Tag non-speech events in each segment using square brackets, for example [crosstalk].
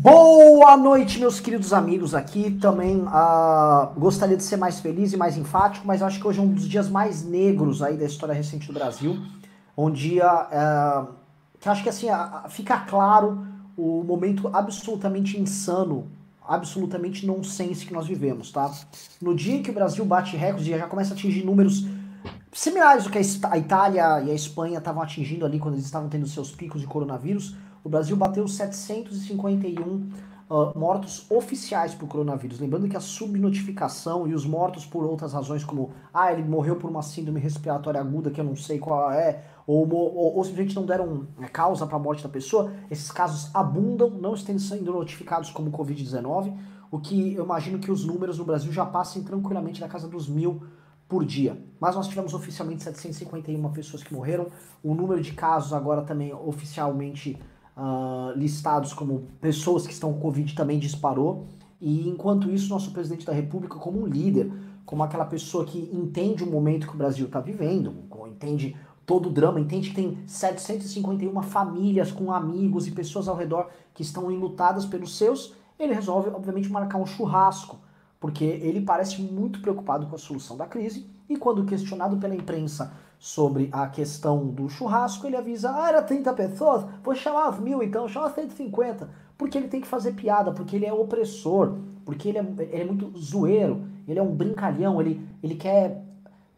Boa noite, meus queridos amigos aqui. Também uh, gostaria de ser mais feliz e mais enfático, mas acho que hoje é um dos dias mais negros aí da história recente do Brasil. Um dia uh, que acho que assim uh, fica claro o momento absolutamente insano, absolutamente nonsense que nós vivemos, tá? No dia que o Brasil bate recordes e já começa a atingir números similares ao que a Itália e a Espanha estavam atingindo ali quando eles estavam tendo seus picos de coronavírus o Brasil bateu 751 uh, ah, mortos oficiais por coronavírus. Lembrando que a subnotificação e os mortos por outras razões, como ah, ele morreu por uma síndrome respiratória aguda que eu não sei qual é, ou, ou, ou simplesmente não deram né, causa para a morte da pessoa, esses casos abundam, não estão sendo notificados como Covid-19, o que eu imagino que os números no Brasil já passem tranquilamente da casa dos mil por dia. Mas nós tivemos oficialmente 751 pessoas que morreram. O número de casos agora também oficialmente uh, listados como pessoas que estão com Covid também disparou. E enquanto isso, nosso presidente da República, como um líder, como aquela pessoa que entende o momento que o Brasil está vivendo, entende todo o drama, entende que tem 751 famílias com amigos e pessoas ao redor que estão enlutadas pelos seus, ele resolve, obviamente, marcar um churrasco, porque ele parece muito preocupado com a solução da crise e quando questionado pela imprensa sobre a questão do churrasco, ele avisa, ah, era 30 pessoas, vou chamar as mil então, chama 150. Porque ele tem que fazer piada, porque ele é opressor, porque ele é, ele é muito zoeiro, ele é um brincalhão, ele, ele quer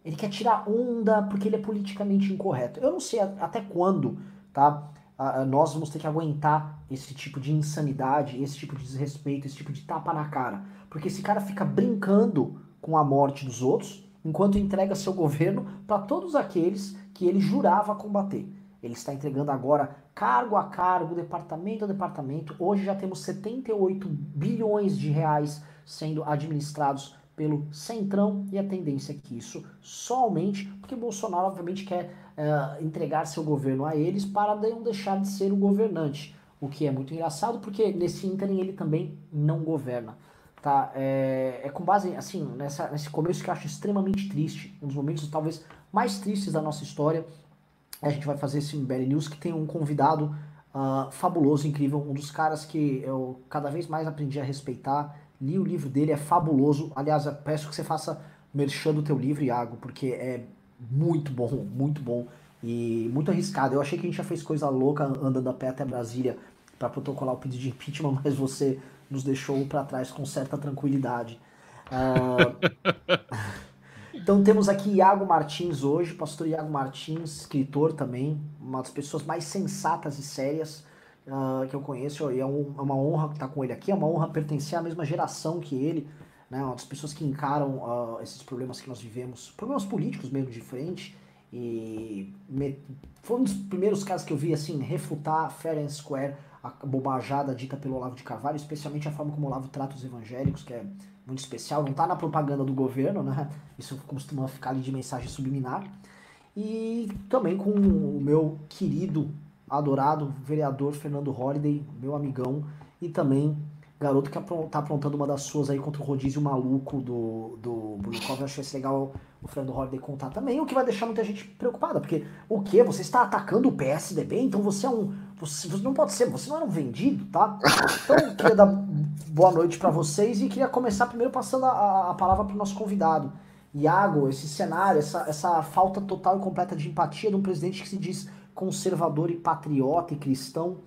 ele quer tirar onda porque ele é politicamente incorreto. Eu não sei até quando, tá? Nós vamos ter que aguentar esse tipo de insanidade, esse tipo de desrespeito, esse tipo de tapa na cara. Porque esse cara fica brincando com a morte dos outros, enquanto entrega seu governo para todos aqueles que ele jurava combater. Ele está entregando agora cargo a cargo, departamento a departamento. Hoje já temos 78 bilhões de reais sendo administrados pelo Centrão e a tendência é que isso só aumente, porque Bolsonaro obviamente quer uh, entregar seu governo a eles para não deixar de ser o governante. O que é muito engraçado, porque nesse ínterim ele também não governa tá? É, é, com base, assim, nessa, nesse começo que eu acho extremamente triste, um dos momentos talvez mais tristes da nossa história. A gente vai fazer esse MBL News que tem um convidado uh, fabuloso, incrível, um dos caras que eu cada vez mais aprendi a respeitar. Li o livro dele, é fabuloso. Aliás, peço que você faça merchan do teu livro, Iago, porque é muito bom, muito bom e muito arriscado. Eu achei que a gente já fez coisa louca andando a pé até Brasília para protocolar o pedido de impeachment, [laughs] mas você nos deixou para trás com certa tranquilidade. Uh, [laughs] então temos aqui Iago Martins hoje, pastor Iago Martins, escritor também, uma das pessoas mais sensatas e sérias uh, que eu conheço, e é, um, é, uma honra estar com ele aqui, é uma honra pertencer à mesma geração que ele, né, uma das pessoas que encaram uh, esses problemas que nós vivemos, problemas políticos mesmo de frente, e me, foi um dos primeiros casos que eu vi assim refutar fair and square a bobajada dita pelo Olavo de Carvalho, especialmente a forma como o Olavo trata os evangélicos, que é muito especial, não está na propaganda do governo, né? Isso costuma ficar ali de mensagem subliminar. E também com o meu querido, adorado vereador Fernando Holliday, meu amigão, e também garoto que tá aprontando uma das suas aí contra o rodízio maluco do, do Brunikov. Eu achei legal o Fernando Holliday contar também, o que vai deixar muita gente preocupada, porque o que? Você está atacando o PSDB? Então você é um. Você, você não pode ser, você não era um vendido, tá? Então eu queria dar boa noite para vocês e queria começar primeiro passando a, a palavra para o nosso convidado. Iago, esse cenário, essa, essa falta total e completa de empatia de um presidente que se diz conservador e patriota e cristão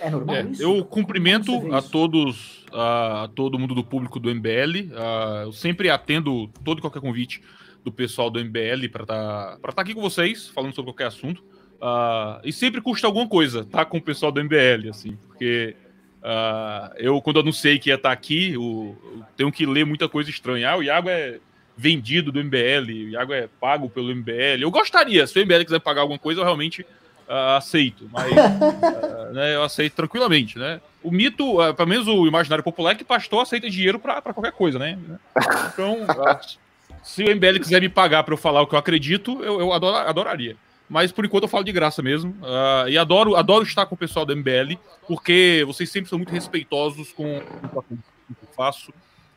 é normal é, isso? Eu cumprimento a todos, a, a, todo mundo do público do MBL. A, eu sempre atendo todo e qualquer convite do pessoal do MBL para estar tá, tá aqui com vocês, falando sobre qualquer assunto. Uh, e sempre custa alguma coisa tá com o pessoal do MBL, assim, porque uh, eu, quando anunciei que ia estar tá aqui, eu, eu, tenho que ler muita coisa estranha. Ah, o Iago é vendido do MBL, o Iago é pago pelo MBL. Eu gostaria, se o MBL quiser pagar alguma coisa, eu realmente uh, aceito, mas [laughs] né, eu aceito tranquilamente, né? O mito, uh, pelo menos o imaginário popular, é que pastor aceita dinheiro para qualquer coisa, né? Então, se o MBL quiser me pagar para eu falar o que eu acredito, eu, eu ador, adoraria. Mas por enquanto eu falo de graça mesmo. Uh, e adoro, adoro estar com o pessoal do MBL, porque vocês sempre são muito respeitosos com o que eu faço.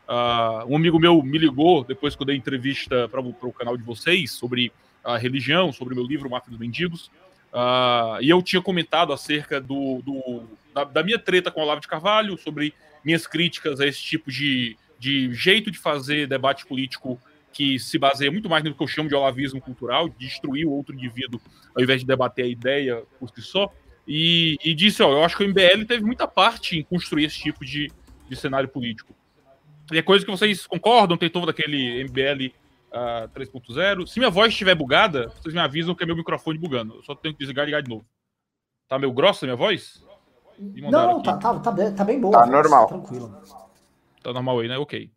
Uh, um amigo meu me ligou depois que eu dei entrevista para o canal de vocês sobre a religião, sobre o meu livro Máfia dos Mendigos. Uh, e eu tinha comentado acerca do, do da, da, minha treta com o Olavo de Carvalho, sobre minhas críticas a esse tipo de, de jeito de fazer debate político que se baseia muito mais no que eu chamo de olavismo cultural, de destruir o outro indivíduo ao invés de debater a ideia por si só. E, e disse: Ó, eu acho que o MBL teve muita parte em construir esse tipo de, de cenário político. E é coisa que vocês concordam, tem todo aquele MBL uh, 3.0. Se minha voz estiver bugada, vocês me avisam que é meu microfone bugando. Eu só tenho que desligar e ligar de novo. Tá meio grossa a minha voz? Não, tá, tá, tá, tá, bem boa. Tá normal. Tá tranquilo. Tá normal aí, né? Ok.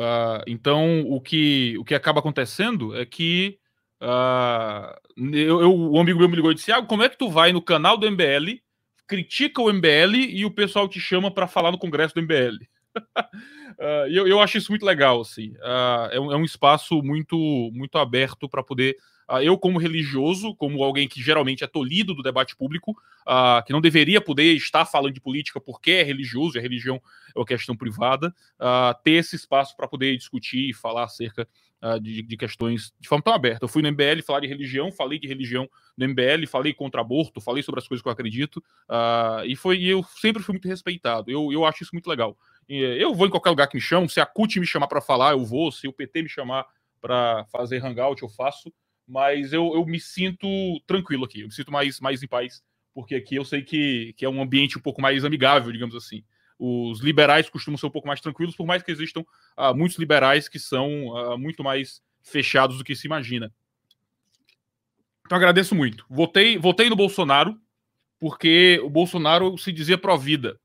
Uh, então, o que, o que acaba acontecendo é que uh, eu, eu, um amigo meu me ligou e disse: ah, como é que tu vai no canal do MBL, critica o MBL e o pessoal te chama para falar no congresso do MBL? uh, [laughs] eu, eu acho isso muito legal, assim. É, um, é, um, espaço muito, muito aberto para poder. Uh, eu, como religioso, como alguém que geralmente é tolhido do debate público, que não deveria poder estar falando de política porque é religioso, e a religião é uma questão privada, ter esse espaço para poder discutir e falar acerca de, de, questões de forma tão aberta. Eu fui no MBL falar de religião, falei de religião no MBL, falei contra aborto, falei sobre as coisas que eu acredito, e foi e eu sempre fui muito respeitado. Eu, eu acho isso muito legal. Eu vou em qualquer lugar que me chamam. Se a CUT me chamar para falar, eu vou. Se o PT me chamar para fazer hangout, eu faço. Mas eu, eu me sinto tranquilo aqui. Eu me sinto mais, mais em paz. Porque aqui eu sei que, que é um ambiente um pouco mais amigável, digamos assim. Os liberais costumam ser um pouco mais tranquilos, por mais que existam uh, muitos liberais que são uh, muito mais fechados do que se imagina. Então agradeço muito. Votei, votei no Bolsonaro, porque o Bolsonaro se dizia pró-vida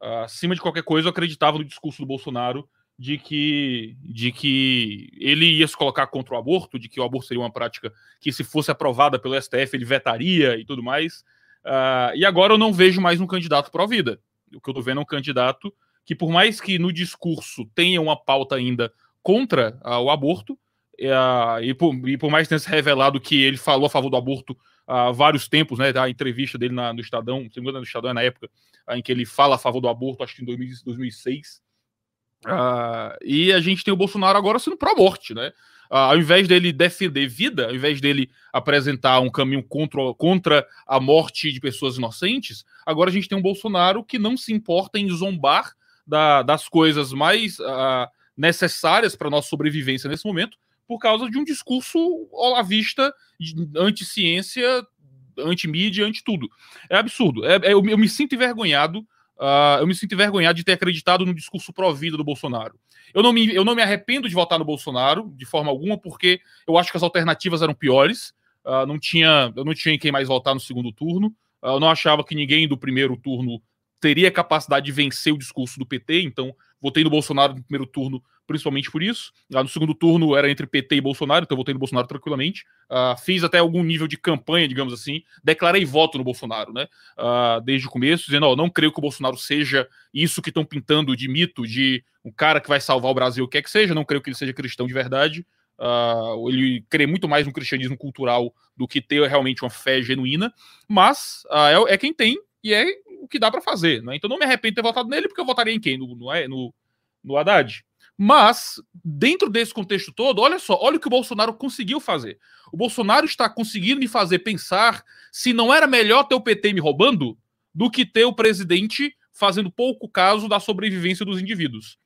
acima de qualquer coisa, eu acreditava no discurso do Bolsonaro de que, de que ele ia se colocar contra o aborto, de que o aborto seria uma prática que, se fosse aprovada pelo STF, ele vetaria e tudo mais. Uh, e agora eu não vejo mais um candidato pró-vida. O que eu estou vendo é um candidato que, por mais que no discurso tenha uma pauta ainda contra uh, o aborto, uh, e, por, e por mais que tenha se revelado que ele falou a favor do aborto há vários tempos, né? A entrevista dele na, no Estadão, se não no Estadão é na época em que ele fala a favor do aborto, acho que em 2006. Uh, e a gente tem o Bolsonaro agora sendo pró-morte, né? Uh, ao invés dele defender vida, ao invés dele apresentar um caminho contra, contra a morte de pessoas inocentes, agora a gente tem um Bolsonaro que não se importa em zombar da, das coisas mais uh, necessárias para nossa sobrevivência nesse momento, por causa de um discurso olavista, anti-ciência, anti-mídia, anti-tudo. É absurdo. É, é, eu, eu, me sinto envergonhado. Uh, eu me sinto envergonhado de ter acreditado no discurso pró-vida do Bolsonaro. Eu não, me, eu não me arrependo de votar no Bolsonaro, de forma alguma, porque eu acho que as alternativas eram piores. Uh, não tinha, eu não tinha em quem mais votar no segundo turno. Uh, eu não achava que ninguém do primeiro turno teria capacidade de vencer o discurso do PT, então votei no Bolsonaro no primeiro turno, principalmente por isso. Uh, no segundo turno era entre PT e Bolsonaro, então eu votei no Bolsonaro tranquilamente. Uh, fiz até algum nível de campanha, digamos assim. Declarei voto no Bolsonaro, né? Uh, desde o começo, dizendo: ó, não creio que o Bolsonaro seja isso que estão pintando de mito, de um cara que vai salvar o Brasil, o que é que seja. Não creio que ele seja cristão de verdade. Uh, ele crê muito mais no cristianismo cultural do que ter realmente uma fé genuína, mas uh, é, é, quem tem e é o que dá para fazer. Né? Então não me arrependo de ter votado nele, porque eu votaria em quem? No, no, no, no Haddad. Mas, dentro desse contexto todo, olha só, olha o que o Bolsonaro conseguiu fazer. O Bolsonaro está conseguindo me fazer pensar se não era melhor ter o PT me roubando do que ter o presidente fazendo pouco caso da sobrevivência dos indivíduos.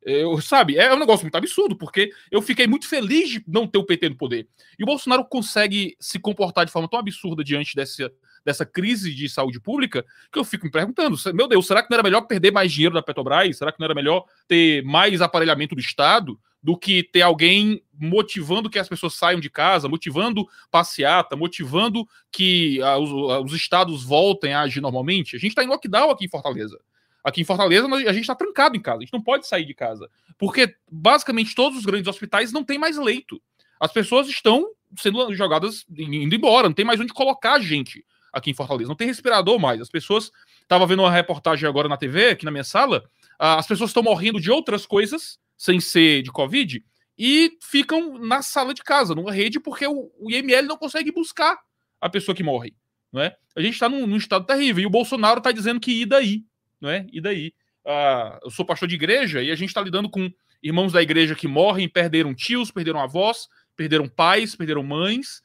Eu, sabe, é um negócio muito absurdo, porque eu fiquei muito feliz de não ter o PT no poder. E o Bolsonaro consegue se comportar de forma tão absurda diante dessa, dessa crise de saúde pública, que eu fico me perguntando: meu Deus, será que não era melhor perder mais dinheiro da Petrobras? Será que não era melhor ter mais aparelhamento do Estado do que ter alguém motivando que as pessoas saiam de casa, motivando passeata, motivando que ah, os, ah, os estados voltem a agir normalmente? A gente está em lockdown aqui em Fortaleza. Aqui em Fortaleza, a gente está trancado em casa, a gente não pode sair de casa. Porque basicamente todos os grandes hospitais não têm mais leito. As pessoas estão sendo jogadas, indo embora, não tem mais onde colocar a gente aqui em Fortaleza. Não tem respirador mais. As pessoas. Estava vendo uma reportagem agora na TV, aqui na minha sala. As pessoas estão morrendo de outras coisas, sem ser de Covid, e ficam na sala de casa, numa rede, porque o, o IML não consegue buscar a pessoa que morre. Não é? A gente está num, num, estado terrível. E o Bolsonaro está dizendo que e daí? não é? E daí? Ah, eu sou pastor de igreja e a gente está lidando com irmãos da igreja que morrem, perderam tios, perderam avós, perderam pais, perderam mães,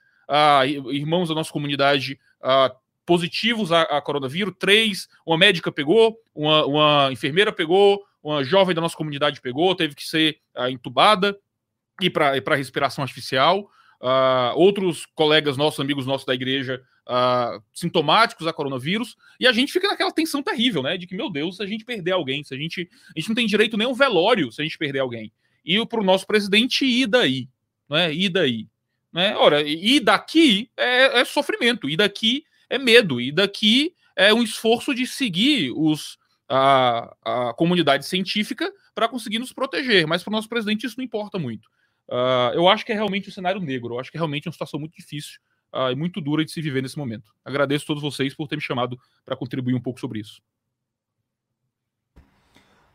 irmãos da nossa comunidade positivos a, a, coronavírus, três, uma médica pegou, uma, uma, enfermeira pegou, uma jovem da nossa comunidade pegou, teve que ser uh, entubada e para respiração artificial. Uh, outros colegas nossos, amigos nossos da igreja, uh, sintomáticos a coronavírus, e a gente fica naquela tensão terrível, né? De que, meu Deus, se a gente perder alguém, se a gente. A gente não tem direito nem um velório se a gente perder alguém. E para o nosso presidente, e daí? Né? E daí? Né? Ora, e daqui é, é sofrimento, e daqui é medo, e daqui é um esforço de seguir os, a, a comunidade científica para conseguir nos proteger. Mas para o nosso presidente isso não importa muito. Uh, eu acho que é realmente um cenário negro, eu acho que é realmente uma situação muito difícil uh, e muito dura de se viver nesse momento. Agradeço a todos vocês por ter me chamado para contribuir um pouco sobre isso.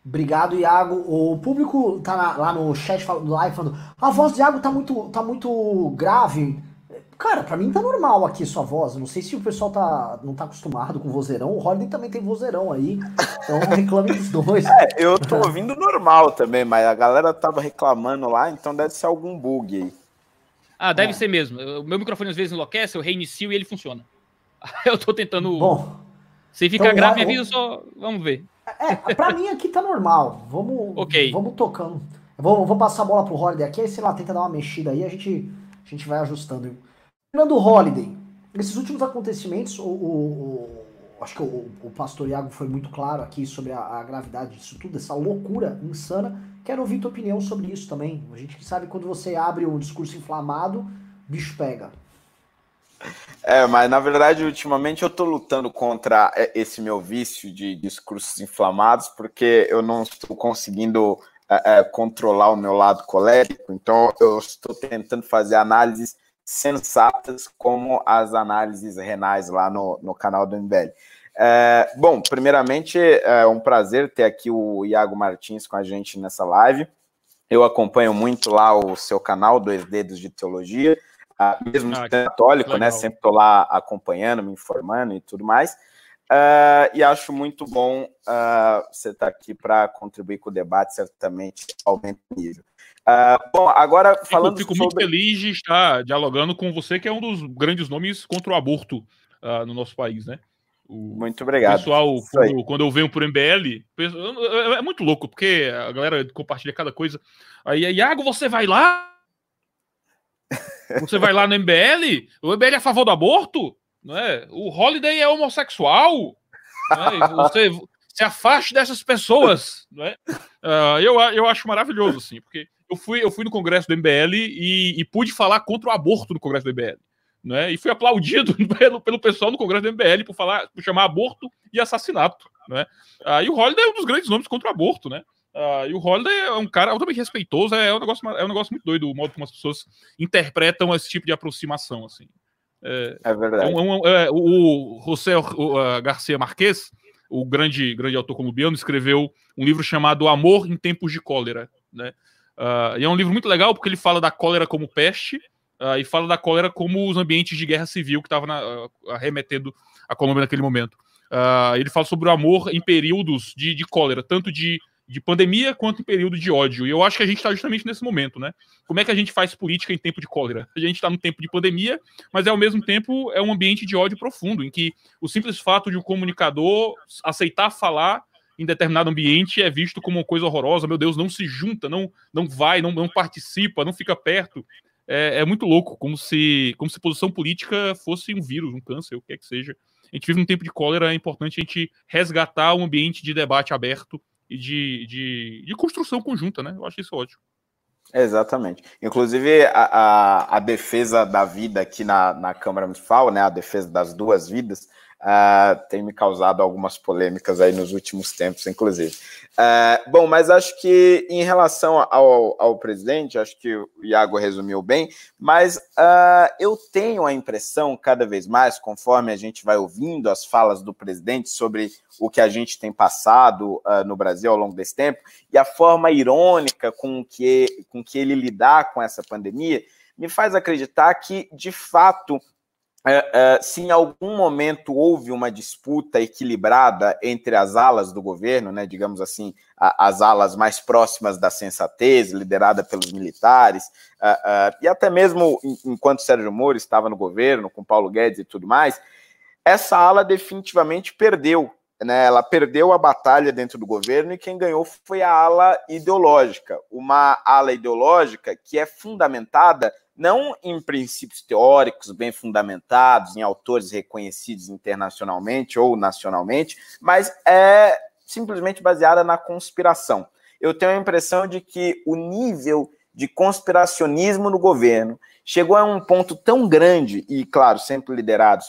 Obrigado, Iago. O público tá lá no chat do live falando: a voz do Iago tá muito, tá muito grave. Cara, pra mim tá normal aqui sua voz. Não sei se o pessoal tá, não tá acostumado com vozeirão. O Holiday também tem vozeirão aí. Então [laughs] reclame dos dois. É, eu tô ouvindo normal também, mas a galera tava reclamando lá, então deve ser algum bug aí. Ah, deve é. ser mesmo. O meu microfone às vezes enlouquece, eu reinicio e ele funciona. [laughs] Eu tô tentando. Bom. Se ficar então, grave, avisa só. Vamos ver. É, pra mim aqui tá normal. Vamos, [laughs] okay. vamos tocando. vou, vou passar a bola pro Holiday aqui, aí, sei lá, tenta dar uma mexida aí, a gente, a gente vai ajustando. Fernando Holliday, nesses últimos acontecimentos, o, o, o acho que o, o, pastor Iago foi muito claro aqui sobre a, a, gravidade disso tudo, essa loucura insana. Quero ouvir tua opinião sobre isso também. A gente sabe quando você abre o discurso inflamado, bicho pega. É, mas na verdade, ultimamente eu tô lutando contra esse meu vício de discursos inflamados, porque eu não estou conseguindo é, é controlar o meu lado colérico, então eu estou tentando fazer análises sensatas como as análises renais lá no, no canal do MBL. É, bom, primeiramente é um prazer ter aqui o Iago Martins com a gente nessa live. Eu acompanho muito lá o seu canal, Dois Dedos de Teologia, mesmo ah, católico, né? legal. né? Sempre estou lá acompanhando, me informando e tudo mais. Uh, e acho muito bom uh, você estar tá aqui para contribuir com o debate, certamente aumenta o nível. Uh, bom, agora falando. Fico, fico sobre... muito feliz de estar dialogando com você, que é um dos grandes nomes contra o aborto no nosso país, né? O muito obrigado. Pessoal, quando, quando, eu venho por MBL, é muito louco, porque a galera compartilha cada coisa. Aí, Iago, você vai lá? Você vai lá no MBL? O MBL é a favor do aborto? Não é? O Holiday é homossexual? É? Você se afaste dessas pessoas, não é? Uh, eu, eu acho maravilhoso, assim, porque eu fui, eu fui no congresso do MBL e, e pude falar contra o aborto no congresso do MBL. Né? E fui aplaudido [laughs] pelo, pelo pessoal no Congresso do MBL por falar, por chamar aborto e assassinato. Né? Ah, e o Holliday é um dos grandes nomes contra o aborto, né? Ah, e o Holliday é um cara altamente respeitoso, é, um negócio, é um negócio muito doido o modo como as pessoas interpretam esse tipo de aproximação. Assim. É, é verdade. É um, é, o José o, Garcia Marques, o grande, grande autor colombiano, escreveu um livro chamado Amor em Tempos de Cólera. Né? Uh, e é um livro muito legal porque ele fala da cólera como peste uh, e fala da cólera como os ambientes de guerra civil que estavam uh, arremetendo a Colômbia naquele momento. ele fala sobre o amor em períodos de, de cólera, tanto de, de pandemia quanto em período de ódio. E eu acho que a gente está justamente nesse momento, né? Como é que a gente faz política em tempo de cólera? A gente está no tempo de pandemia, mas ao mesmo tempo é um ambiente de ódio profundo, em que o simples fato de um comunicador aceitar falar em determinado ambiente é visto como uma coisa horrorosa, meu Deus, não se junta, não, não vai, não, não participa, não fica perto. É, é, muito louco, como se, como se posição política fosse um vírus, um câncer, o que é que seja. A gente vive num tempo de cólera, é importante a gente resgatar um ambiente de debate aberto e de, de, de construção conjunta, né? Eu acho isso ótimo. Exatamente. Inclusive, a, a, a, defesa da vida aqui na, na Câmara Municipal, né, a defesa das duas vidas, uh, tem me causado algumas polêmicas aí nos últimos tempos, inclusive. Uh, bom, mas acho que em relação ao, ao presidente, acho que o Iago resumiu bem, mas uh, eu tenho a impressão, cada vez mais, conforme a gente vai ouvindo as falas do presidente sobre o que a gente tem passado no Brasil ao longo desse tempo, e a forma irônica com que, com que ele lidar com essa pandemia, me faz acreditar que, de fato, é, é, se em algum momento houve uma disputa equilibrada entre as alas do governo, né, digamos assim, a, as alas mais próximas da sensatez, liderada pelos militares, uh, uh, e até mesmo enquanto Sérgio Moro estava no governo, com Paulo Guedes e tudo mais, essa ala definitivamente perdeu. Né, ela perdeu a batalha dentro do governo e quem ganhou foi a ala ideológica, uma ala ideológica que é fundamentada não em princípios teóricos bem fundamentados, em autores reconhecidos internacionalmente ou nacionalmente, mas é simplesmente baseada na conspiração. Eu tenho a impressão de que o nível de conspiracionismo no governo chegou a um ponto tão grande, e claro, sempre liderados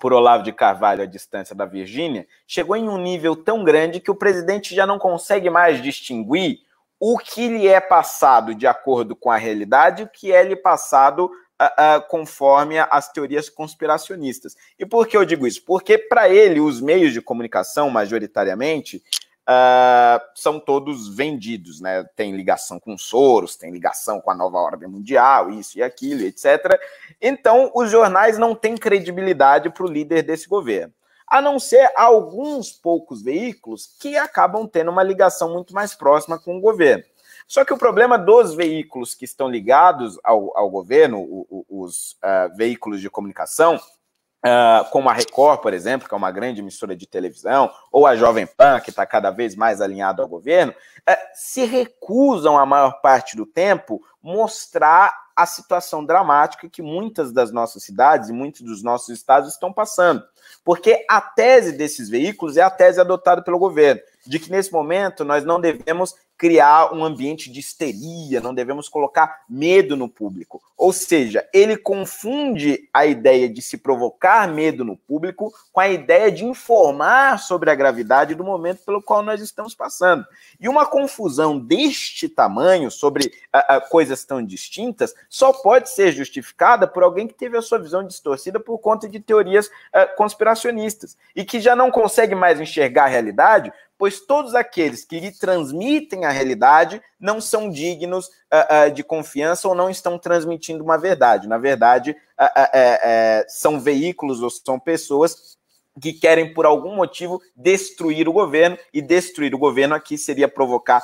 por Olavo de Carvalho à distância da Virgínia, chegou em um nível tão grande que o presidente já não consegue mais distinguir o que lhe é passado de acordo com a realidade, o que é lhe passado uh, uh, conforme as teorias conspiracionistas. E por que eu digo isso? Porque, para ele, os meios de comunicação, majoritariamente, uh, são todos vendidos, né? Tem ligação com Soros, tem ligação com a nova ordem mundial, isso e aquilo, etc. Então, os jornais não têm credibilidade para o líder desse governo a não ser alguns poucos veículos que acabam tendo uma ligação muito mais próxima com o governo. Só que o problema dos veículos que estão ligados ao, ao governo, o, o, os uh, veículos de comunicação, uh, como a Record, por exemplo, que é uma grande emissora de televisão, ou a Jovem Pan, que está cada vez mais alinhado ao governo, uh, se recusam, a maior parte do tempo, mostrar a situação dramática que muitas das nossas cidades e muitos dos nossos estados estão passando. Porque a tese desses veículos é a tese adotada pelo governo, de que nesse momento nós não devemos criar um ambiente de histeria, não devemos colocar medo no público. Ou seja, ele confunde a ideia de se provocar medo no público com a ideia de informar sobre a gravidade do momento pelo qual nós estamos passando. E uma confusão deste tamanho sobre uh, uh, coisas tão distintas só pode ser justificada por alguém que teve a sua visão distorcida por conta de teorias uh, conspiracionistas e que já não consegue mais enxergar a realidade pois todos aqueles que lhe transmitem a realidade não são dignos uh, uh, de confiança ou não estão transmitindo uma verdade. Na verdade, uh, são veículos ou são pessoas que querem, por algum motivo, destruir o governo, e destruir o governo aqui seria provocar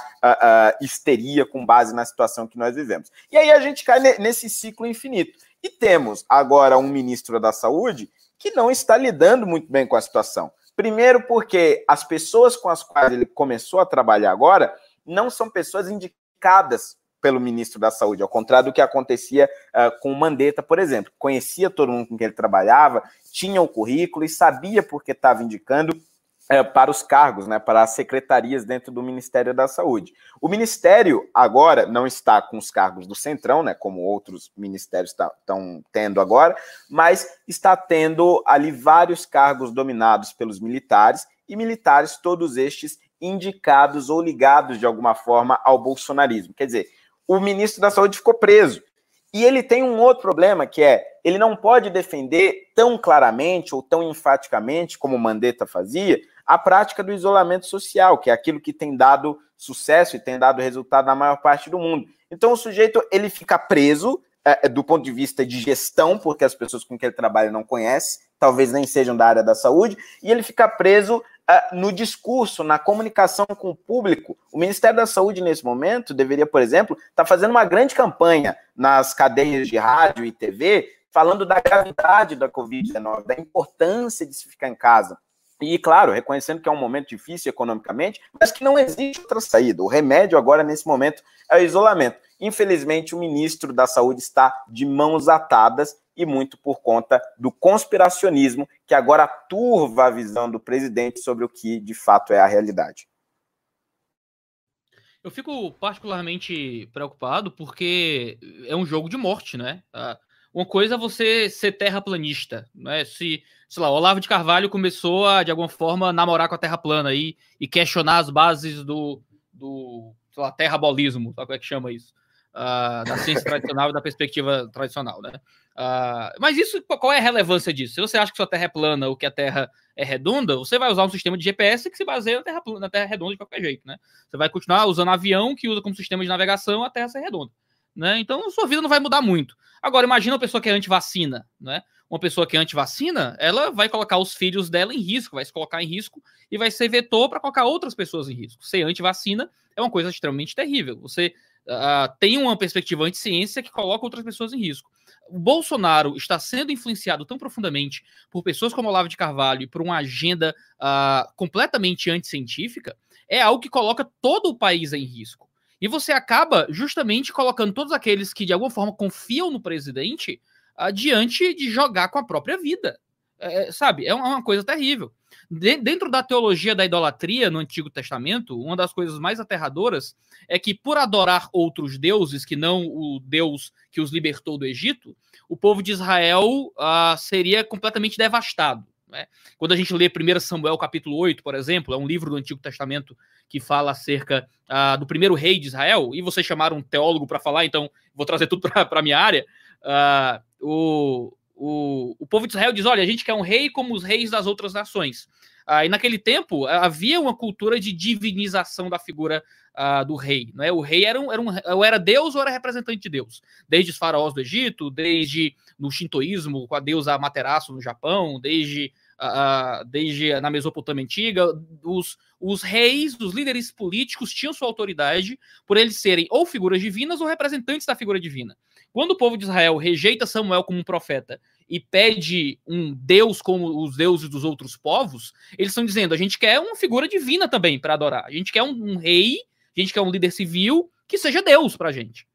histeria com base na situação que nós vivemos. E aí a gente cai nesse ciclo infinito. E temos agora um ministro da Saúde que não está lidando muito bem com a situação. Primeiro, porque as pessoas com as quais ele começou a trabalhar agora não são pessoas indicadas pelo ministro da Saúde, ao contrário do que acontecia uh, com o Mandetta, por exemplo. Conhecia todo mundo com quem ele trabalhava, tinha o currículo e sabia porque estava indicando é, para os cargos, né, para as secretarias dentro do Ministério da Saúde. O Ministério agora não está com os cargos do Centrão, né, como outros ministérios estão tendo agora, mas está tendo ali vários cargos dominados pelos militares e militares, todos estes indicados ou ligados de alguma forma ao bolsonarismo. Quer dizer, o ministro da Saúde ficou preso. E ele tem um outro problema que é ele não pode defender tão claramente ou tão enfaticamente como Mandetta fazia a prática do isolamento social, que é aquilo que tem dado sucesso e tem dado resultado na maior parte do mundo. Então o sujeito ele fica preso é, é do ponto de vista de gestão, porque as pessoas com quem ele trabalha não conhecem, talvez nem sejam da área da saúde, e ele fica preso uh, no discurso, na comunicação com o público. O Ministério da Saúde, nesse momento, deveria, por exemplo, estar tá fazendo uma grande campanha nas cadeias de rádio e TV, falando da gravidade da Covid-19, da importância de se ficar em casa. E, claro, reconhecendo que é um momento difícil economicamente, mas que não existe outra saída. O remédio agora, nesse momento, é o isolamento. Infelizmente, o ministro da Saúde está de mãos atadas e muito por conta do conspiracionismo que agora turva a visão do presidente sobre o que de fato é a realidade. Eu fico particularmente preocupado porque é um jogo de morte, né? Ah, uma coisa é você ser terraplanista, né? Se, sei lá, Olavo de Carvalho começou a, de alguma forma, namorar com a terra plana aí, e questionar as bases do, do sei lá, terrabolismo, sabe como é que chama isso? Uh, da ciência [laughs] tradicional e da perspectiva tradicional, né? Uh, mas isso, qual é a relevância disso? Se você acha que sua terra é plana ou que a terra é redonda, você vai usar um sistema de GPS que se baseia na terra, na terra redonda de qualquer jeito, né? Você vai continuar usando avião que usa como sistema de navegação a terra ser redonda. Né? Então, sua vida não vai mudar muito. Agora, imagina uma pessoa que é anti-vacina, né? Uma pessoa que é anti-vacina, ela vai colocar os filhos dela em risco, vai se colocar em risco e vai ser vetor para colocar outras pessoas em risco. Ser anti-vacina é uma coisa extremamente terrível. Você uh, tem uma perspectiva anti-ciência que coloca outras pessoas em risco. O Bolsonaro está sendo influenciado tão profundamente por pessoas como Olavo de Carvalho e por uma agenda uh, completamente anticientífica, é algo que coloca todo o país em risco. E você acaba justamente colocando todos aqueles que de alguma forma confiam no presidente adiante de jogar com a própria vida. É, sabe? É uma coisa terrível. De, dentro da teologia da idolatria no Antigo Testamento, uma das coisas mais aterradoras é que, por adorar outros deuses, que não o Deus que os libertou do Egito, o povo de Israel uh, seria completamente devastado. Né? Quando a gente lê 1 Samuel capítulo 8, por exemplo, é um livro do Antigo Testamento que fala acerca uh, do primeiro rei de Israel, e vocês chamaram um teólogo para falar, então vou trazer tudo para a minha área. Uh, o, o, o povo de Israel diz: olha, a gente quer um rei como os reis das outras nações. Uh, e naquele tempo havia uma cultura de divinização da figura uh, do rei. Né? O rei era, um, era, um, era Deus ou era representante de Deus. Desde os faraós do Egito, desde no shintoísmo, com a deusa Amaterasu no Japão, desde, uh, desde na Mesopotâmia antiga, os, os reis, os líderes políticos tinham sua autoridade por eles serem ou figuras divinas ou representantes da figura divina. Quando o povo de Israel rejeita Samuel como um profeta e pede um Deus como os deuses dos outros povos, eles estão dizendo: a gente quer uma figura divina também para adorar. A gente quer um, um, rei, a gente quer um líder civil que seja Deus para a gente.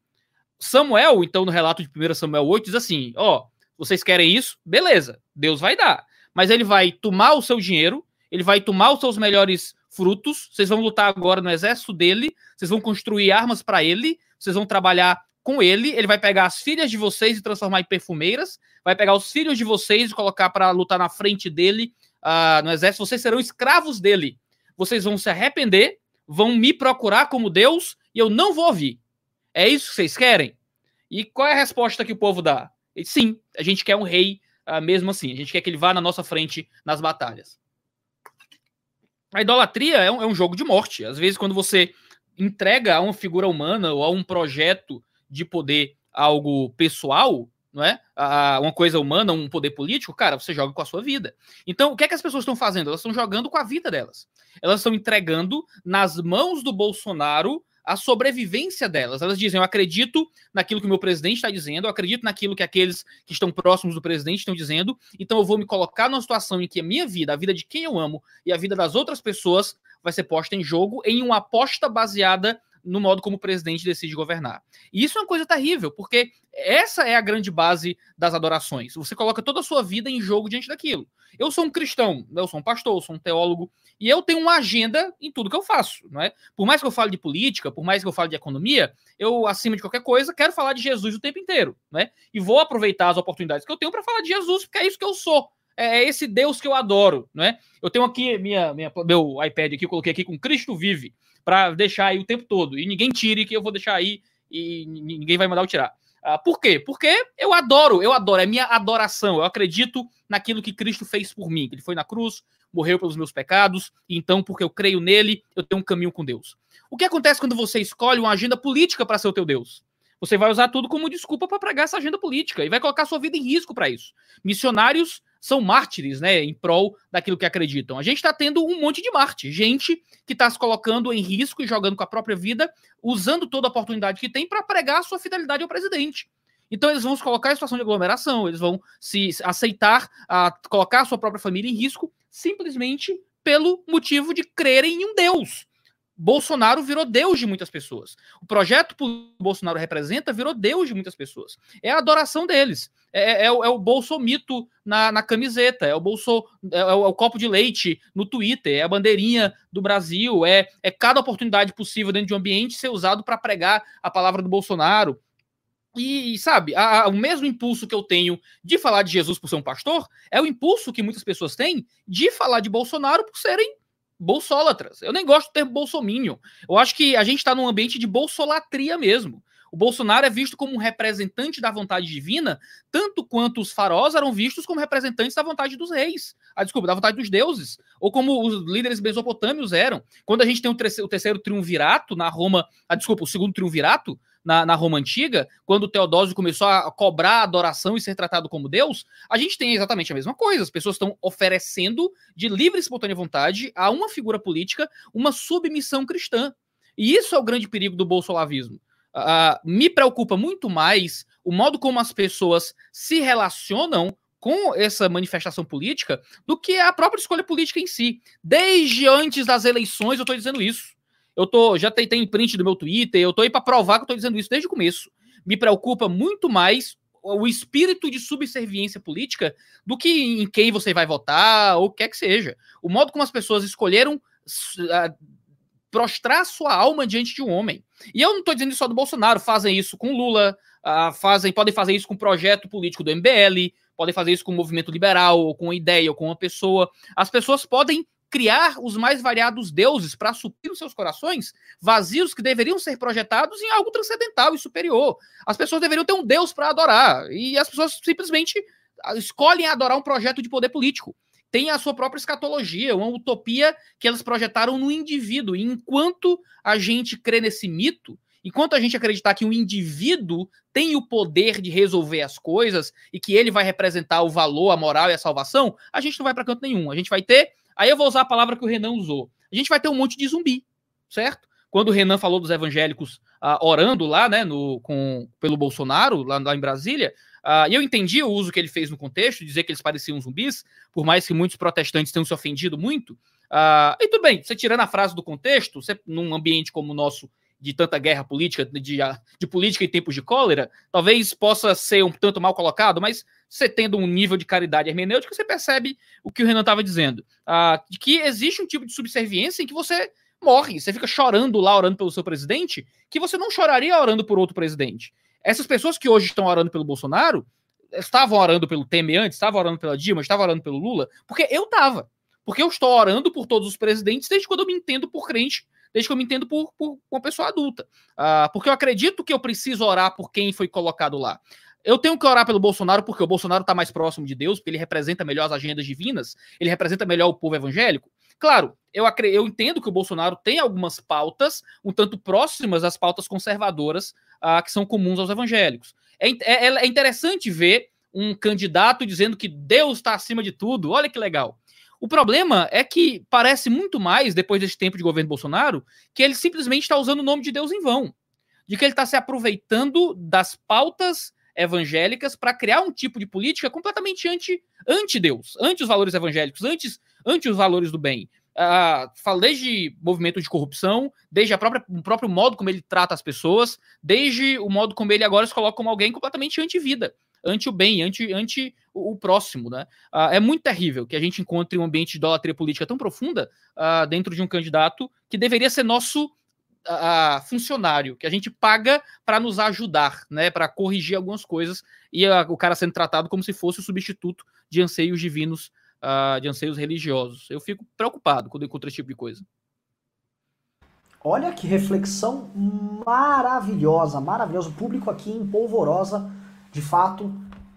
Samuel, então, no relato de 1 Samuel 8, diz assim: ó, vocês querem isso? Beleza, Deus vai dar. Mas ele vai tomar o seu dinheiro, ele vai tomar os seus melhores frutos, vocês vão lutar agora no exército dele, vocês vão construir armas para ele, vocês vão trabalhar com ele, ele vai pegar as filhas de vocês e transformar em perfumeiras, vai pegar os filhos de vocês e colocar para lutar na frente dele uh, no exército, vocês serão escravos dele. Vocês vão se arrepender, vão me procurar como Deus e eu não vou ouvir. É isso que vocês querem? E qual é a resposta que o povo dá? Sim, a gente quer um rei uh, mesmo assim, a gente quer que ele vá na nossa frente nas batalhas. A idolatria é um, é um jogo de morte. Às vezes, quando você entrega a uma figura humana ou a um projeto de poder algo pessoal, não é? uma coisa humana, um poder político, cara, você joga com a sua vida. Então, o que é que as pessoas estão fazendo? Elas estão jogando com a vida delas. Elas estão entregando nas mãos do Bolsonaro a sobrevivência delas. Elas dizem: Eu acredito naquilo que o meu presidente está dizendo, eu acredito naquilo que aqueles que estão próximos do presidente estão dizendo, então eu vou me colocar numa situação em que a minha vida, a vida de quem eu amo e a vida das outras pessoas vai ser posta em jogo em uma aposta baseada no modo como o presidente decide governar. E isso é uma coisa terrível, porque essa é a grande base das adorações. Você coloca toda a sua vida em jogo diante daquilo. Eu sou um cristão, eu sou um pastor, eu sou um teólogo, e eu tenho uma agenda em tudo que eu faço, não é? Por mais que eu fale de política, por mais que eu fale de economia, eu, acima de qualquer coisa, quero falar de Jesus o tempo inteiro, né? E vou aproveitar as oportunidades que eu tenho para falar de Jesus, porque é isso que eu sou. É, é esse Deus que eu adoro, né? Eu tenho aqui minha, minha, meu iPad aqui, eu coloquei aqui com Cristo vive para deixar aí o tempo todo. E ninguém tire, que eu vou deixar aí e ninguém vai mandar eu tirar. Uh, por quê? Porque eu adoro, eu adoro, é minha adoração. Eu acredito naquilo que Cristo fez por mim. Ele foi na cruz, morreu pelos meus pecados, e então, porque eu creio nele, eu tenho um caminho com Deus. O que acontece quando você escolhe uma agenda política para ser o teu Deus? Você vai usar tudo como desculpa para pregar essa agenda política e vai colocar sua vida em risco para isso. Missionários são mártires, né, em prol daquilo que acreditam. A gente está tendo um monte de mártir, gente que está se colocando em risco e jogando com a própria vida, usando toda a oportunidade que tem para pregar sua fidelidade ao presidente. Então eles vão se colocar em situação de aglomeração, eles vão se aceitar a colocar a sua própria família em risco simplesmente pelo motivo de crerem em um Deus. Bolsonaro virou Deus de muitas pessoas. O projeto que o Bolsonaro representa virou Deus de muitas pessoas. É a adoração deles. É, é, é o, é bolsomito na, na camiseta, é o, bolso, é, é, o, é, o, copo de leite no Twitter, é a bandeirinha do Brasil, é, é cada oportunidade possível dentro de um ambiente ser usado para pregar a palavra do Bolsonaro. E, sabe, a, a, o mesmo impulso que eu tenho de falar de Jesus por ser um pastor é o impulso que muitas pessoas têm de falar de Bolsonaro por serem bolsólatras. Eu nem gosto do termo bolsominion. Eu acho que a gente está num ambiente de bolsolatria mesmo. O Bolsonaro é visto como um representante da vontade divina, tanto quanto os faraós eram vistos como representantes da vontade dos reis. Ah, desculpa, da vontade dos deuses. Ou como os líderes mesopotâmios eram. Quando a gente tem o terceiro, o terceiro triunvirato na Roma, ah, desculpa, o segundo triunvirato, na, na, Roma Antiga, quando o Teodósio começou a cobrar adoração e ser tratado como Deus, a gente tem exatamente a mesma coisa. As pessoas estão oferecendo, de livre e espontânea vontade, a uma figura política uma submissão cristã. E isso é o grande perigo do bolsolavismo. Uh, me preocupa muito mais o modo como as pessoas se relacionam com essa manifestação política do que a própria escolha política em si. Desde antes das eleições eu estou dizendo isso. Eu tô, já tem, tem print do meu Twitter, eu tô aí para provar que eu tô dizendo isso desde o começo. Me preocupa muito mais o espírito de subserviência política do que em quem você vai votar ou o que quer que seja. O modo como as pessoas escolheram prostrar sua alma diante de um homem. E eu não estou dizendo só do Bolsonaro, fazem isso com Lula, fazem, podem fazer isso com o projeto político do MBL, podem fazer isso com o movimento liberal, ou com uma ideia, ou com uma pessoa. As pessoas podem criar os mais variados deuses para suprir os seus corações vazios que deveriam ser projetados em algo transcendental e superior. As pessoas deveriam ter um deus para adorar e as pessoas simplesmente ah, escolhem adorar um projeto de poder político. Tem a sua própria escatologia, uma utopia que elas projetaram no indivíduo. E enquanto a gente crê nesse mito, enquanto a gente acreditar que o indivíduo tem o poder de resolver as coisas e que ele vai representar o valor, a moral e a salvação, a gente não vai para canto nenhum. A gente vai ter Aí eu vou usar a palavra que o Renan usou. A gente vai ter um monte de zumbi, certo? Quando o Renan falou dos evangélicos uh, orando lá, né, no, com, pelo Bolsonaro, lá, lá em Brasília, uh, e eu entendi o uso que ele fez no contexto, dizer que eles pareciam zumbis, por mais que muitos protestantes tenham se ofendido muito. Uh, e tudo bem, você tirando a frase do contexto, você, num ambiente como o nosso, de tanta guerra política, de, de política em tempos de cólera, talvez possa ser um tanto mal colocado, mas você tendo um nível de caridade hermenêutica, você percebe o que o Renan estava dizendo. Ah, de que existe um tipo de subserviência em que você morre, você fica chorando lá, orando pelo seu presidente, que você não choraria orando por outro presidente. Essas pessoas que hoje estão orando pelo Bolsonaro, estavam orando pelo Temer antes, estavam orando pela Dilma, estavam orando pelo Lula, porque eu estava. Porque eu estou orando por todos os presidentes desde quando eu me entendo por crente, desde que eu me entendo por, por uma pessoa adulta. Uh, porque eu acredito que eu preciso orar por quem foi colocado lá. Eu tenho que orar pelo Bolsonaro porque o Bolsonaro está mais próximo de Deus, porque ele representa melhor as agendas divinas, ele representa melhor o povo evangélico. Claro, eu, eu entendo que o Bolsonaro tem algumas pautas um tanto próximas às pautas conservadoras uh, que são comuns aos evangélicos. É, é, é interessante ver um candidato dizendo que Deus está acima de tudo. Olha que legal. O problema é que parece muito mais, depois desse tempo de governo Bolsonaro, que ele simplesmente está usando o nome de Deus em vão. De que ele está se aproveitando das pautas evangélicas para criar um tipo de política completamente anti, anti-Deus, anti os valores evangélicos, antes, anti os valores do bem. Uh, falo desde movimento de corrupção, desde a própria, o próprio modo como ele trata as pessoas, desde o modo como ele agora se coloca como alguém completamente anti-vida, anti o bem, anti, anti o, próximo. Né? Uh, é muito terrível que a gente encontre um ambiente de idolatria política tão profunda uh, dentro de um candidato que deveria ser nosso a, funcionário que a gente paga para nos ajudar, né, para corrigir algumas coisas e o cara sendo tratado como se fosse o substituto de anseios divinos, uh, de anseios religiosos. Eu fico preocupado quando encontro esse tipo de coisa. Olha que reflexão maravilhosa, maravilhosa. O público aqui em polvorosa, de fato,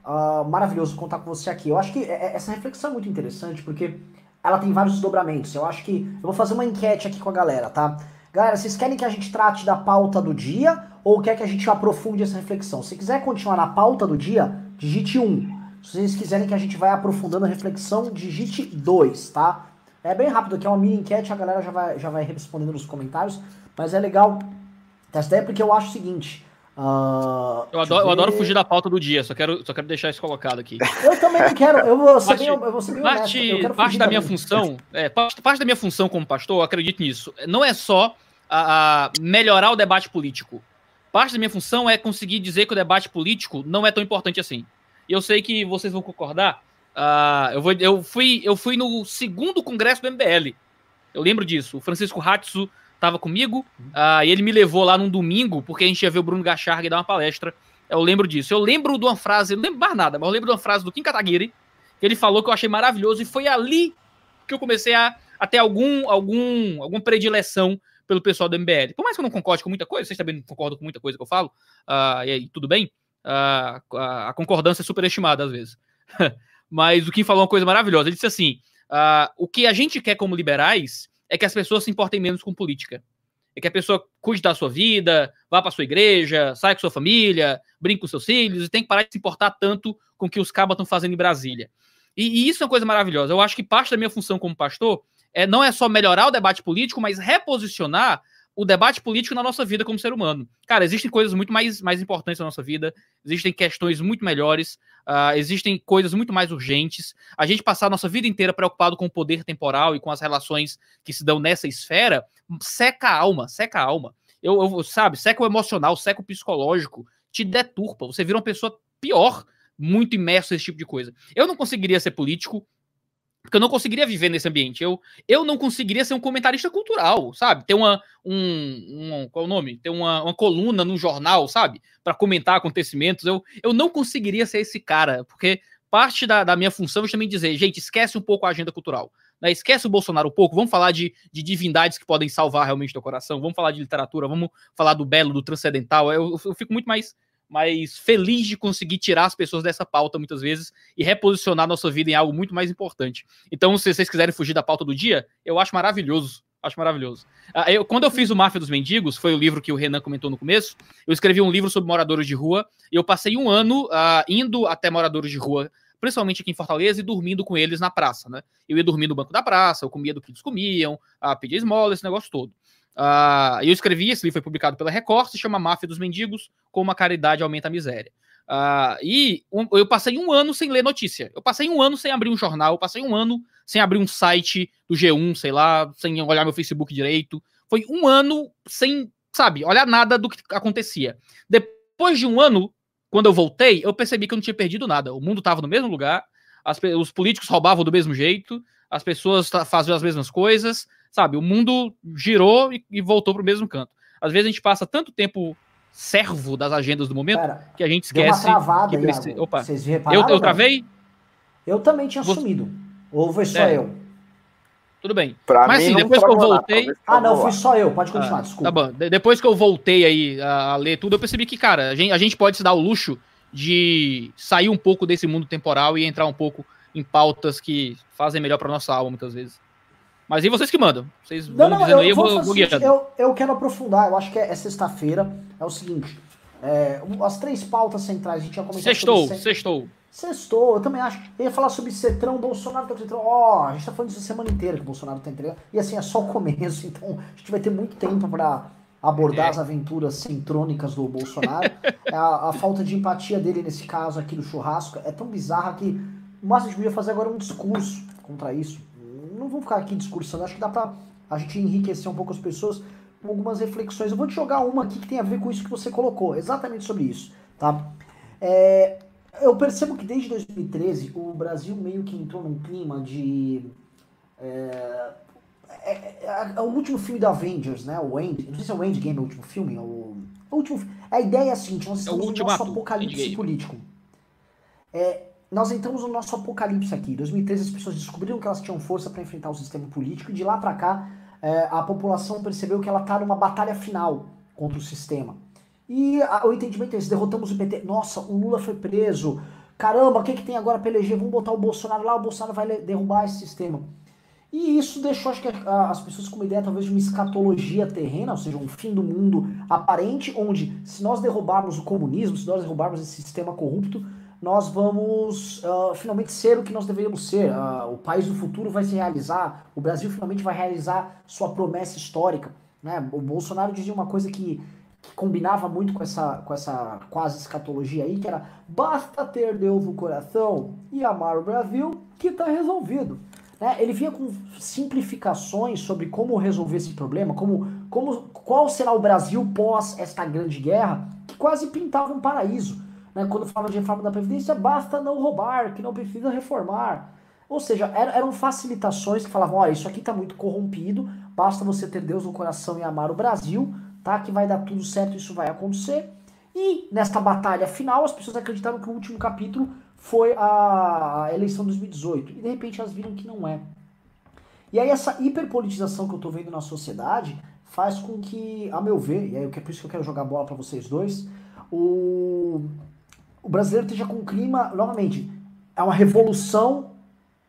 uh, maravilhoso contar com você aqui. Eu acho que é, é, essa reflexão é muito interessante porque ela tem vários desdobramentos. Eu acho que eu vou fazer uma enquete aqui com a galera, tá? Galera, vocês querem que a gente trate da pauta do dia ou quer que a gente aprofunde essa reflexão? Se quiser continuar na pauta do dia, digite 1. Se vocês quiserem que a gente vai aprofundando a reflexão, digite 2, tá? É bem rápido aqui, é uma mini enquete, a galera já vai, já vai respondendo nos comentários, mas é legal essa ideia porque eu acho o seguinte. Uh, eu, adoro, eu adoro fugir da pauta do dia, só quero, só quero deixar isso colocado aqui. Eu também quero, eu vou ser parte, bem, eu vou ser bem parte, honesto, parte da minha função, é, parte, parte da minha função como pastor, eu acredito nisso. Não é só a, a melhorar o debate político. Parte da minha função é conseguir dizer que o debate político não é tão importante assim. E eu sei que vocês vão concordar. Uh, eu, vou, eu, fui, eu fui no segundo congresso do MBL. Eu lembro disso. O Francisco Hatsu estava comigo uh, e ele me levou lá num domingo, porque a gente ia ver o Bruno Gacharg dar uma palestra. Eu lembro disso. Eu lembro de uma frase, não lembro mais nada, mas eu lembro de uma frase do Kim Kataguiri, que ele falou que eu achei maravilhoso, e foi ali que eu comecei a, a ter algum, algum, alguma predileção pelo pessoal do MBL. Por mais que eu não concorde com muita coisa, vocês também não concordam com muita coisa que eu falo, uh, e aí tudo bem, uh, a, a, concordância é superestimada às vezes. [laughs] Mas o Kim falou uma coisa maravilhosa. Ele disse assim: uh, o que a gente quer como liberais é que as pessoas se importem menos com política. é que a pessoa cuide da sua vida, vá para sua igreja, saia com sua família, brinque com seus filhos, e tem que parar de se importar tanto com o que os cabas estão fazendo em Brasília. E, e, isso é uma coisa maravilhosa. Eu acho que parte da minha função como pastor é não é só melhorar o debate político, mas reposicionar o debate político na nossa vida como ser humano. Cara, existem coisas muito mais, mais importantes na nossa vida, existem questões muito melhores, uh, existem coisas muito mais urgentes. A gente passar a nossa vida inteira preocupado com o poder temporal e com as relações que se dão nessa esfera, seca a alma, seca a alma. Eu, eu sabe, seca o emocional, seca o psicológico, te deturpa, você vira uma pessoa pior muito imerso nesse tipo de coisa. Eu não conseguiria ser político, porque eu não conseguiria viver nesse ambiente. Eu, eu não conseguiria ser um comentarista cultural, sabe? Ter uma. Um, um qual é o nome? Ter uma, uma coluna no jornal, sabe? Para comentar acontecimentos. Eu, eu não conseguiria ser esse cara, porque parte da, da minha função é também dizer, gente, esquece um pouco a agenda cultural. Né? Esquece o Bolsonaro um pouco, vamos falar de, de divindades que podem salvar realmente teu coração, vamos falar de literatura, vamos falar do belo, do transcendental. Eu, eu fico muito mais mas feliz de conseguir tirar as pessoas dessa pauta muitas vezes e reposicionar nossa vida em algo muito mais importante. Então, se vocês quiserem fugir da pauta do dia, eu acho maravilhoso. Acho maravilhoso. Uh, eu, quando eu fiz o Máfia dos Mendigos, foi o livro que o Renan comentou no começo, eu escrevi um livro sobre moradores de rua e eu passei um ano uh, indo até moradores de rua, principalmente aqui em Fortaleza, e dormindo com eles na praça, né? Eu ia dormir no banco da praça, eu comia do que eles comiam, uh, pedia esmola, esse negócio todo. Uh, eu escrevi, esse livro foi publicado pela Record, se chama Máfia dos Mendigos, como a caridade aumenta a miséria. Uh, e um, eu passei um ano sem ler notícia. Eu passei um ano sem abrir um jornal, eu passei um ano sem abrir um site do G1, sei lá, sem olhar meu Facebook direito. Foi um ano sem, sabe, olhar nada do que acontecia. Depois de um ano, quando eu voltei, eu percebi que eu não tinha perdido nada. O mundo estava no mesmo lugar, as, os políticos roubavam do mesmo jeito, as pessoas faziam as mesmas coisas, sabe? O mundo girou e, e voltou para o mesmo canto. Às vezes a gente passa tanto tempo servo das agendas do momento Pera, que a gente esquece. Deu uma travada, que precisa... Opa, Vocês repararam, eu, eu travei? Eu também tinha Você... sumido. Ou foi só é. eu? Tudo bem. Pra Mas assim, depois que eu voltei. Nada, ah, não, fui só eu. Pode continuar, ah, desculpa. Tá bom. Depois que eu voltei aí a, a, ler tudo, eu percebi que, cara, a gente, a gente pode se dar o luxo de sair um pouco desse mundo temporal e entrar um pouco em pautas que fazem melhor para nossa alma, muitas vezes. Mas e vocês que mandam? Vocês não, não, eu, aí, eu vou, vou guiando. Eu, eu quero aprofundar, eu acho que é, é sexta-feira. É o seguinte: é, as três pautas centrais, a gente já começou Sextou, sobre... sextou. Sextou, eu também acho. Eu ia falar sobre Cetrão, Bolsonaro tá Cetrão. Ó, oh, a gente tá falando disso a semana inteira que o Bolsonaro tá entregando. E assim, é só o começo, [laughs] então a gente vai ter muito tempo para abordar é. as aventuras centrônicas do Bolsonaro. É a, a, falta de empatia dele nesse caso aqui do churrasco é tão bizarra que o gente podia fazer agora um discurso contra isso não vou ficar aqui discursando, acho que dá pra a gente enriquecer um pouco as pessoas com algumas reflexões. Eu vou te jogar uma aqui que tem a ver com isso que você colocou, exatamente sobre isso, tá? É, eu percebo que desde 2013 o Brasil meio que entrou num clima de. É, é, é, é o último filme da Avengers, né? O End, não sei se é o Endgame, o último filme. O, o último, a ideia é a seguinte: nós estamos no nosso apocalipse político. É, nós entramos no nosso apocalipse aqui. Em 2013 as pessoas descobriram que elas tinham força para enfrentar o sistema político e de lá para cá é, a população percebeu que ela está numa batalha final contra o sistema. E a, o entendimento é esse, derrotamos o PT. Nossa, o Lula foi preso. Caramba, o que, que tem agora para eleger? Vamos botar o Bolsonaro lá, o Bolsonaro vai derrubar esse sistema. E isso deixou, acho que, as pessoas com uma ideia talvez de uma escatologia terrena, ou seja, um fim do mundo aparente, onde se nós derrubarmos o comunismo, se nós derrubarmos esse sistema corrupto, nós vamos uh, finalmente ser o que nós deveríamos ser. Uh, o país do futuro vai se realizar, o Brasil finalmente vai realizar sua promessa histórica. Né? O Bolsonaro dizia uma coisa que, que, combinava muito com essa, com essa quase escatologia aí, que era basta ter Deus no coração e amar o Brasil que está resolvido. Né? Ele vinha com simplificações sobre como resolver esse problema, como, como qual será o Brasil pós esta grande guerra, que quase pintava um paraíso né, quando falava de reforma da Previdência, basta não roubar, que não precisa reformar. Ou seja, eram facilitações que falavam, olha, isso aqui está muito corrompido, basta você ter Deus no coração e amar o Brasil, tá? Que vai dar tudo certo, isso vai acontecer. E nesta batalha final, as pessoas acreditaram que o último capítulo foi a eleição de 2018. E de repente elas viram que não é. E aí essa hiperpolitização que eu estou vendo na sociedade faz com que, a meu ver, e é por isso que eu quero jogar bola para vocês dois, o, o brasileiro esteja com um clima, novamente, é uma revolução,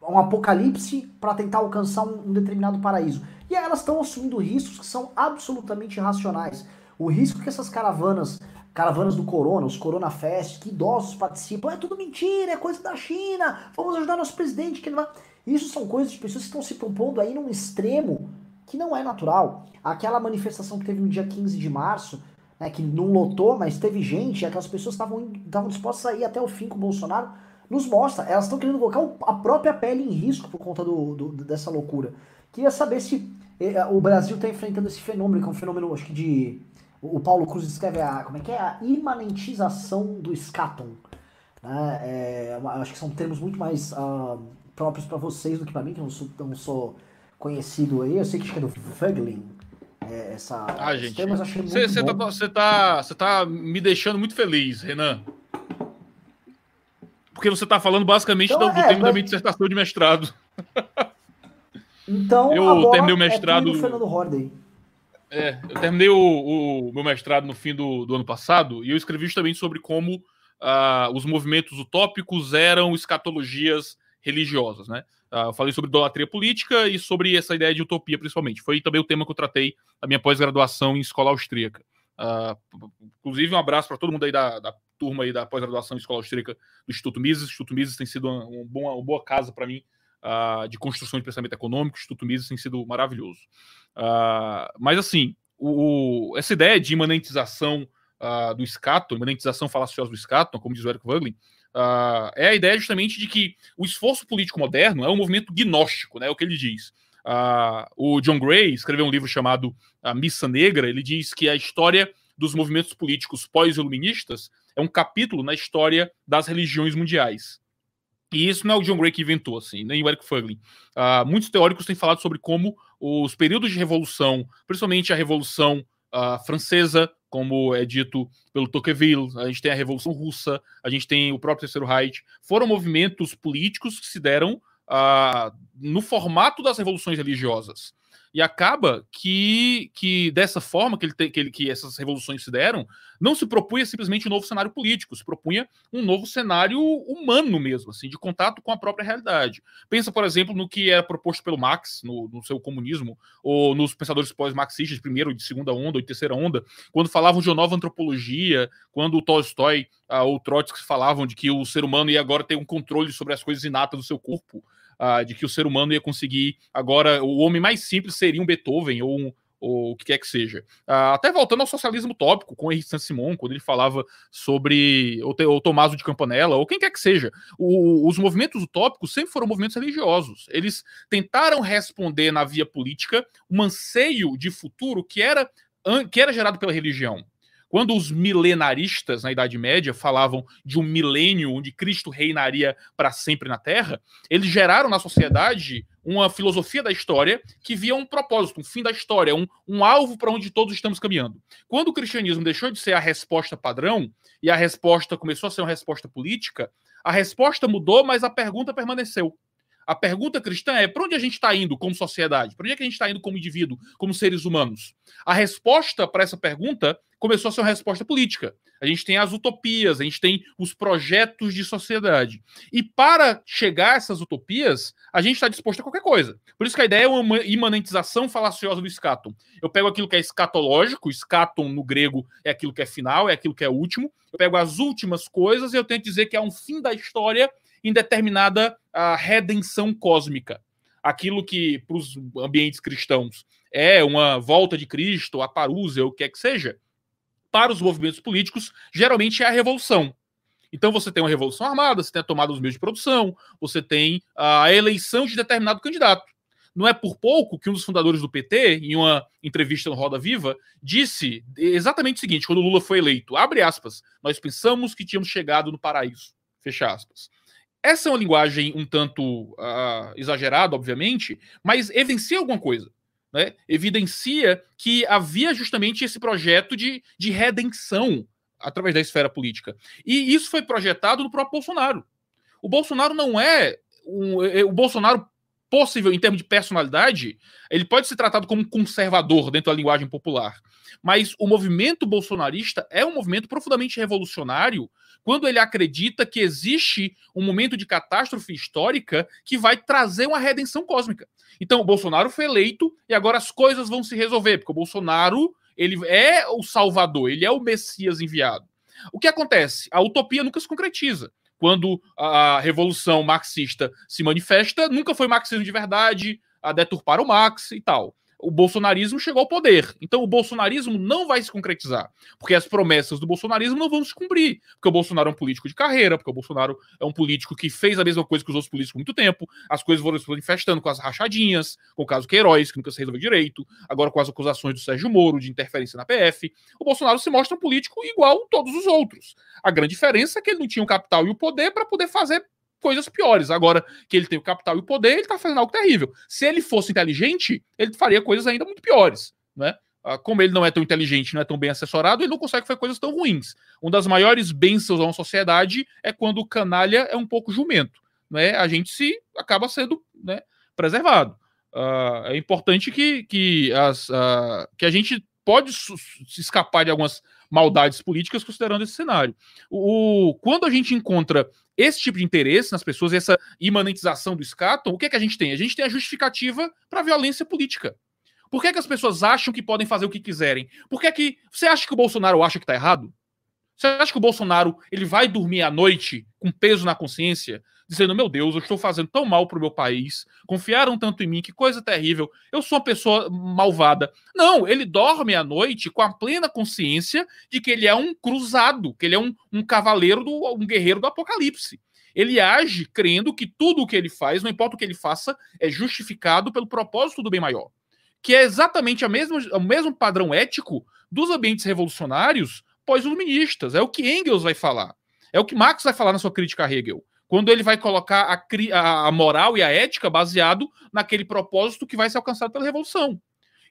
um apocalipse para tentar alcançar um, um, determinado paraíso. E elas estão assumindo riscos que são absolutamente irracionais. O risco que essas caravanas, caravanas do Corona, os Corona Fest, que idosos participam, é tudo mentira, é coisa da China, vamos ajudar nosso presidente que não vai. Isso são coisas de pessoas que estão se propondo aí num extremo que não é natural. Aquela manifestação que teve no dia 15 de março, né, que não lotou, mas teve gente, aquelas pessoas estavam dispostas a ir até o fim com o Bolsonaro, nos mostra, elas estão querendo colocar a própria pele em risco por conta do, do dessa loucura. Queria saber se eh, o Brasil está enfrentando esse fenômeno, que é um fenômeno, acho que de. O Paulo Cruz descreve a. Como é que é? A imanentização do scaton. Né? É, acho que são termos muito mais uh, próprios para vocês do que para mim, que não sou, não sou conhecido aí. Eu sei que acho que é do Fugling. É, essa, ah, gente. Você tá, tá, tá me deixando muito feliz, Renan. Porque você está falando basicamente então, do, do é, tema mas... da minha dissertação de mestrado. [laughs] Então, eu terminei o é mestrado. É Fernando Horden. É, eu terminei o, o, meu mestrado no fim do, do, ano passado e eu escrevi justamente sobre como uh, os movimentos utópicos eram escatologias religiosas, né? Uh, eu falei sobre idolatria política e sobre essa ideia de utopia, principalmente. Foi também o tema que eu tratei na minha pós-graduação em escola austríaca. Uh, inclusive, um abraço para todo mundo aí da, da turma aí da pós-graduação em escola austríaca do Instituto Mises. O Instituto Mises tem sido uma, uma, boa, uma boa casa para mim uh, de construção de pensamento econômico. O Instituto Mises tem sido maravilhoso. Uh, mas, assim, o, o, essa ideia de imanentização do escato, imanentização falaciosa do escato, como diz o Eric Wagner, Uh, é a ideia justamente de que o esforço político moderno é um movimento gnóstico, né? É o que ele diz. Uh, o John Gray escreveu um livro chamado A Missa Negra. Ele diz que a história dos movimentos políticos pós-iluministas é um capítulo na história das religiões mundiais. E isso não é o John Gray que inventou, assim, nem o Eric Fuglin. Uh, muitos teóricos têm falado sobre como os períodos de revolução, principalmente a Revolução uh, Francesa, como é dito pelo Tocqueville, a gente tem a Revolução Russa, a gente tem o próprio Terceiro Reich, foram movimentos políticos que se deram uh, no formato das revoluções religiosas. E acaba que, que dessa forma que, ele te, que, ele, que essas revoluções se deram, não se propunha simplesmente um novo cenário político, se propunha um novo cenário humano mesmo, assim, de contato com a própria realidade. Pensa, por exemplo, no que era proposto pelo Marx, no, no seu comunismo, ou nos pensadores pós-marxistas, primeiro de segunda onda ou de terceira onda, quando falavam de uma nova antropologia, quando o Tolstói ah, ou Trotsky falavam de que o ser humano ia agora ter um controle sobre as coisas inatas do seu corpo, uh, de que o ser humano ia conseguir agora o homem mais simples seria um Beethoven ou um, ou o que quer que seja. Uh, até voltando ao socialismo tópico, com Henri Saint-Simon, quando ele falava sobre o, o Tomaso de Campanella, ou quem quer que seja. O, os movimentos utópicos sempre foram movimentos religiosos. Eles tentaram responder na via política um anseio de futuro que era, que era gerado pela religião. Quando os milenaristas na Idade Média falavam de um milênio onde Cristo reinaria para sempre na Terra, eles geraram na sociedade uma filosofia da história que via um propósito, um fim da história, um, um alvo para onde todos estamos caminhando. Quando o cristianismo deixou de ser a resposta padrão e a resposta começou a ser uma resposta política, a resposta mudou, mas a pergunta permaneceu. A pergunta cristã é: para onde a gente está indo como sociedade? Para onde é que a gente está indo como indivíduo, como seres humanos? A resposta para essa pergunta começou a ser uma resposta política. A gente tem as utopias, a gente tem os projetos de sociedade. E para chegar a essas utopias, a gente está disposto a qualquer coisa. Por isso que a ideia é uma imanentização falaciosa do escaton. Eu pego aquilo que é escatológico, escaton no grego é aquilo que é final, é aquilo que é último. Eu pego as últimas coisas e eu tento dizer que é um fim da história em determinada a redenção cósmica. Aquilo que, para os ambientes cristãos, é uma volta de Cristo, a parúzia, o que é que seja, para os movimentos políticos, geralmente é a revolução. Então você tem uma revolução armada, você tem a tomada dos meios de produção, você tem a eleição de determinado candidato. Não é por pouco que um dos fundadores do PT, em uma entrevista no Roda Viva, disse exatamente o seguinte: quando o Lula foi eleito, abre aspas, nós pensamos que tínhamos chegado no paraíso, fecha aspas. Essa é uma linguagem um tanto uh, exagerada, obviamente, mas evidencia alguma coisa. Né? Evidencia que havia justamente esse projeto de, de redenção através da esfera política. E isso foi projetado no próprio Bolsonaro. O Bolsonaro não é. Um, é, o Bolsonaro possível, em termos de personalidade, ele pode ser tratado como conservador dentro da linguagem popular. Mas o movimento bolsonarista é um movimento profundamente revolucionário quando ele acredita que existe um momento de catástrofe histórica que vai trazer uma redenção cósmica. Então, o Bolsonaro foi eleito e agora as coisas vão se resolver, porque o Bolsonaro ele é o salvador, ele é o Messias enviado. O que acontece? A utopia nunca se concretiza quando a revolução marxista se manifesta, nunca foi marxismo de verdade, a deturpar o Marx e tal o bolsonarismo chegou ao poder. Então o bolsonarismo não vai se concretizar, porque as promessas do bolsonarismo não vão se cumprir, porque o Bolsonaro é um político de carreira, porque o Bolsonaro é um político que fez a mesma coisa que os outros políticos por muito tempo, as coisas foram se manifestando com as rachadinhas, com o caso Queiroz, que nunca se resolveu direito, agora com as acusações do Sérgio Moro de interferência na PF. O Bolsonaro se mostra um político igual a todos os outros. A grande diferença é que ele não tinha o capital e o poder para poder fazer coisas piores. Agora que ele tem o capital e o poder, ele está fazendo algo terrível. Se ele fosse inteligente, ele faria coisas ainda muito piores, né? Ah, como ele não é tão inteligente, não é tão bem assessorado, ele não consegue fazer coisas tão ruins. Uma das maiores bênçãos a uma sociedade é quando o canalha é um pouco jumento, né? A gente se acaba sendo né, preservado. Uh, é importante que, que, as, uh, que a gente pode se escapar de algumas maldades políticas considerando esse cenário. O, quando a gente encontra esse tipo de interesse nas pessoas, essa imanentização do escato, o que, é que a gente tem? A gente tem a justificativa para a violência política. Por que, é que as pessoas acham que podem fazer o que quiserem? Por que, é que você acha que o Bolsonaro acha que está errado? Você acha que o Bolsonaro ele vai dormir à noite com peso na consciência, dizendo: Meu Deus, eu estou fazendo tão mal para o meu país, confiaram tanto em mim, que coisa terrível, eu sou uma pessoa malvada. Não, ele dorme à noite com a plena consciência de que ele é um cruzado, que ele é um, um cavaleiro, do, um guerreiro do apocalipse. Ele age crendo que tudo o que ele faz, não importa o que ele faça, é justificado pelo propósito do bem maior. Que é exatamente a mesma, o mesmo padrão ético dos ambientes revolucionários pós-iluministas. É o que Engels vai falar. É o que Marx vai falar na sua crítica a Hegel. Quando ele vai colocar a, a moral e a ética baseado naquele propósito que vai ser alcançado pela revolução.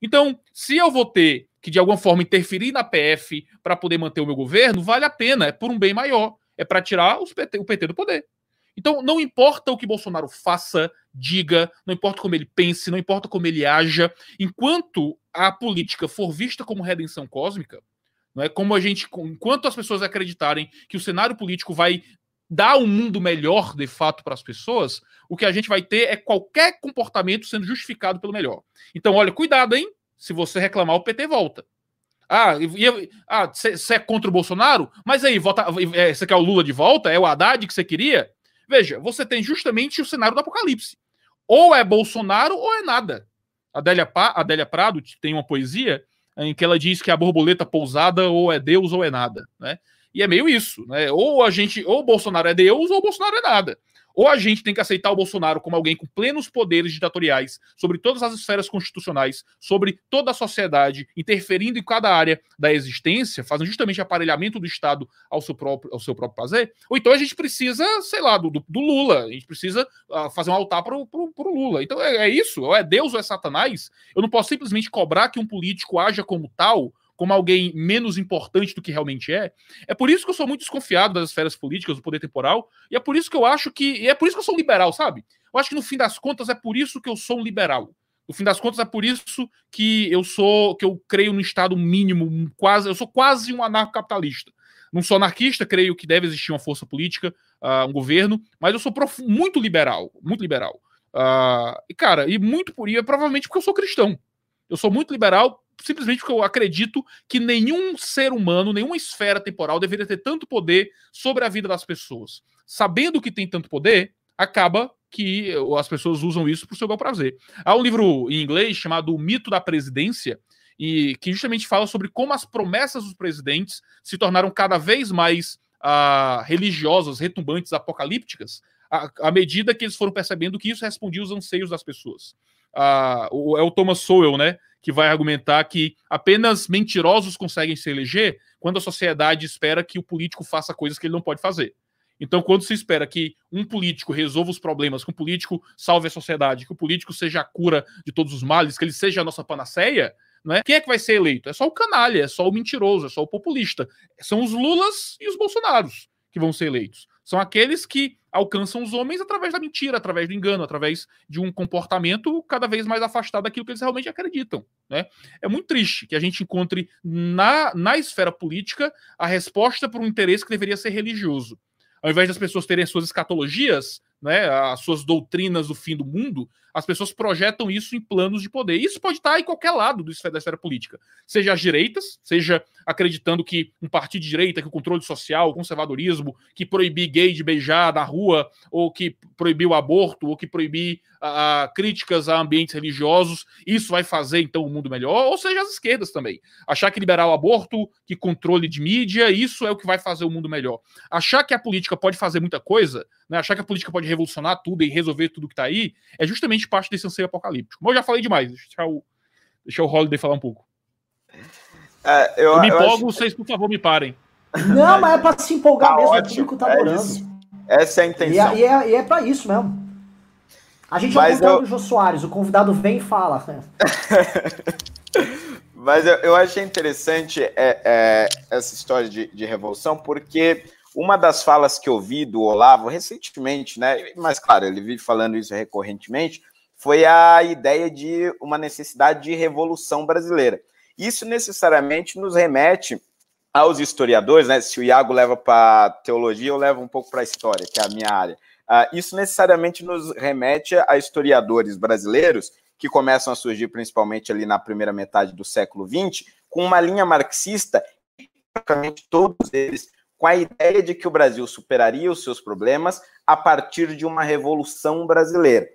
Então, se eu vou ter que de alguma forma interferir na PF para poder manter o meu governo, vale a pena, é por um bem maior, é para tirar PT, o PT do poder. Então, não importa o que Bolsonaro faça, diga, não importa como ele pense, não importa como ele haja, enquanto a política for vista como redenção cósmica, não é como a gente, enquanto as pessoas acreditarem que o cenário político vai dar um mundo melhor de fato para as pessoas, o que a gente vai ter é qualquer comportamento sendo justificado pelo melhor. Então, olha, cuidado, hein? Se você reclamar, o PT volta. Ah, você ah, é contra o Bolsonaro? Mas aí, é, você quer o Lula de volta? É o Haddad que você queria? Veja, você tem justamente o cenário do apocalipse. Ou é Bolsonaro ou é nada. Adélia, pa, Adélia Prado tem uma poesia em que ela diz que a borboleta pousada ou é Deus ou é nada, né? E é meio isso, né? Ou a gente, ou o Bolsonaro é Deus ou o Bolsonaro é nada. Ou a gente tem que aceitar o Bolsonaro como alguém com plenos poderes ditatoriais sobre todas as esferas constitucionais, sobre toda a sociedade, interferindo em cada área da existência, fazendo justamente aparelhamento do Estado ao seu próprio, ao seu próprio prazer. Ou então a gente precisa, sei lá, do, do Lula. A gente precisa uh, fazer um altar para o Lula. Então é, é isso. Ou é Deus ou é Satanás. Eu não posso simplesmente cobrar que um político haja como tal como alguém menos importante do que realmente é. É por isso que eu sou muito desconfiado das esferas políticas, do poder temporal, e é por isso que eu acho que. E é por isso que eu sou um liberal, sabe? Eu acho que no fim das contas é por isso que eu sou um liberal. No fim das contas é por isso que eu sou, que eu creio no Estado mínimo, quase, eu sou quase um anarcocapitalista. Não sou anarquista, creio que deve existir uma força política, uh, um governo, mas eu sou muito liberal, muito liberal. Uh, e cara, e muito por isso, provavelmente porque eu sou cristão. Eu sou muito liberal simplesmente porque eu acredito que nenhum ser humano, nenhuma esfera temporal deveria ter tanto poder sobre a vida das pessoas. Sabendo que tem tanto poder, acaba que as pessoas usam isso para o seu bel prazer. Há um livro em inglês chamado O Mito da Presidência, e que justamente fala sobre como as promessas dos presidentes se tornaram cada vez mais uh, religiosas, retumbantes, apocalípticas, à, medida que eles foram percebendo que isso respondia aos anseios das pessoas. O, é o Thomas Sowell, né? Que vai argumentar que apenas mentirosos conseguem se eleger quando a sociedade espera que o político faça coisas que ele não pode fazer. Então, quando se espera que um político resolva os problemas, que um político salve a sociedade, que o político seja a cura de todos os males, que ele seja a nossa panaceia, não é? quem é que vai ser eleito? É só o canalha, é só o mentiroso, é só o populista. São os Lulas e os Bolsonaros que vão ser eleitos. São aqueles que alcançam os homens através da mentira, através do engano, através de um comportamento cada vez mais afastado daquilo que eles realmente acreditam. Né? É muito triste que a gente encontre na, na esfera política a resposta para um interesse que deveria ser religioso. Ao invés das pessoas terem suas escatologias, né, as suas doutrinas do fim do mundo, as pessoas projetam isso em planos de poder. Isso pode estar em qualquer lado da esfera política, seja as direitas, seja acreditando que um partido de direita, que o controle social, o conservadorismo, que proibir gay de beijar na rua, ou que proibir o aborto, ou que proibir uh, críticas a ambientes religiosos, isso vai fazer então o mundo melhor, ou seja, as esquerdas também. Achar que liberar o aborto, que controle de mídia, isso é o que vai fazer o mundo melhor. Achar que a política pode fazer muita coisa, né, achar que a política pode revolucionar tudo e resolver tudo que está aí, é justamente parte desse anseio apocalíptico. Mas eu já falei demais, deixa o, deixa o Holiday falar um pouco. É, eu, eu, me empolgo, acho... vocês, por favor, me parem. [laughs] Não, mas é para se empolgar tá mesmo, ótimo, o público tá é adorando. Isso. Essa é a intenção. E é, e é, é para isso mesmo. A gente mas é o eu... Jô Soares, o convidado vem e fala. [laughs] mas eu, eu achei interessante é, é, essa história de, de revolução, porque uma das falas que eu vi do Olavo recentemente, né? Mas claro, ele vive falando isso recorrentemente, foi a ideia de uma necessidade de revolução brasileira. Isso necessariamente nos remete aos historiadores, né? Se o Iago leva para teologia, eu levo um pouco para a história, que é a minha área. Uh, isso necessariamente nos remete a historiadores brasileiros que começam a surgir principalmente ali na primeira metade do século XX, com uma linha marxista, praticamente todos eles com a ideia de que o Brasil superaria os seus problemas a partir de uma revolução brasileira.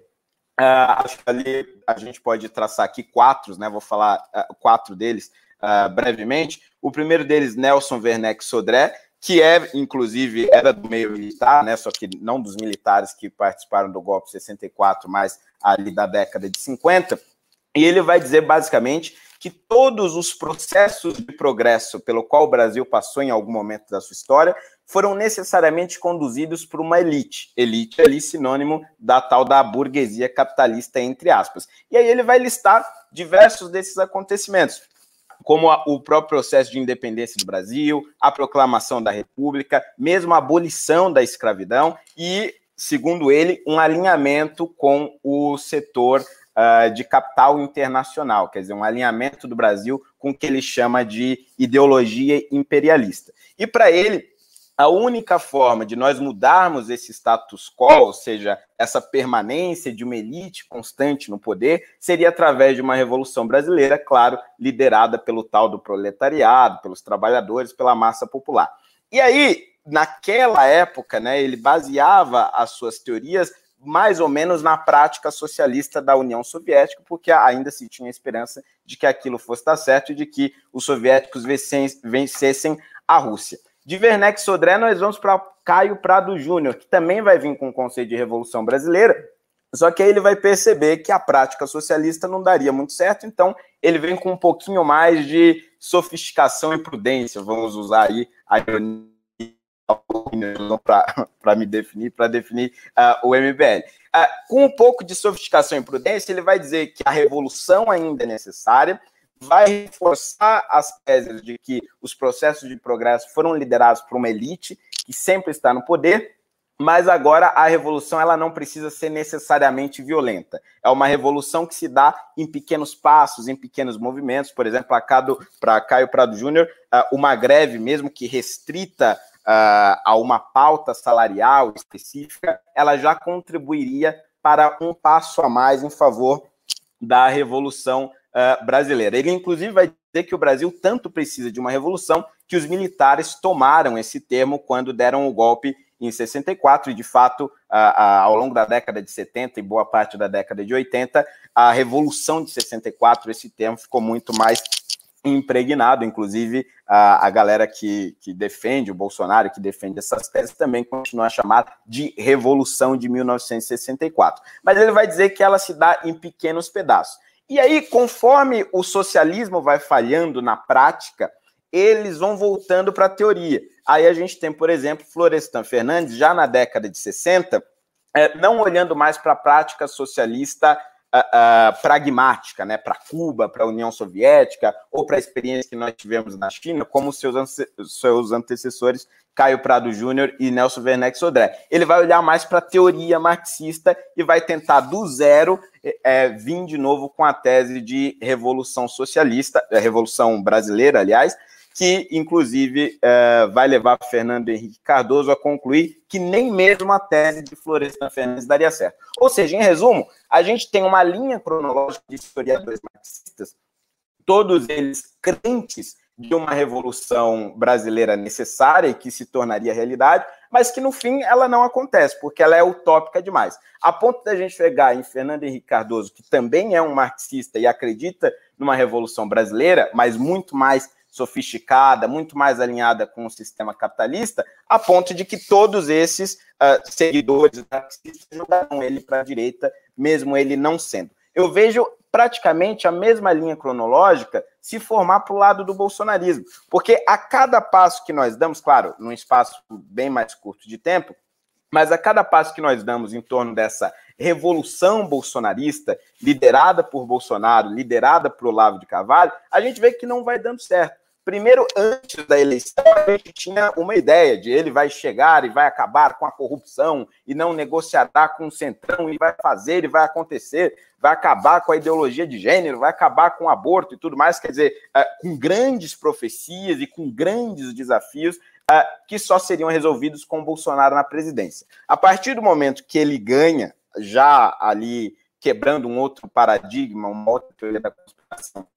Uh, acho que ali a gente pode traçar aqui quatro, né? Vou falar uh, quatro deles uh, brevemente. O primeiro deles, Nelson Werneck Sodré, que é, inclusive, era do meio militar, né? Só que não dos militares que participaram do golpe 64, mas ali da década de 50. E ele vai dizer basicamente que todos os processos de progresso pelo qual o Brasil passou em algum momento da sua história foram necessariamente conduzidos por uma elite. Elite ali sinônimo da tal da burguesia capitalista, entre aspas. E aí ele vai listar diversos desses acontecimentos, como o próprio processo de independência do Brasil, a proclamação da República, mesmo a abolição da escravidão e, segundo ele, um alinhamento com o setor uh, de capital internacional, quer dizer, um alinhamento do Brasil com o que ele chama de ideologia imperialista. E para ele, a única forma de nós mudarmos esse status quo, ou seja, essa permanência de uma elite constante no poder, seria através de uma revolução brasileira, claro, liderada pelo tal do proletariado, pelos trabalhadores, pela massa popular. E aí, naquela época, né, ele baseava as suas teorias mais ou menos na prática socialista da União Soviética, porque ainda se tinha esperança de que aquilo fosse dar certo e de que os soviéticos vencessem a Rússia. De Werneck Sodré, nós vamos para Caio Prado Júnior, que também vai vir com o conceito de Revolução Brasileira, só que aí ele vai perceber que a prática socialista não daria muito certo, então ele vem com um pouquinho mais de sofisticação e prudência, vamos usar aí a ironia para me definir, para definir uh, o MBL. Uh, ah, com um pouco de sofisticação e prudência, ele vai dizer que a revolução ainda é necessária, vai reforçar as teses de que os processos de progresso foram liderados por uma elite que sempre está no poder, mas agora a revolução ela não precisa ser necessariamente violenta. É uma revolução que se dá em pequenos passos, em pequenos movimentos. Por exemplo, para Caio Prado Júnior, ah, uma greve, mesmo que restrita uh, a uma pauta salarial específica, ela já contribuiria para um passo a mais em favor da revolução uh, brasileira. Ele, inclusive, vai dizer que o Brasil tanto precisa de uma revolução que os militares tomaram esse termo quando deram o golpe em 64, e de fato, uh, ao longo da década de 70 e boa parte da década de 80, a Revolução de 64, esse termo ficou muito mais impregnado, inclusive a, a galera que, que defende o Bolsonaro, que defende essas teses, também continua a chamar de Revolução de 1964. Mas ele vai dizer que ela se dá em pequenos pedaços. E aí, conforme o socialismo vai falhando na prática, eles vão voltando para a teoria. Aí a gente tem, por exemplo, Florestan Fernandes, já na década de 60, é, não olhando mais para a prática socialista uh, pragmática, né, para Cuba, para a União Soviética, ou para a experiência que nós tivemos na China, como seus, seus antecessores Caio Prado Júnior e Nelson Werneck Sodré. Ele vai olhar mais para a teoria marxista e vai tentar, do zero, é, vir de novo com a tese de revolução socialista, revolução brasileira, aliás, que inclusive é, vai levar Fernando Henrique Cardoso a concluir que nem mesmo a tese de Florestan Fernandes daria certo. Ou seja, em resumo, a gente tem uma linha cronológica de historiadores marxistas, todos eles crentes de uma revolução brasileira necessária e que se tornaria realidade, mas que no fim ela não acontece, porque ela é utópica demais. A ponto da gente pegar em Fernando Henrique Cardoso, que também é um marxista e acredita numa revolução brasileira, mas muito mais sofisticada, muito mais alinhada com o sistema capitalista, a ponto de que todos esses uh, seguidores marxistas jogaram ele para a direita, mesmo ele não sendo. Eu vejo praticamente a mesma linha cronológica se formar para o lado do bolsonarismo, porque a cada passo que nós damos, claro, num espaço bem mais curto de tempo, mas a cada passo que nós damos em torno dessa revolução bolsonarista, liderada por Bolsonaro, liderada por Olavo de Carvalho, a gente vê que não vai dando certo. Primeiro, antes da eleição, a gente tinha uma ideia de ele vai chegar e vai acabar com a corrupção e não negociará com o centrão e vai fazer e vai acontecer, vai acabar com a ideologia de gênero, vai acabar com o aborto e tudo mais. Quer dizer, eh, com grandes profecias e com grandes desafios eh, que só seriam resolvidos com Bolsonaro na presidência. A partir do momento que ele ganha, já ali quebrando um outro paradigma, uma outra teoria da conspiração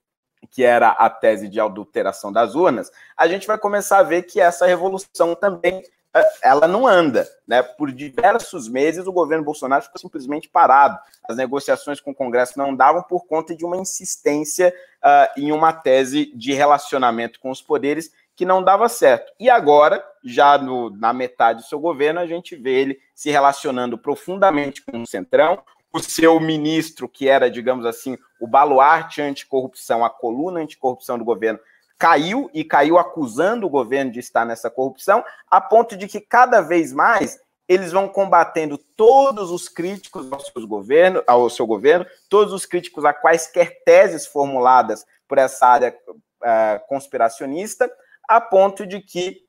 que era a tese de adulteração das urnas, a gente vai começar a ver que essa revolução também eh, ela não anda, né? Por diversos meses o governo Bolsonaro ficou simplesmente parado. As negociações com o Congresso não davam por conta de uma insistência uh, em uma tese de relacionamento com os poderes que não dava certo. E agora, já no, na metade do seu governo, a gente vê ele se relacionando profundamente com o Centrão, o seu ministro, que era, digamos assim, o baluarte anticorrupção, a coluna anticorrupção do governo, caiu e caiu acusando o governo de estar nessa corrupção, a ponto de que cada vez mais eles vão combatendo todos os críticos ao seu governo, ao seu governo, todos os críticos a quaisquer teses formuladas por essa área uh, conspiracionista, a ponto de que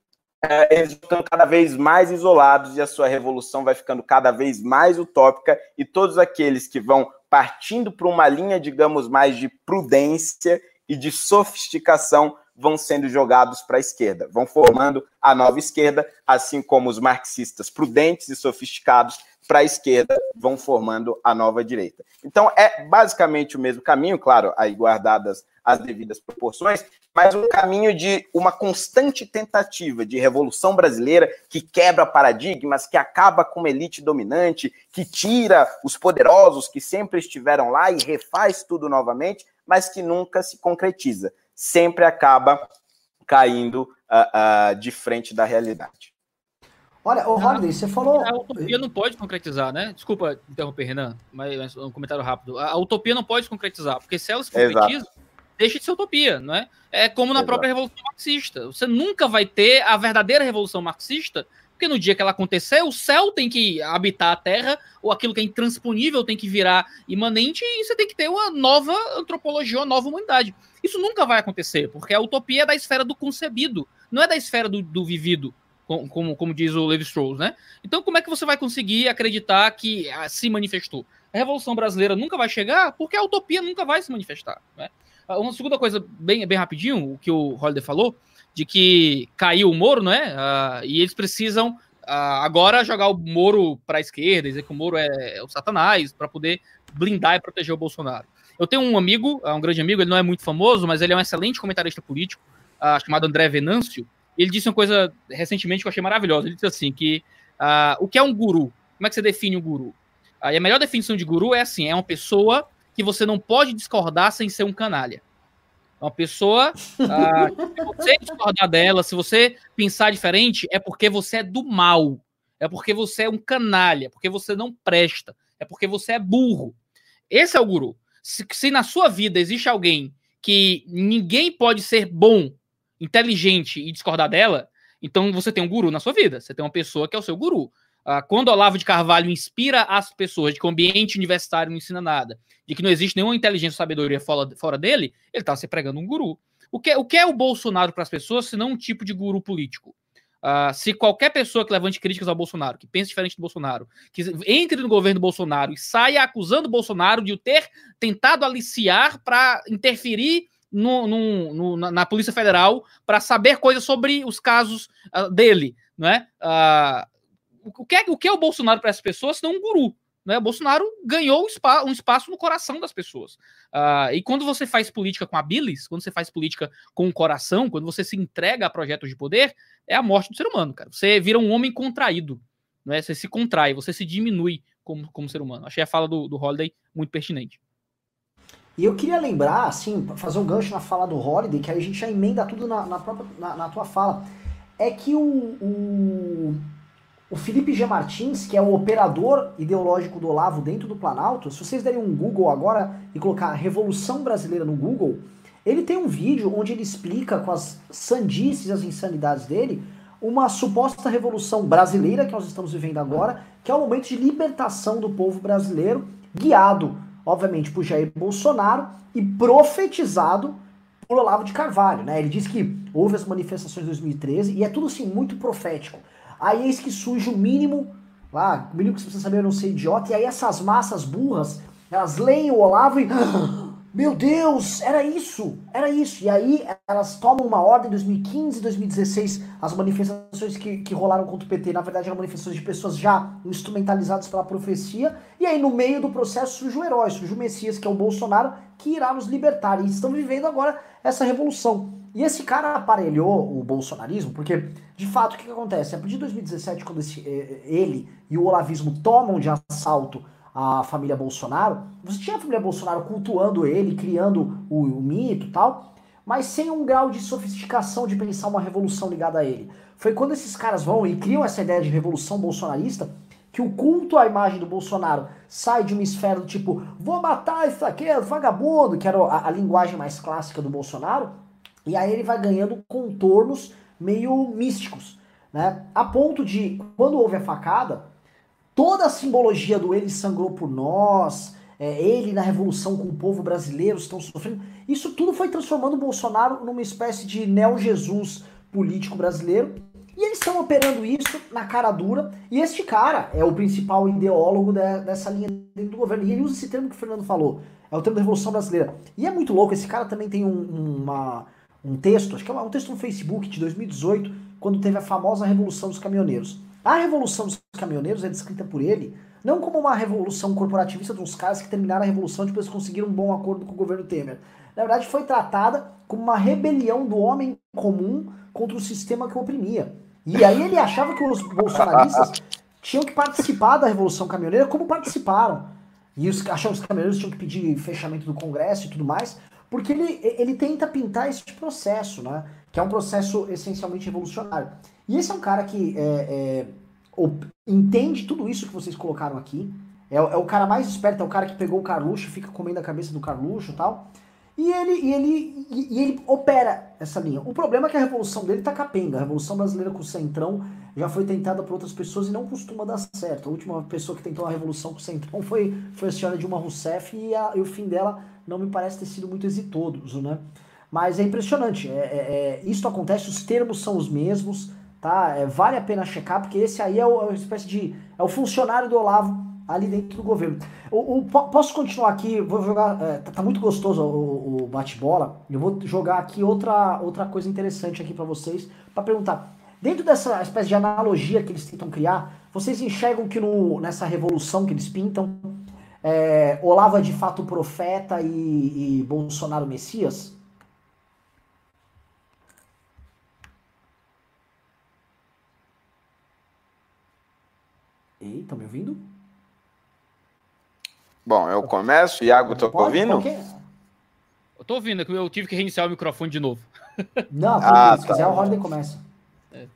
é, eles ficando cada vez mais isolados e a sua revolução vai ficando cada vez mais utópica e todos aqueles que vão partindo para uma linha, digamos, mais de prudência e de sofisticação vão sendo jogados para a esquerda, vão formando a nova esquerda, assim como os marxistas prudentes e sofisticados para a esquerda vão formando a nova direita. Então é basicamente o mesmo caminho, claro, aí guardadas as devidas proporções, mas um caminho de uma constante tentativa de revolução brasileira que quebra paradigmas, que acaba com uma elite dominante, que tira os poderosos que sempre estiveram lá e refaz tudo novamente, mas que nunca se concretiza. Sempre acaba caindo uh, uh, de frente da realidade. Olha, o Holiday, você falou. A utopia não pode concretizar, né? Desculpa interromper, Renan, mas um comentário rápido. A utopia não pode concretizar, porque se ela se concretiza, deixa de ser utopia, não é? É como na Exato. própria Revolução Marxista. Você nunca vai ter a verdadeira Revolução Marxista, porque no dia que ela acontecer, o céu tem que habitar a Terra, ou aquilo que é intransponível tem que virar imanente, e você tem que ter uma nova antropologia, uma nova humanidade. Isso nunca vai acontecer, porque a utopia é da esfera do concebido, não é da esfera do, do vivido como, como diz o Levi Strauss, né? Então, como é que você vai conseguir acreditar que ah, se manifestou? A Revolução Brasileira nunca vai chegar porque a utopia nunca vai se manifestar. Né? Ah, uma segunda coisa, bem, bem rapidinho, o que o Holliday falou, de que caiu o Moro, né? Uh, e eles precisam agora jogar o Moro para a esquerda, dizer que o Moro é, é o Satanás, para poder blindar e proteger o Bolsonaro. Eu tenho um amigo, um grande amigo, ele não é muito famoso, mas ele é um excelente comentarista político, uh, chamado André Venâncio, ele disse uma coisa recentemente que eu achei maravilhosa. Ele disse assim: que uh, o que é um guru? Como é que você define um guru? E a melhor definição de guru é assim: é uma pessoa que você não pode discordar sem ser um canalha. É uma pessoa, uh, se você discordar dela, se você pensar diferente, é porque você é do mal. É porque você é um canalha, porque você não presta, é porque você é burro. Esse é o guru. Se, se na sua vida existe alguém que ninguém pode ser bom inteligente e discordar dela, então você tem um guru na sua vida. Você tem uma pessoa que é o seu guru. Uh, quando Olavo de Carvalho inspira as pessoas de que o ambiente universitário não ensina nada, de que não existe nenhuma inteligência ou sabedoria fora, dele, ele está se pregando um guru. O que, o que é o Bolsonaro para as pessoas, se não um tipo de guru político? Uh, se qualquer pessoa que levante críticas ao Bolsonaro, que pense diferente do Bolsonaro, que entre no governo do Bolsonaro e saia acusando o Bolsonaro de o ter tentado aliciar para interferir no, no, no, na Polícia Federal para saber coisas sobre os casos uh, dele, não é? Uh, o, que é, o que é o Bolsonaro para essas pessoas, senão um guru? Né? O Bolsonaro ganhou um, spa, um espaço no coração das pessoas. Uh, e quando você faz política com a bilis, quando você faz política com o coração, quando você se entrega a projetos de poder, é a morte do ser humano, cara. Você vira um homem contraído. Né? Você se contrai, você se diminui como, como ser humano. Achei a fala do, do Holiday muito pertinente. E eu queria lembrar, assim, fazer um gancho na fala do Holiday, que aí a gente já emenda tudo na, na própria na, na tua fala. É que o, o, o Felipe G. Martins, que é o operador ideológico do Olavo dentro do Planalto, se vocês derem um Google agora e colocar Revolução Brasileira no Google, ele tem um vídeo onde ele explica com as sandices as insanidades dele uma suposta revolução brasileira que nós estamos vivendo agora, que é o momento de libertação do povo brasileiro, guiado obviamente, por Jair Bolsonaro e profetizado por Olavo de Carvalho, né? Ele diz que houve as manifestações de 2013 e é tudo assim muito profético. Aí eis que surge o mínimo, lá, o mínimo que você precisa saber, eu não ser idiota, e aí essas massas burras, elas leem o Olavo e [laughs] Meu Deus, era isso, era isso. E aí elas tomam uma ordem em 2015, 2016, as manifestações que, que rolaram contra o PT, na verdade eram manifestações de pessoas já instrumentalizadas pela profecia. E aí no meio do processo surge o herói, surge o Messias, que é o Bolsonaro, que irá nos libertar. E estão vivendo agora essa revolução. E esse cara aparelhou o bolsonarismo, porque, de fato, o que, que acontece? A partir de 2017, quando esse, eh, ele e o olavismo tomam de assalto a família Bolsonaro, você tinha a família Bolsonaro cultuando ele, criando o, o mito e tal, mas sem um grau de sofisticação de pensar uma revolução ligada a ele. Foi quando esses caras vão e criam essa ideia de revolução bolsonarista que o culto à imagem do Bolsonaro sai de uma esfera do tipo, vou matar esse aqui, vagabundo, que era a, a linguagem mais clássica do Bolsonaro, e aí ele vai ganhando contornos meio místicos, né? A ponto de, quando houve a facada, toda a simbologia do ele sangrou por nós, é, ele na revolução com o povo brasileiro estão sofrendo, isso tudo foi transformando o Bolsonaro numa espécie de neo-Jesus político brasileiro. E eles estão operando isso na cara dura. E este cara é o principal ideólogo de, dessa linha dentro do governo. E ele usa esse termo que o Fernando falou. É o termo da Revolução Brasileira. E é muito louco. Esse cara também tem um, uma, um texto, acho que é um texto no Facebook de 2018, quando teve a famosa Revolução dos Caminhoneiros. A Revolução dos Caminhoneiros é descrita por ele não como uma revolução corporativista de uns caras que terminaram a revolução e depois conseguiram um bom acordo com o governo Temer. Na verdade, foi tratada como uma rebelião do homem comum contra o sistema que o oprimia. E aí ele achava que os bolsonaristas [laughs] tinham que participar da Revolução Caminhoneira como participaram. E os, achavam que os caminhoneiros tinham que pedir fechamento do Congresso e tudo mais, porque ele, ele tenta pintar esse processo, né? Que é um processo essencialmente revolucionário. E esse é um cara que é, é, entende tudo isso que vocês colocaram aqui. É, é, o cara mais esperto, é o cara que pegou o Carluxo, fica comendo a cabeça do Carluxo e tal. E ele, e, ele, e, e, ele opera essa linha. O problema é que a revolução dele tá capenga. A revolução brasileira com o Centrão já foi tentada por outras pessoas e não costuma dar certo. A última pessoa que tentou a revolução com o Centrão foi, foi a senhora Dilma Rousseff e, a, e o fim dela não me parece ter sido muito exitoso, né? Mas é impressionante. É, é, é isso acontece, os termos são os mesmos tá? É, vale a pena checar, porque esse aí é, o, é uma espécie de. é o funcionário do Olavo ali dentro do governo. O, o posso continuar aqui? Vou jogar. É, tá, tá, muito gostoso o, o bate-bola. Eu vou jogar aqui outra, outra coisa interessante aqui para vocês, para perguntar. Dentro dessa espécie de analogia que eles tentam criar, vocês enxergam que no, nessa revolução que eles pintam, é, Olavo é de fato profeta e, e Bolsonaro Messias? Ei, tá me ouvindo? Bom, eu começo. Iago, tô Pode, ouvindo? Qualquer... Eu tô ouvindo, eu tive que reiniciar o microfone de novo. [laughs] Não, ah, se tá quiser, o Rodney começa. É.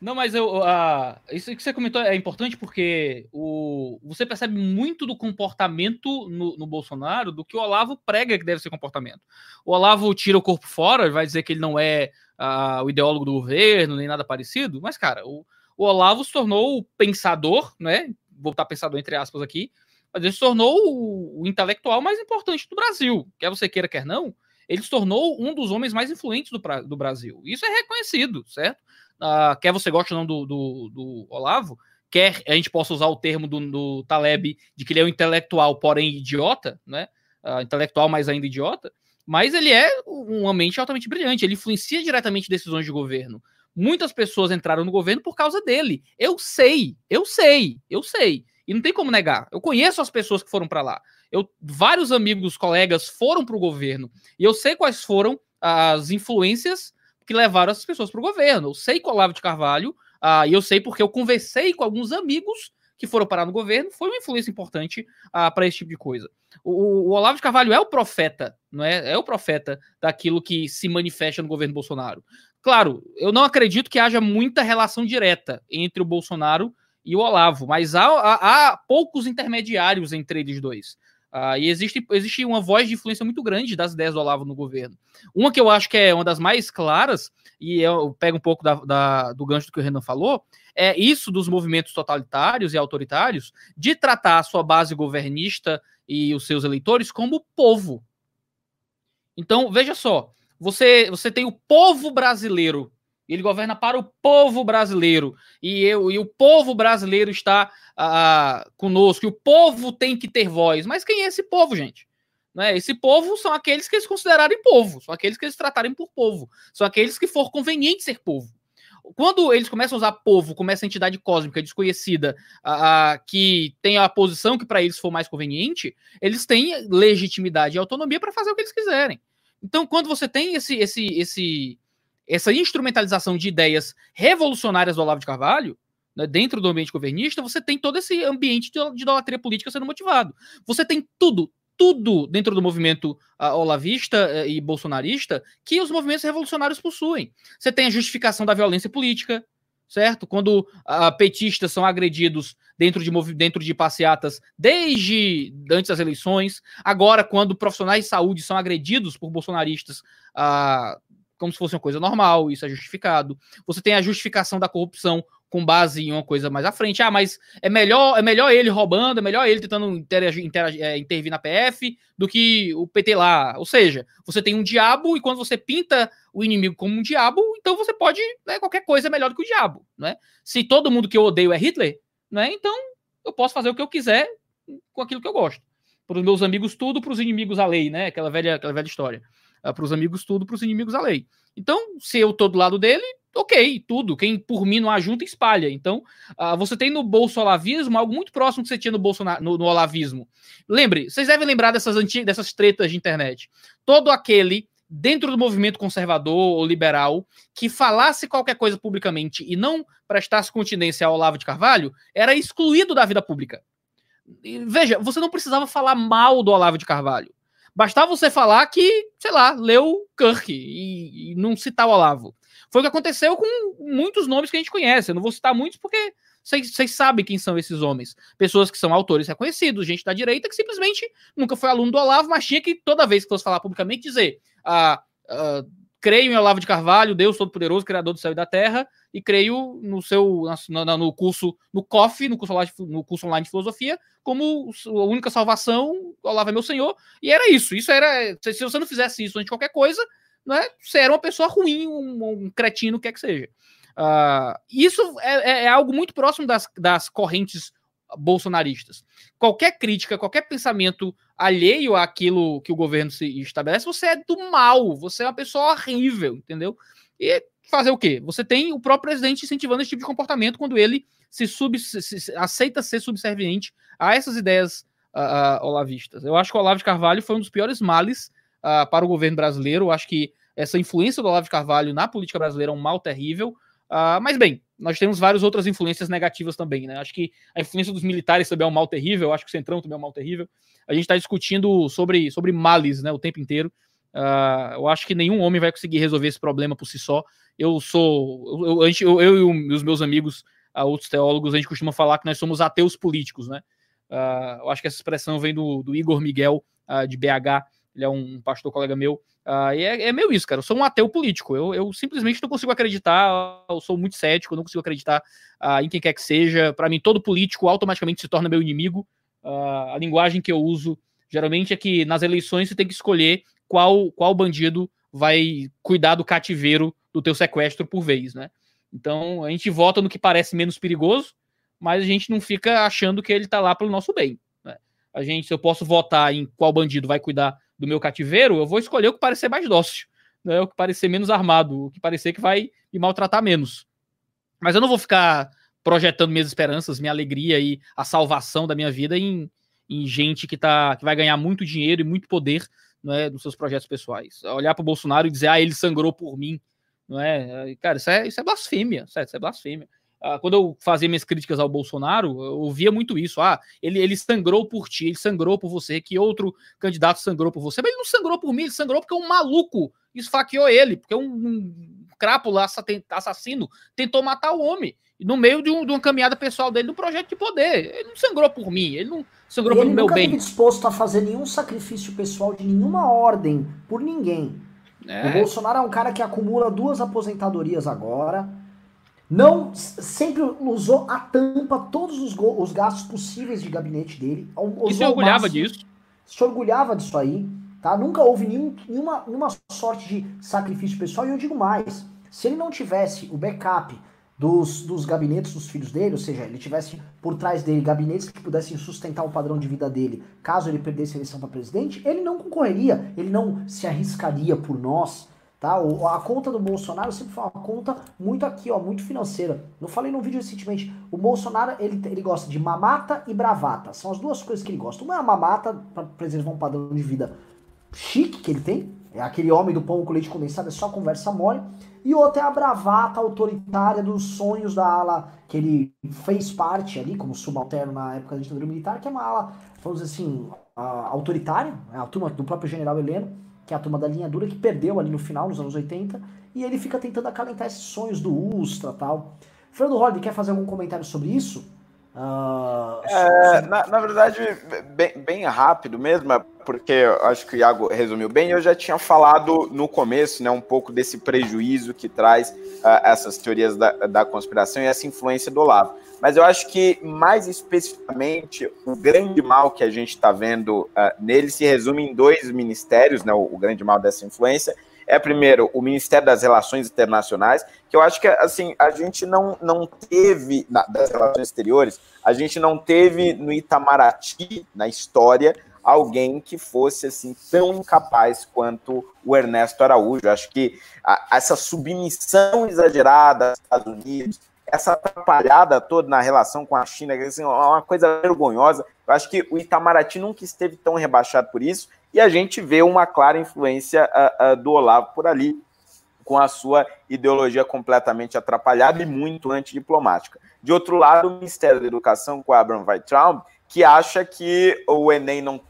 Não, mas eu, uh, isso que você comentou é importante porque o, você percebe muito do comportamento no, no, Bolsonaro do que o Olavo prega que deve ser comportamento. O Olavo tira o corpo fora, vai dizer que ele não é uh, o ideólogo do governo, nem nada parecido, mas, cara, o, o Olavo se tornou o pensador, né? Vou botar pensador entre aspas aqui, mas ele se tornou o, o intelectual mais importante do Brasil. Quer você queira, quer não, ele se tornou um dos homens mais influentes do, do Brasil. Isso é reconhecido, certo? Uh, quer você goste ou não do, do, do, Olavo, quer a gente possa usar o termo do, do Taleb de que ele é um intelectual, porém idiota, né? Uh, intelectual, mas ainda idiota. Mas ele é uma mente altamente brilhante, ele influencia diretamente decisões de governo. Muitas pessoas entraram no governo por causa dele. Eu sei, eu sei, eu sei. E não tem como negar. Eu conheço as pessoas que foram para lá. Eu, vários amigos, colegas foram para o governo. E eu sei quais foram as influências que levaram essas pessoas para o governo. Eu sei o Olavo de Carvalho, uh, e eu sei porque eu conversei com alguns amigos que foram parar no governo, foi uma influência importante uh, para esse tipo de coisa. O, o, Olavo de Carvalho é o profeta, não é? É o profeta daquilo que se manifesta no governo Bolsonaro. Claro, eu não acredito que haja muita relação direta entre o Bolsonaro e o Olavo, mas há, há, há poucos intermediários entre eles dois. Uh, e existe, existe uma voz de influência muito grande das ideias do Olavo no governo. Uma que eu acho que é uma das mais claras, e eu pego um pouco da, da, do gancho do que o Renan falou, é isso dos movimentos totalitários e autoritários de tratar a sua base governista e os seus eleitores como povo. Então, veja só, você, você tem o povo brasileiro ele governa para o povo brasileiro. E, eu, e o povo brasileiro está ah, conosco. E o povo tem que ter voz. Mas quem é esse povo, gente? Né? Esse povo são aqueles que eles considerarem povo. São aqueles que eles tratarem por povo. São aqueles que for conveniente ser povo. Quando eles começam a usar povo como essa entidade cósmica desconhecida, ah, que tem a posição que para eles for mais conveniente, eles têm legitimidade e autonomia para fazer o que eles quiserem. Então, quando você tem esse, esse, esse, essa instrumentalização de ideias revolucionárias do Olavo de Carvalho, né, dentro do ambiente governista, você tem todo esse ambiente de, idolatria política sendo motivado. Você tem tudo, tudo dentro do movimento uh, olavista uh, e bolsonarista que os movimentos revolucionários possuem. Você tem a justificação da violência política, certo? Quando uh, petistas são agredidos dentro de, dentro de passeatas desde antes das eleições, agora quando profissionais de saúde são agredidos por bolsonaristas uh, como se fosse uma coisa normal, isso é justificado. Você tem a justificação da corrupção com base em uma coisa mais à frente. Ah, mas é melhor, é melhor ele roubando, é melhor ele tentando interagir, interagir, é, intervir na PF do que o PT lá. Ou seja, você tem um diabo e quando você pinta o inimigo como um diabo, então você pode, né, qualquer coisa é melhor do que o diabo, né? Se todo mundo que eu odeio é Hitler, né? Então eu posso fazer o que eu quiser com aquilo que eu gosto. Para os meus amigos tudo, para os inimigos a lei, né? Aquela velha, aquela velha história. Uh, para os amigos tudo, para os inimigos a lei. Então, se eu tô do lado dele, ok, tudo. Quem por mim não ajunta, espalha. Então, uh, você tem no bolsolavismo algo muito próximo que você tinha no, Bolsonaro, no, no olavismo. Lembre, vocês devem lembrar dessas, antigas, dessas tretas de internet. Todo aquele dentro do movimento conservador ou liberal que falasse qualquer coisa publicamente e não prestasse continência ao Olavo de Carvalho era excluído da vida pública. Veja, você não precisava falar mal do Olavo de Carvalho. Bastava você falar que, sei lá, leu Kirk e, e não citar o Olavo. Foi o que aconteceu com muitos nomes que a gente conhece. Eu não vou citar muitos porque vocês sabem quem são esses homens. Pessoas que são autores reconhecidos, gente da direita que simplesmente nunca foi aluno do Olavo, mas tinha que, toda vez que fosse falar publicamente, dizer: ah, ah, creio em Olavo de Carvalho, Deus Todo-Poderoso, Criador do céu e da terra, e creio no seu no, no curso, no COF, no curso, online, no curso online de filosofia, como a única salvação, Olavo é meu Senhor, e era isso. Isso era. Se, se você não fizesse isso antes de qualquer coisa, não é, você era uma pessoa ruim, um, um cretino, o que quer que seja. Uh, isso é, é, é, algo muito próximo das, das correntes bolsonaristas. Qualquer crítica, qualquer pensamento alheio àquilo que o governo se estabelece, você é do mal, você é uma pessoa horrível, entendeu? E fazer o quê? Você tem o próprio presidente incentivando esse tipo de comportamento quando ele se, sub, se, se aceita ser subserviente a essas ideias uh, uh, olavistas. Eu acho que o Olavo de Carvalho foi um dos piores males uh, para o governo brasileiro. Eu acho que essa influência do Olavo de Carvalho na política brasileira é um mal terrível. Uh, mas bem, nós temos várias outras influências negativas também, né? Acho que a influência dos militares também é um mal terrível, acho que o Centrão também é um mal terrível. A gente está discutindo sobre, sobre males né, o tempo inteiro. Uh, eu acho que nenhum homem vai conseguir resolver esse problema por si só. Eu sou. Eu, eu, eu e os meus amigos, uh, outros teólogos, a gente costuma falar que nós somos ateus políticos, né? Uh, eu acho que essa expressão vem do, do Igor Miguel, de BH, ele é um pastor colega meu, uh, e é, é meio isso, cara. Eu sou um ateu político. Eu, eu simplesmente não consigo acreditar, eu sou muito cético, eu não consigo acreditar uh, em quem quer que seja. Para mim, todo político automaticamente se torna meu inimigo. Uh, a linguagem que eu uso geralmente é que nas eleições você tem que escolher qual, qual bandido vai cuidar do cativeiro do teu sequestro por vez, né? Então a gente vota no que parece menos perigoso, mas a gente não fica achando que ele tá lá pelo nosso bem. Né? A gente, se eu posso votar em qual bandido vai cuidar do meu cativeiro, eu vou escolher o que parecer mais dócil, né? o que parecer menos armado, o que parecer que vai me maltratar menos. Mas eu não vou ficar projetando minhas esperanças, minha alegria e a salvação da minha vida em, em gente que, tá, que vai ganhar muito dinheiro e muito poder não é, nos seus projetos pessoais. Olhar para o Bolsonaro e dizer, ah, ele sangrou por mim. Não é? Cara, isso é, isso é blasfêmia, certo? Isso é blasfêmia. Ah, quando eu fazia minhas críticas ao Bolsonaro, eu ouvia muito isso. Ah, ele, ele sangrou por ti, ele sangrou por você, que outro candidato sangrou por você. Mas ele não sangrou por mim, ele sangrou porque um maluco esfaqueou ele, porque um, um crápula assassino tentou matar o homem. No meio de, um, de uma caminhada pessoal dele no projeto de poder. Ele não sangrou por mim, ele não sangrou pelo meu bem. Ele nunca disposto a fazer nenhum sacrifício pessoal de nenhuma ordem por ninguém. É. O Bolsonaro é um cara que acumula duas aposentadorias agora não sempre usou a tampa todos os, os gastos possíveis de gabinete dele. E se orgulhava máximo, disso? Se orgulhava disso aí, tá? Nunca houve nenhum, nenhuma, nenhuma sorte de sacrifício pessoal. E eu digo mais: se ele não tivesse o backup dos, dos gabinetes dos filhos dele, ou seja, ele tivesse por trás dele gabinetes que pudessem sustentar o padrão de vida dele, caso ele perdesse a eleição para presidente, ele não concorreria, ele não se arriscaria por nós Tá? A conta do Bolsonaro sempre foi uma conta muito aqui, ó, muito financeira. Eu falei no vídeo recentemente, o Bolsonaro ele, ele gosta de mamata e bravata. São as duas coisas que ele gosta. Uma é a mamata para preservar um padrão de vida chique que ele tem, é aquele homem do pão com leite condensado, é só conversa mole. E outra é a bravata autoritária dos sonhos da ala que ele fez parte ali, como subalterno na época da ditadura militar, que é uma ala, vamos dizer assim, autoritária, é a turma do próprio general Heleno que é a turma da linha dura, que perdeu ali no final, nos anos 80, e ele fica tentando acalentar esses sonhos do Ustra tal. Fernando Holliday, quer fazer algum comentário sobre isso? Uh, é, na, na, verdade, bem, bem, rápido mesmo, é porque eu acho que o Iago resumiu bem. Eu já tinha falado no começo, né, um pouco desse prejuízo que traz uh, essas teorias da, da, conspiração e essa influência do Olavo. Mas eu acho que, mais especificamente, o grande mal que a gente está vendo uh, nele se resume em dois ministérios, né, o, o grande mal dessa influência. É, primeiro, o Ministério das Relações Internacionais, que eu acho que, assim, a gente não, não teve, na, das relações exteriores, a gente não teve no Itamaraty, na história, alguém que fosse assim tão incapaz quanto o Ernesto Araújo. Acho que a, essa submissão exagerada aos Estados Unidos, essa atrapalhada toda na relação com a China, assim, é uma coisa vergonhosa. Eu acho que o Itamaraty nunca esteve tão rebaixado por isso, e a gente vê uma clara influência uh, uh, do Olavo por ali, com a sua ideologia completamente atrapalhada e muito antidiplomática. De outro lado, o Ministério da Educação, com Abraham Weitraub, que acha que o Enem não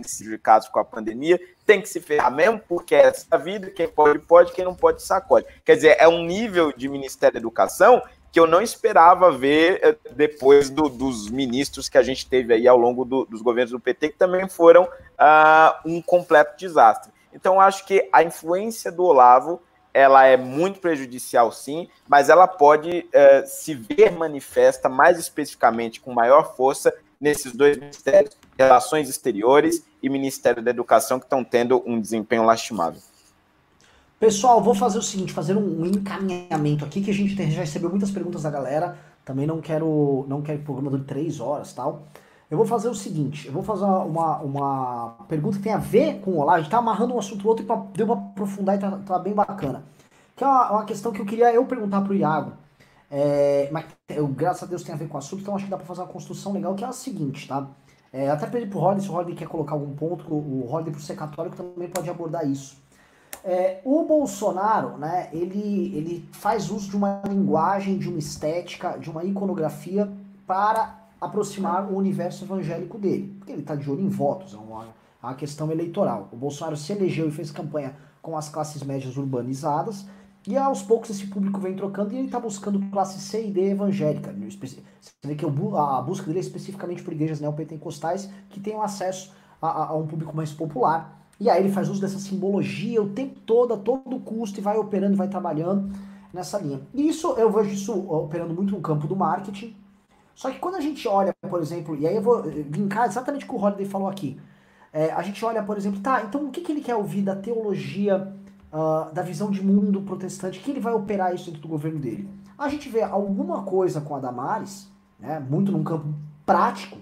prejudicados com a pandemia, tem que se ferrar mesmo, porque é essa vida, quem pode, pode, quem não pode, sacode. Quer dizer, é um nível de Ministério da Educação que eu não esperava ver eh, depois do, dos ministros que a gente teve aí ao longo do, dos governos do PT, que também foram uh, um completo desastre. Então, acho que a influência do Olavo ela é muito prejudicial, sim, mas ela pode uh, se ver manifesta mais especificamente com maior força nesses dois ministérios, Relações Exteriores e Ministério da Educação, que estão tendo um desempenho lastimável. Pessoal, vou fazer o seguinte, fazer um encaminhamento aqui, que a gente já recebeu muitas perguntas da galera, também não quero, não quero programa de três horas tal. Eu vou fazer o seguinte, eu vou fazer uma, uma pergunta que tem a ver com o Olavo, a gente tá amarrando um assunto outro e deu pra aprofundar e tá, tá bem bacana. Que é uma, uma, questão que eu queria eu perguntar pro Iago, é, mas eu, graças a Deus tem a ver com o assunto, então acho que dá pra fazer uma construção legal, que é a seguinte, tá? É, até pedir pro Rodney, se o Rodney quer colocar algum ponto, o Rodney, por ser católico, também pode abordar isso. É, o Bolsonaro, né, ele, ele faz uso de uma linguagem, de uma estética, de uma iconografia para aproximar o universo evangélico dele. Porque ele está de olho em votos, é uma, é uma questão eleitoral. O Bolsonaro se elegeu e fez campanha com as classes médias urbanizadas, e aos poucos esse público vem trocando e ele está buscando classe C e D evangélica. Você vê que a busca dele é especificamente por igrejas neopentecostais que tenham acesso a, a, um público mais popular. E aí ele faz uso dessa simbologia o tempo todo, a todo custo, e vai operando, vai trabalhando nessa linha. E isso, eu vejo isso operando muito no campo do marketing. Só que quando a gente olha, por exemplo, e aí eu vou linkar exatamente o que o Holiday falou aqui. É, a gente olha, por exemplo, tá, então o que, que ele quer ouvir da teologia, uh, da visão de mundo protestante, que ele vai operar isso dentro do governo dele? A gente vê alguma coisa com a Damares, né, muito num campo prático,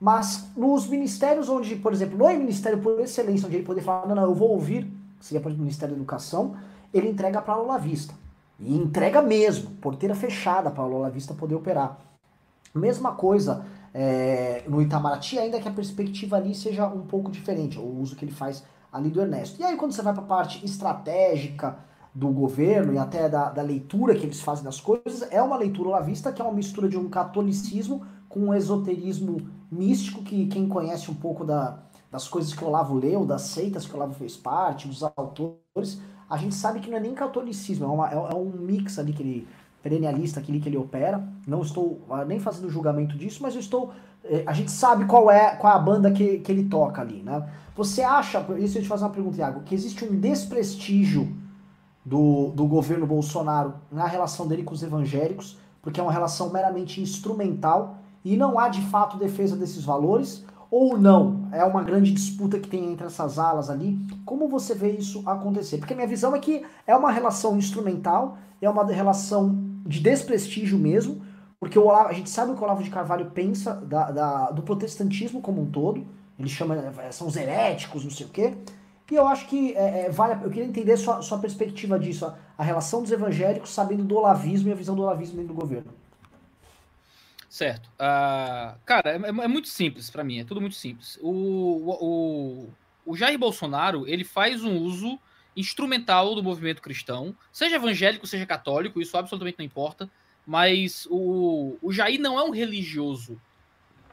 mas nos ministérios onde, por exemplo, no ministério por excelência, onde ele poder falar, não, não, eu vou ouvir, seria por exemplo, o Ministério da Educação, ele entrega para a Lula Vista. E entrega mesmo, porteira fechada para a Lula Vista poder operar. Mesma coisa é, no Itamaraty, ainda que a perspectiva ali seja um pouco diferente, o uso que ele faz ali do Ernesto. E aí quando você vai para a parte estratégica do governo e até da, da, leitura que eles fazem das coisas, é uma leitura olavista que é uma mistura de um catolicismo com um esoterismo místico que quem conhece um pouco da, das coisas que o Olavo leu, das seitas que o Olavo fez parte, dos autores, a gente sabe que não é nem catolicismo, é, uma, é, é um mix ali que ele perennialista que ele opera. Não estou ah, nem fazendo julgamento disso, mas eu estou. Eh, a gente sabe qual é, qual é a banda que, que ele toca ali, né? Você acha, isso eu te fazer uma pergunta, Iago, que existe um desprestígio do, do governo Bolsonaro na relação dele com os evangélicos, porque é uma relação meramente instrumental e não há de fato defesa desses valores? Ou não? É uma grande disputa que tem entre essas alas ali. Como você vê isso acontecer? Porque minha visão é que é uma relação instrumental, é uma relação de desprestígio mesmo, porque Olavo, a gente sabe o que o Olavo de Carvalho pensa da, da, do protestantismo como um todo. Ele chama, é, são os heréticos, não sei o quê. E eu acho que é, é, vale, eu queria entender sua, sua perspectiva disso, a, a, relação dos evangélicos sabendo do olavismo e a visão do olavismo dentro do governo. Certo. Uh, cara, é, é, muito simples para mim, é tudo muito simples. O, o, o Jair Bolsonaro, ele faz um uso instrumental do movimento cristão, seja evangélico, seja católico, isso absolutamente não importa, mas o, o Jair não é um religioso.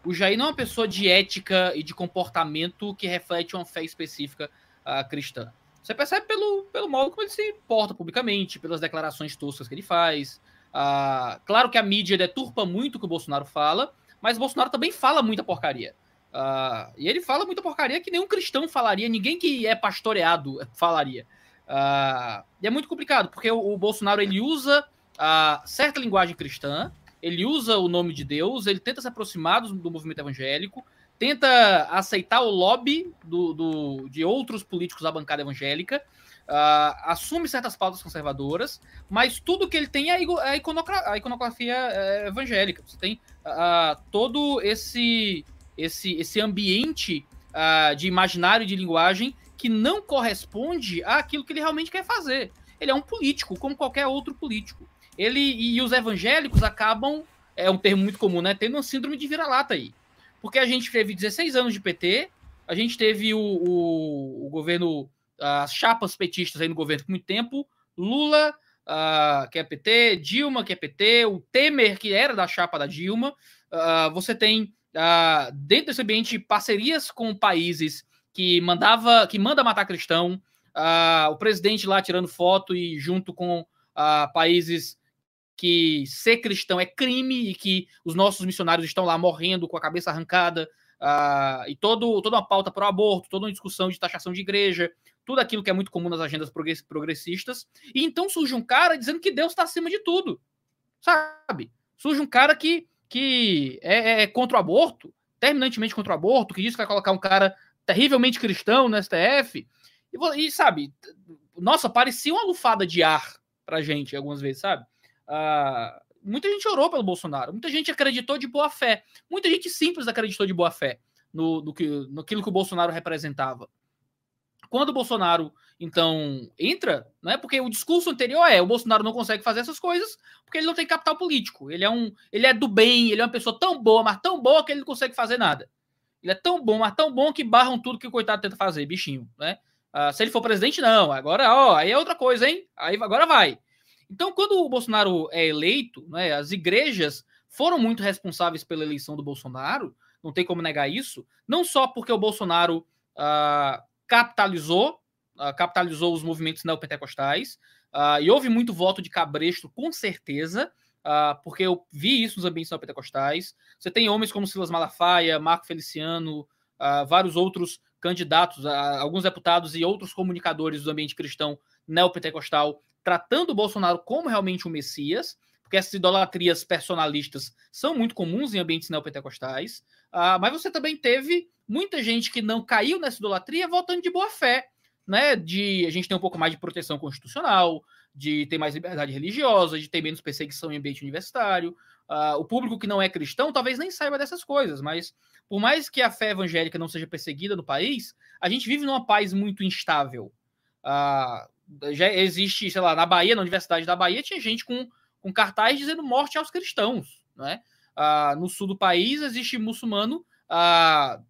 O Jair não é uma pessoa de ética e de comportamento que reflete uma fé específica uh, cristã. Você percebe pelo, pelo modo como ele se porta publicamente, pelas declarações toscas que ele faz. Uh, claro que a mídia deturpa muito o que o Bolsonaro fala, mas o Bolsonaro também fala muita porcaria. Uh, e ele fala muita porcaria que nenhum cristão falaria, ninguém que é pastoreado [laughs] falaria. Uh, e é muito complicado, porque o, o Bolsonaro ele usa uh, certa linguagem cristã, ele usa o nome de Deus, ele tenta se aproximar do, do movimento evangélico, tenta aceitar o lobby do, do, de outros políticos da bancada evangélica, uh, assume certas pautas conservadoras, mas tudo que ele tem é a, é a iconografia é, evangélica. Você tem uh, todo esse esse, esse ambiente uh, de imaginário de linguagem que não corresponde àquilo que ele realmente quer fazer. Ele é um político, como qualquer outro político. Ele e os evangélicos acabam, é um termo muito comum, né? Tendo uma síndrome de vira-lata aí. Porque a gente teve 16 anos de PT, a gente teve o, o, o governo, as chapas petistas aí no governo por muito tempo, Lula, uh, que é PT, Dilma, que é PT, o Temer, que era da chapa da Dilma. Uh, você tem uh, dentro desse ambiente, parcerias com países que mandava, que manda matar cristão, o presidente lá tirando foto e junto com países que ser cristão é crime e que os nossos missionários estão lá morrendo com a cabeça arrancada, uh, e todo, toda uma pauta para o aborto, toda uma discussão de taxação de igreja, tudo aquilo que é muito comum nas agendas progressistas. E então surge um cara dizendo que Deus está acima de tudo, sabe? Surge um cara que que é, é, é, contra o aborto, terminantemente contra o aborto, que diz que vai colocar um cara terrivelmente cristão no STF. E, e sabe, nossa, parecia uma lufada de ar pra gente algumas vezes, sabe? Uh, muita gente orou pelo Bolsonaro, muita gente acreditou de boa fé, muita gente simples acreditou de boa fé no, no, que, naquilo que o Bolsonaro representava. Quando o Bolsonaro então, entra, né? Porque o discurso anterior é o Bolsonaro não consegue fazer essas coisas porque ele não tem capital político. Ele é um, ele é do bem, ele é uma pessoa tão boa, mas tão boa que ele não consegue fazer nada. Ele é tão bom, mas tão bom que barram tudo que o coitado tenta fazer, bichinho, né? Uh, se ele for presidente, não. Agora, ó, aí é outra coisa, hein? Aí agora vai. Então, quando o Bolsonaro é eleito, né, as igrejas foram muito responsáveis pela eleição do Bolsonaro, não tem como negar isso, não só porque o Bolsonaro uh, capitalizou uh, capitalizou os movimentos neopentecostais, uh, e houve muito voto de cabresto, com certeza, uh, porque eu vi isso nos ambientes neopentecostais. Você tem homens como Silas Malafaia, Marco Feliciano, vários outros candidatos, alguns deputados e outros comunicadores do ambiente cristão neopentecostal, tratando o Bolsonaro como realmente um Messias, porque essas idolatrias personalistas são muito comuns em ambientes neopentecostais, uh, mas você também teve muita gente que não caiu nessa idolatria voltando de boa fé, né? De a gente ter um pouco mais de proteção constitucional, de ter mais liberdade religiosa, de ter menos perseguição em ambiente universitário. Uh, o público que não é cristão talvez nem saiba dessas coisas, mas por mais que a fé evangélica não seja perseguida no país, a gente vive numa paz muito instável. Uh, já existe, sei lá, na Bahia, na Universidade da Bahia, tinha gente com, com cartaz dizendo morte aos cristãos. Né? Uh, no sul do país existe muçulmano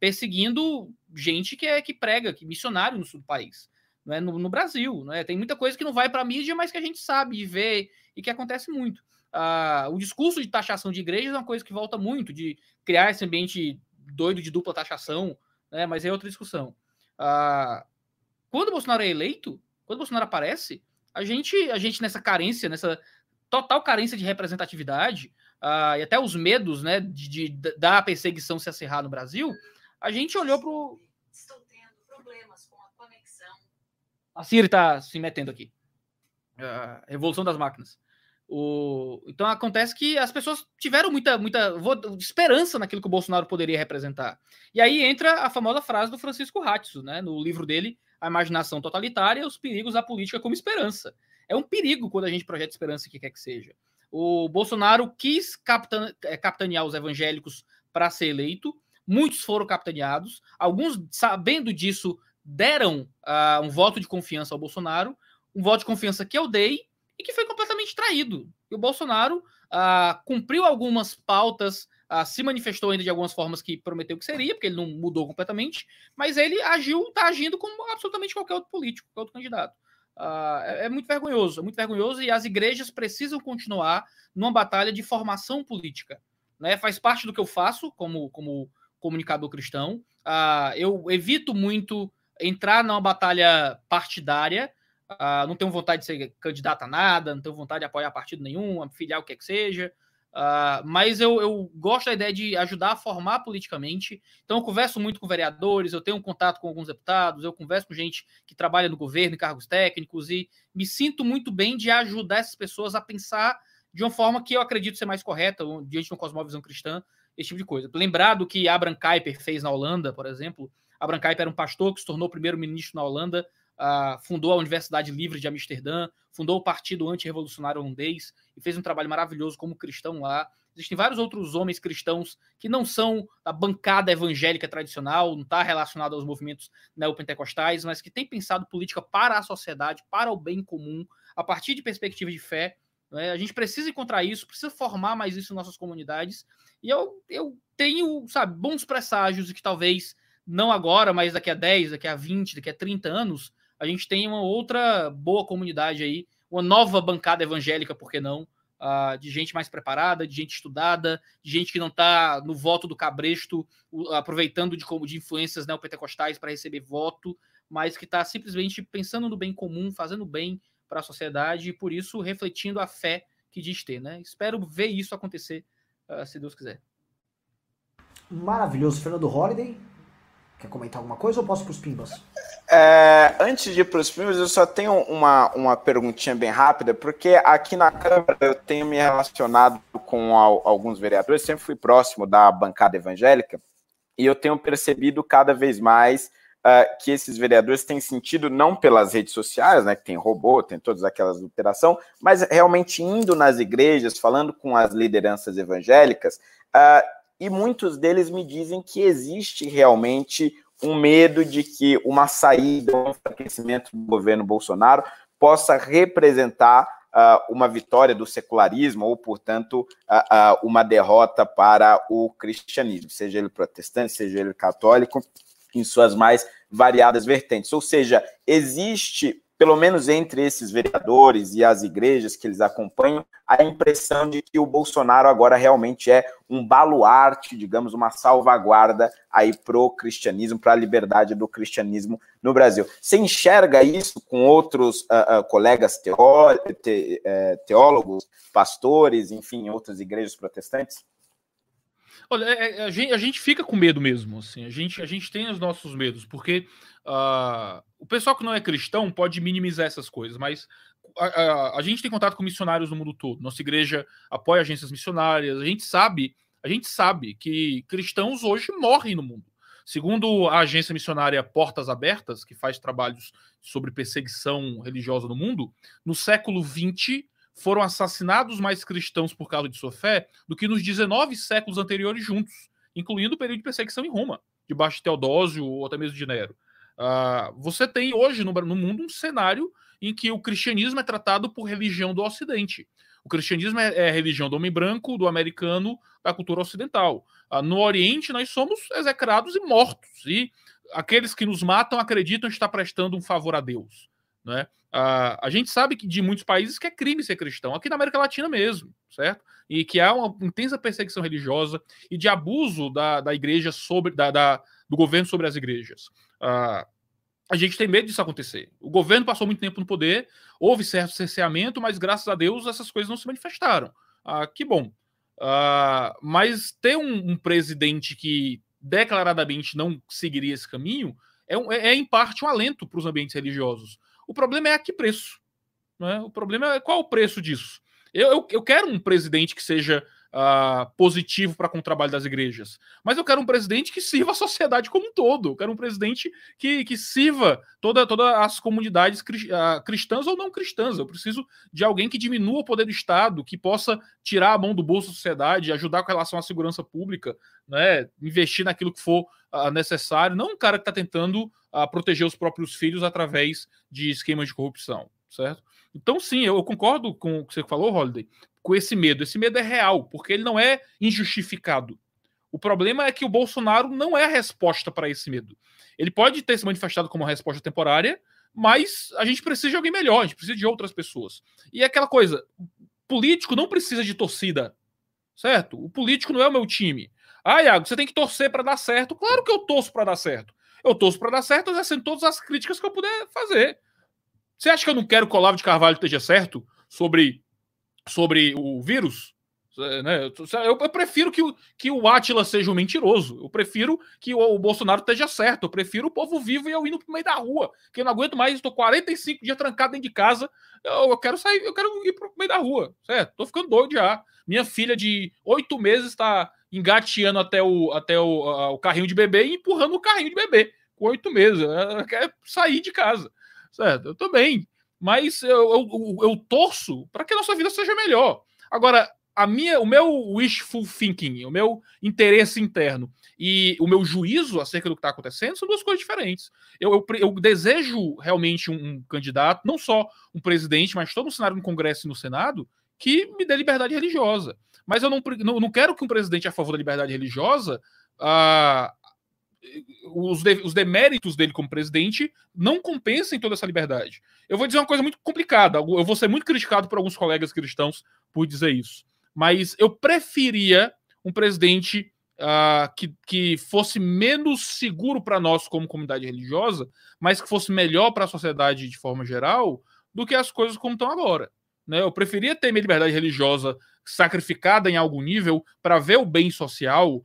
perseguindo gente que é que prega, que missionário no sul do país né, no, no Brasil. Né? Tem muita coisa que não vai para a mídia, mas que a gente sabe e vê e que acontece muito. Uh, o discurso de taxação de igrejas é uma coisa que volta muito, de criar esse ambiente doido de dupla taxação, né? mas é outra discussão. Uh, quando o Bolsonaro é eleito, quando o Bolsonaro aparece, a gente, a gente nessa carência, nessa total carência de representatividade, uh, e até os medos né, de, de, da perseguição se acerrar no Brasil, a gente olhou para o A Siri está se metendo aqui. A revolução das máquinas. O... Então acontece que as pessoas tiveram muita, muita esperança naquilo que o Bolsonaro poderia representar. E aí entra a famosa frase do Francisco Ratzo, né, no livro dele, A Imaginação Totalitária e os Perigos da Política como Esperança. É um perigo quando a gente projeta esperança que quer que seja. O Bolsonaro quis captan... É, capitanear os evangélicos para ser eleito, muitos foram capitaneados, alguns, sabendo disso, deram uh, um voto de confiança ao Bolsonaro, um voto de confiança que eu dei e que foi completamente traído. E o Bolsonaro uh, cumpriu algumas pautas, uh, se manifestou ainda de algumas formas que prometeu que seria, porque ele não mudou completamente, mas ele agiu, está agindo como absolutamente qualquer outro político, qualquer outro candidato. É, é, muito vergonhoso, é muito vergonhoso e as igrejas precisam continuar numa batalha de formação política. Né? Faz parte do que eu faço como, como comunicador cristão. eu evito muito entrar numa batalha partidária. Não tenho vontade de ser candidato a nada, não tenho vontade de apoiar partido nenhum, filiar o que é que seja. Uh, mas eu, eu, gosto da ideia de ajudar a formar politicamente. Então, eu converso muito com vereadores, eu tenho um contato com alguns deputados, eu converso com gente que trabalha no governo, em cargos técnicos, e me sinto muito bem de ajudar essas pessoas a pensar de uma forma que eu acredito ser mais correta, diante de uma cosmovisão cristã, esse tipo de coisa. Lembrar do que Abraham Kuyper fez na Holanda, por exemplo, Abraham Kuyper era um pastor que se tornou primeiro-ministro na Holanda, uh, fundou a Universidade Livre de Amsterdã, fundou o Partido Antirrevolucionário Holandês e fez um trabalho maravilhoso como cristão lá. Existem vários outros homens cristãos que não são da bancada evangélica tradicional, não está relacionado aos movimentos neopentecostais, mas que têm pensado política para a sociedade, para o bem comum, a partir de perspectiva de fé. Né? A gente precisa encontrar isso, precisa formar mais isso em nossas comunidades. E eu, eu tenho, sabe, bons presságios de que talvez não agora, mas daqui a 10, daqui a 20, daqui a 30 anos, a gente tem uma outra boa comunidade aí, uma nova bancada evangélica, por que não? Uh, de gente mais preparada, de gente estudada, de gente que não está no voto do cabresto, uh, aproveitando de, de influências neopentecostais para receber voto, mas que está simplesmente pensando no bem comum, fazendo bem para a sociedade e, por isso, refletindo a fé que diz ter. Né? Espero ver isso acontecer, uh, se Deus quiser. Maravilhoso. Fernando Holliday, Quer comentar alguma coisa ou posso para os pimbas? É, antes de ir para os pimbas, eu só tenho uma, uma perguntinha bem rápida, porque aqui na Câmara eu tenho me relacionado com alguns vereadores, sempre fui próximo da bancada evangélica, e eu tenho percebido cada vez mais uh, que esses vereadores têm sentido, não pelas redes sociais, né, que tem robô, tem todas aquelas alterações, mas realmente indo nas igrejas, falando com as lideranças evangélicas, uh, e muitos deles me dizem que existe realmente um medo de que uma saída, um enfraquecimento do governo Bolsonaro possa representar uh, uma vitória do secularismo ou, portanto, uh, uh, uma derrota para o cristianismo, seja ele protestante, seja ele católico, em suas mais variadas vertentes. Ou seja, existe pelo menos entre esses vereadores e as igrejas que eles acompanham, a impressão de que o Bolsonaro agora realmente é um baluarte, digamos, uma salvaguarda aí pro cristianismo, para a liberdade do cristianismo no Brasil. Você enxerga isso com outros uh, uh, colegas teó te, uh, teólogos, pastores, enfim, outras igrejas protestantes? Olha, é, é, a, gente, a, gente, fica com medo mesmo, assim, a gente, a gente tem os nossos medos, porque uh, o pessoal que não é cristão pode minimizar essas coisas, mas a, a, a, gente tem contato com missionários no mundo todo. Nossa igreja apoia agências missionárias. A gente sabe, a gente sabe que cristãos hoje morrem no mundo. Segundo a agência missionária Portas Abertas, que faz trabalhos sobre perseguição religiosa no mundo, no século XX foram assassinados mais cristãos por causa de sua fé do que nos 19 séculos anteriores juntos, incluindo o período de perseguição em Roma, debaixo de Teodósio ou até mesmo de Nero. Uh, você tem hoje no, no, mundo um cenário em que o cristianismo é tratado por religião do Ocidente. O cristianismo é, é religião do homem branco, do americano, da cultura ocidental. Uh, no Oriente, nós somos execrados e mortos. E aqueles que nos matam acreditam estar prestando um favor a Deus. Né? Uh, a gente sabe que de muitos países que é crime ser cristão, aqui na América Latina mesmo, certo? E que há uma intensa perseguição religiosa e de abuso da, da igreja sobre da, da do governo sobre as igrejas. Uh, a gente tem medo disso acontecer. O governo passou muito tempo no poder, houve certo cerceamento, mas graças a Deus essas coisas não se manifestaram. Uh, que bom. Uh, mas ter um, um, presidente que declaradamente não seguiria esse caminho é, um, é, é em parte um alento para os ambientes religiosos. O problema é a que preço. Né? O problema é qual o preço disso. Eu, eu, eu quero um presidente que seja uh, positivo para com o trabalho das igrejas. Mas eu quero um presidente que sirva a sociedade como um todo. Eu quero um presidente que, que sirva todas toda as comunidades uh, cristãs ou não cristãs. Eu preciso de alguém que diminua o poder do Estado, que possa tirar a mão do bolso da sociedade, ajudar com relação à segurança pública, né? investir naquilo que for uh, necessário. Não um cara que está tentando proteger os próprios filhos através de esquemas de corrupção, certo? Então, sim, eu concordo com o que você falou, Holiday com esse medo. Esse medo é real, porque ele não é injustificado. O problema é que o Bolsonaro não é a resposta para esse medo. Ele pode ter se manifestado como uma resposta temporária, mas a gente precisa de alguém melhor, a gente precisa de outras pessoas. E é aquela coisa: político não precisa de torcida, certo? O político não é o meu time. Ah, Iago, você tem que torcer para dar certo. Claro que eu torço para dar certo. Eu torço para dar certo exercendo todas as críticas que eu puder fazer. Você acha que eu não quero que o Olavo de Carvalho esteja certo sobre sobre o vírus. Né? Eu, eu, prefiro que o, que o Atila seja um mentiroso. Eu prefiro que o, o, Bolsonaro esteja certo. Eu prefiro o povo vivo e eu indo pro meio da rua. Que eu não aguento mais, estou 45 dias trancado dentro de casa. Eu, eu, quero sair, eu quero ir pro meio da rua. Certo? Tô ficando doido já. Minha filha de oito meses está engateando até, o, até o, a, o carrinho de bebê e empurrando o carrinho de bebê. Com oito meses. Ela quer sair de casa. Certo? Eu também mas eu, eu, eu torço para que a nossa vida seja melhor. Agora, a minha, o meu wishful thinking, o meu interesse interno e o meu juízo acerca do que está acontecendo são duas coisas diferentes. Eu, eu, eu desejo realmente um, um, candidato, não só um presidente, mas todo um cenário no Congresso e no Senado, que me dê liberdade religiosa. Mas eu não, não, não quero que um presidente a favor da liberdade religiosa ah, os, de, os deméritos dele como presidente não compensem toda essa liberdade. Eu vou dizer uma coisa muito complicada, eu vou ser muito criticado por alguns colegas cristãos por dizer isso, mas eu preferia um presidente uh, que, que fosse menos seguro para nós como comunidade religiosa, mas que fosse melhor para a sociedade de forma geral do que as coisas como estão agora. Né? Eu preferia ter minha liberdade religiosa sacrificada em algum nível para ver o bem social,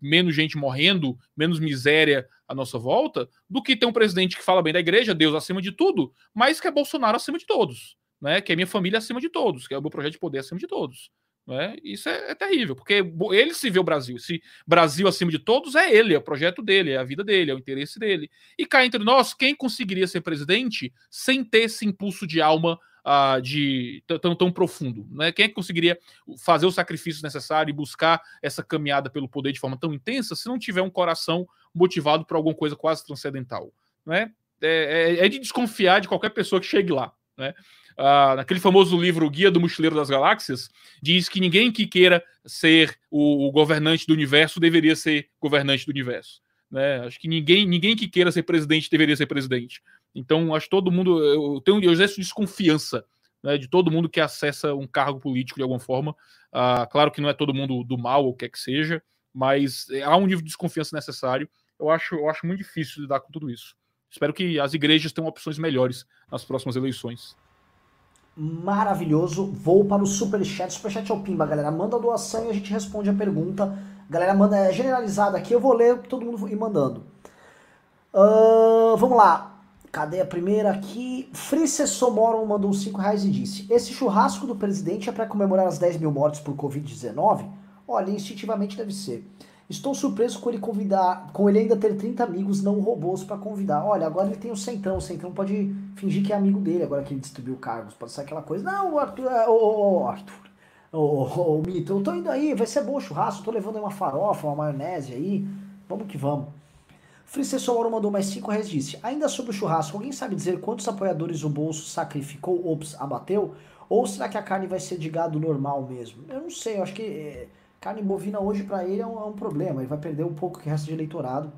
menos gente morrendo, menos miséria à nossa volta, do que ter um presidente que fala bem da igreja, Deus acima de tudo, mas que é Bolsonaro acima de todos, né? que é minha família acima de todos, que é o meu projeto de poder acima de todos. Né? Isso é, é, terrível, porque ele se vê o Brasil. Se Brasil acima de todos é ele, é o projeto dele, é a vida dele, é o interesse dele. E cá entre nós, quem conseguiria ser presidente sem ter esse impulso de alma uh, de tão, tão profundo. Né? Quem é que conseguiria fazer o sacrifício necessário e buscar essa caminhada pelo poder de forma tão intensa se não tiver um coração motivado por alguma coisa quase transcendental? Né? É, é, é de desconfiar de qualquer pessoa que chegue lá. Né? Uh, naquele famoso livro Guia do Mochileiro das Galáxias, diz que ninguém que queira ser o, o governante do universo deveria ser governante do universo. Né? Acho que ninguém, ninguém que queira ser presidente deveria ser presidente. Então, acho que todo mundo. Eu tenho eu exerço desconfiança né, de todo mundo que acessa um cargo político de alguma forma. Ah, claro que não é todo mundo do mal ou quer que seja, mas há um nível de desconfiança necessário. Eu acho, eu acho muito difícil lidar com tudo isso. Espero que as igrejas tenham opções melhores nas próximas eleições. Maravilhoso. Vou para o Superchat. Superchat é o Pimba, galera. Manda a doação e a gente responde a pergunta galera manda é generalizada aqui, eu vou ler todo mundo ir mandando. Uh, vamos lá. Cadê a primeira aqui? Frice Somoron mandou 5 reais e disse: Esse churrasco do presidente é para comemorar as 10 mil mortes por Covid-19? Olha, instintivamente deve ser. Estou surpreso com ele convidar, com ele ainda ter 30 amigos não robôs para convidar. Olha, agora ele tem o Centrão. O Centrão pode fingir que é amigo dele agora que ele distribuiu cargos. Pode ser aquela coisa. Não, o Arthur. É, o, Arthur. O, Mito, eu tô indo aí, vai ser bom o churrasco. Tô levando uma farofa, uma maionese aí. Vamos que vamos. Fricesso Mauro mandou mais 5 reais disse: Ainda sobre o churrasco, alguém sabe dizer quantos apoiadores o bolso sacrificou, ops, abateu? Ou será que a carne vai ser de gado normal mesmo? Eu não sei, eu acho que. É Carne bovina hoje para ele é um, é um, problema, ele vai perder um pouco que resta de eleitorado.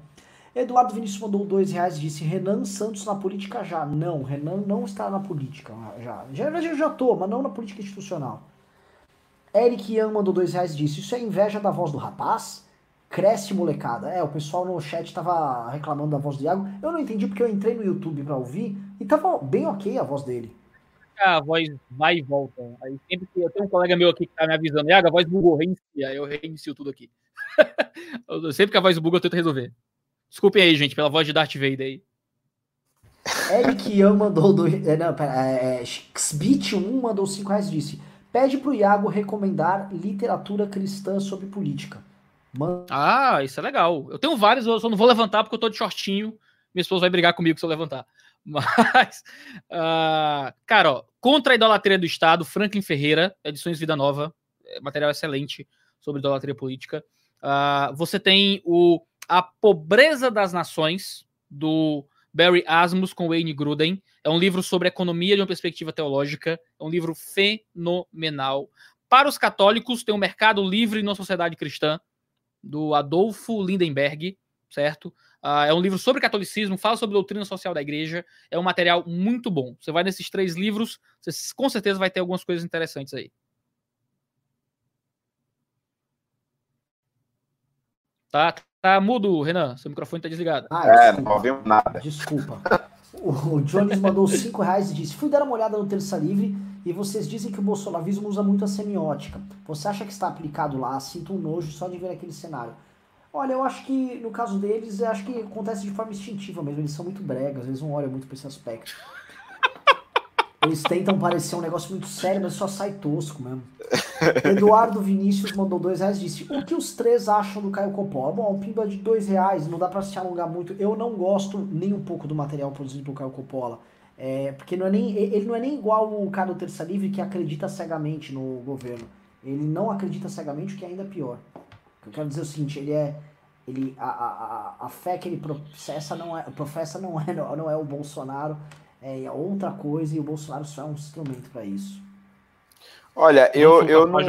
Eduardo Vinícius mandou dois reais disse: Renan Santos na política já. Não, Renan não está na política já. Já, já, já tô, mas não na política institucional. Eric Ian mandou dois reais disse: Isso é inveja da voz do rapaz? Cresce molecada. É, o pessoal no chat tava reclamando da voz do Iago. Eu não entendi porque eu entrei no YouTube para ouvir e tava bem ok a voz dele a voz vai e volta. Aí sempre que eu tenho um colega meu aqui que tá me avisando, Iago, a voz bugou, reinicia. Aí eu reinicio tudo aqui. [laughs] sempre que a voz buga, eu tento resolver. Desculpem aí, gente, pela voz de Darth Vader aí. Eric Ian mandou do. É, não, pera, é, Xbit 1 mandou 5 reais e disse: Pede pro Iago recomendar literatura cristã sobre política. Ah, isso é legal. Eu tenho vários, eu só não vou levantar porque eu tô de shortinho. Minha esposa vai brigar comigo se eu levantar. [laughs] Mas, uh, cara, ó, Contra a Idolatria do Estado, Franklin Ferreira, edições Vida Nova, é, material excelente sobre idolatria política. Uh, você tem o A Pobreza das Nações, do Barry Asmus com Wayne Gruden. É um livro sobre economia de uma perspectiva teológica. É um livro fenomenal. Para os católicos, tem o Mercado Livre na Sociedade Cristã, do Adolfo Lindenberg, certo? Uh, é um livro sobre catolicismo, fala sobre doutrina social da igreja. É um material muito bom. Você vai nesses três livros, você com certeza vai ter algumas coisas interessantes aí. Tá, tá mudo, Renan. Seu microfone tá desligado. Ah, é, não ouvimos nada. Desculpa. [laughs] O, Jones mandou 5 reais e disse: Fui dar uma olhada no Terça Livre e vocês dizem que o bolsonavismo usa muito a semiótica. Você acha que está aplicado lá? Sinto um nojo só de ver aquele cenário. Olha, eu acho que no caso deles, acho que acontece de forma instintiva mesmo. Eles são muito bregas, eles não olham muito pra esse aspecto. Eles tentam parecer um negócio muito sério, mas só sai tosco mesmo. Eduardo Vinícius mandou dois reais e disse: O que os três acham do Caio Coppola? Bom, um pimba de dois reais, não dá pra se alongar muito. Eu não gosto nem um pouco do material produzido pelo Caio Coppola. É, porque não é nem, ele não é nem igual o cara do Terça Livre que acredita cegamente no governo. Ele não acredita cegamente, o que é ainda pior. Eu quero dizer o seguinte, ele é. Ele, a, a, a fé que ele professa não é, professa não é, não é o Bolsonaro, é outra coisa, e o Bolsonaro só é um instrumento para isso. Olha, eu, eu não.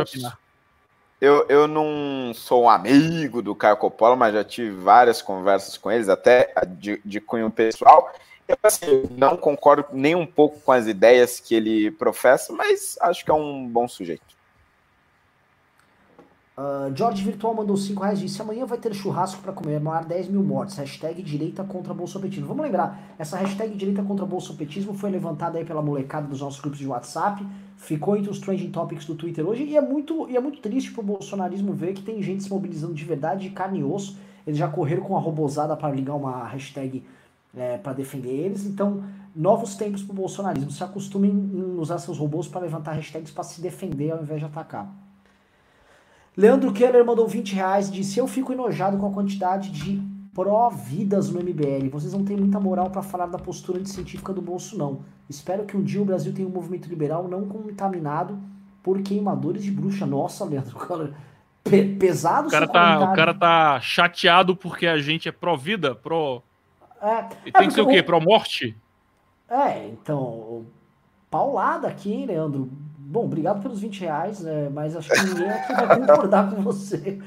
Eu, eu não sou um amigo do Caio Coppola, mas já tive várias conversas com eles, até de, de cunho pessoal. Eu assim, não concordo nem um pouco com as ideias que ele professa, mas acho que é um bom sujeito. Uh, George Virtual mandou 5 reais e disse: amanhã vai ter churrasco para comemorar 10 mil mortes. Hashtag direita contra bolsopetismo. Vamos lembrar, essa hashtag direita contra bolsopetismo foi levantada aí pela molecada dos nossos grupos de WhatsApp, ficou entre os trending topics do Twitter hoje e é muito, e é muito triste pro bolsonarismo ver que tem gente se mobilizando de verdade, de carne e osso. Eles já correram com a robozada para ligar uma hashtag é, para defender eles. Então, novos tempos pro bolsonarismo. Se acostumem em usar seus robôs para levantar hashtags para se defender ao invés de atacar. Leandro Keller mandou 20 reais e disse: Eu fico enojado com a quantidade de pró-vidas no MBL. Vocês não têm muita moral para falar da postura anticientífica do bolso, não. Espero que um dia o Brasil tenha um movimento liberal não contaminado por queimadores de bruxa. Nossa, Leandro Keller. Pe pesado o cara, tá, o cara tá chateado porque a gente é pró-vida, pró. É, e tem é que ser o quê? Pró-morte? É, então. Paulada aqui, hein, Leandro? Bom, obrigado pelos 20 reais, né, mas acho que ninguém aqui vai concordar com você.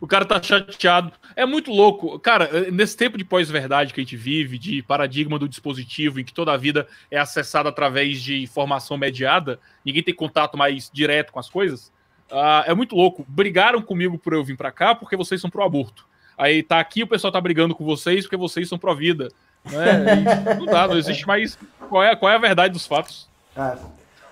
O cara tá chateado. É muito louco. Cara, nesse tempo de pós-verdade que a gente vive, de paradigma do dispositivo, em que toda a vida é acessada através de informação mediada, ninguém tem contato mais direto com as coisas. Uh, é muito louco. Brigaram comigo por eu vir para cá porque vocês são pro aborto. Aí tá aqui, o pessoal tá brigando com vocês porque vocês são pró vida. Né? Não dá, não existe mais. Qual é, qual é a verdade dos fatos? É.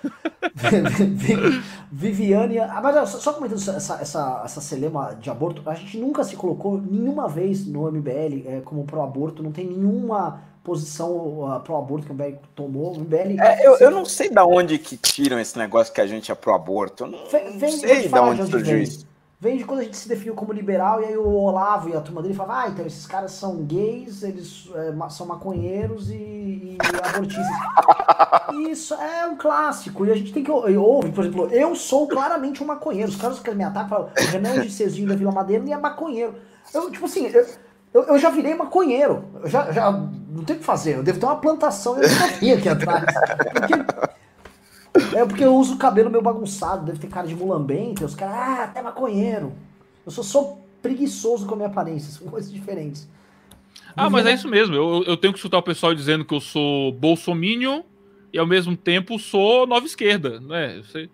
[laughs] Viviane. Ah, mas só comentando essa, essa, essa celema de aborto, a gente nunca se colocou nenhuma vez no MBL é, como pró-aborto, não tem nenhuma posição uh, pró-aborto que o MBL tomou. O MBL, é, eu, eu não sei da onde que tiram esse negócio que a gente é pró-aborto. Não, vem, não sei da onde surgiu isso. Vem de quando a gente se definiu como liberal, e aí o Olavo e a turma dele falavam, ah, então esses caras são gays, eles é, são maconheiros e, e abortistas. [laughs] Isso é um clássico, e a gente tem que ouvir, por exemplo, eu sou claramente um maconheiro. Os caras que me atacam falam, Renan de Cezinho da Vila Madeira nem é maconheiro. Eu, tipo assim, eu, eu, eu, já virei maconheiro. Eu já, já não tem o que fazer. Eu devo ter uma plantação eu não sabia aqui atrás. Porque é porque eu uso o cabelo meio bagunçado, deve ter cara de mulambento, os caras, ah, até maconheiro. Eu sou só preguiçoso com a minha aparência, são coisas diferentes. Ah, mas é isso mesmo. Eu, eu tenho que escutar o pessoal dizendo que eu sou bolsominion e ao mesmo tempo sou nova esquerda, né? Você,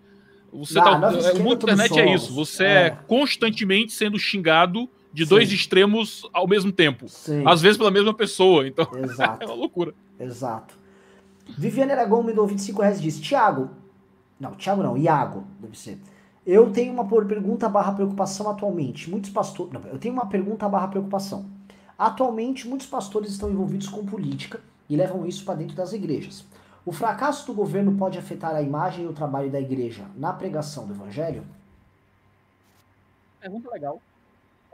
você ah, tá, o mundo da internet é isso. Você é. é. constantemente sendo xingado de Sim. dois extremos ao mesmo tempo. Sim. Às vezes pela mesma pessoa. Então [laughs] é uma loucura. Exato. Viviane Aragão me deu 25 reais e disse: Tiago, não, Tiago não, Iago, deve ser. Eu tenho uma pergunta barra preocupação atualmente. Muitos pastores. Não, eu tenho uma pergunta barra preocupação. Atualmente, muitos pastores estão envolvidos com política e levam isso para dentro das igrejas. O fracasso do governo pode afetar a imagem e o trabalho da igreja na pregação do evangelho? Pergunta legal.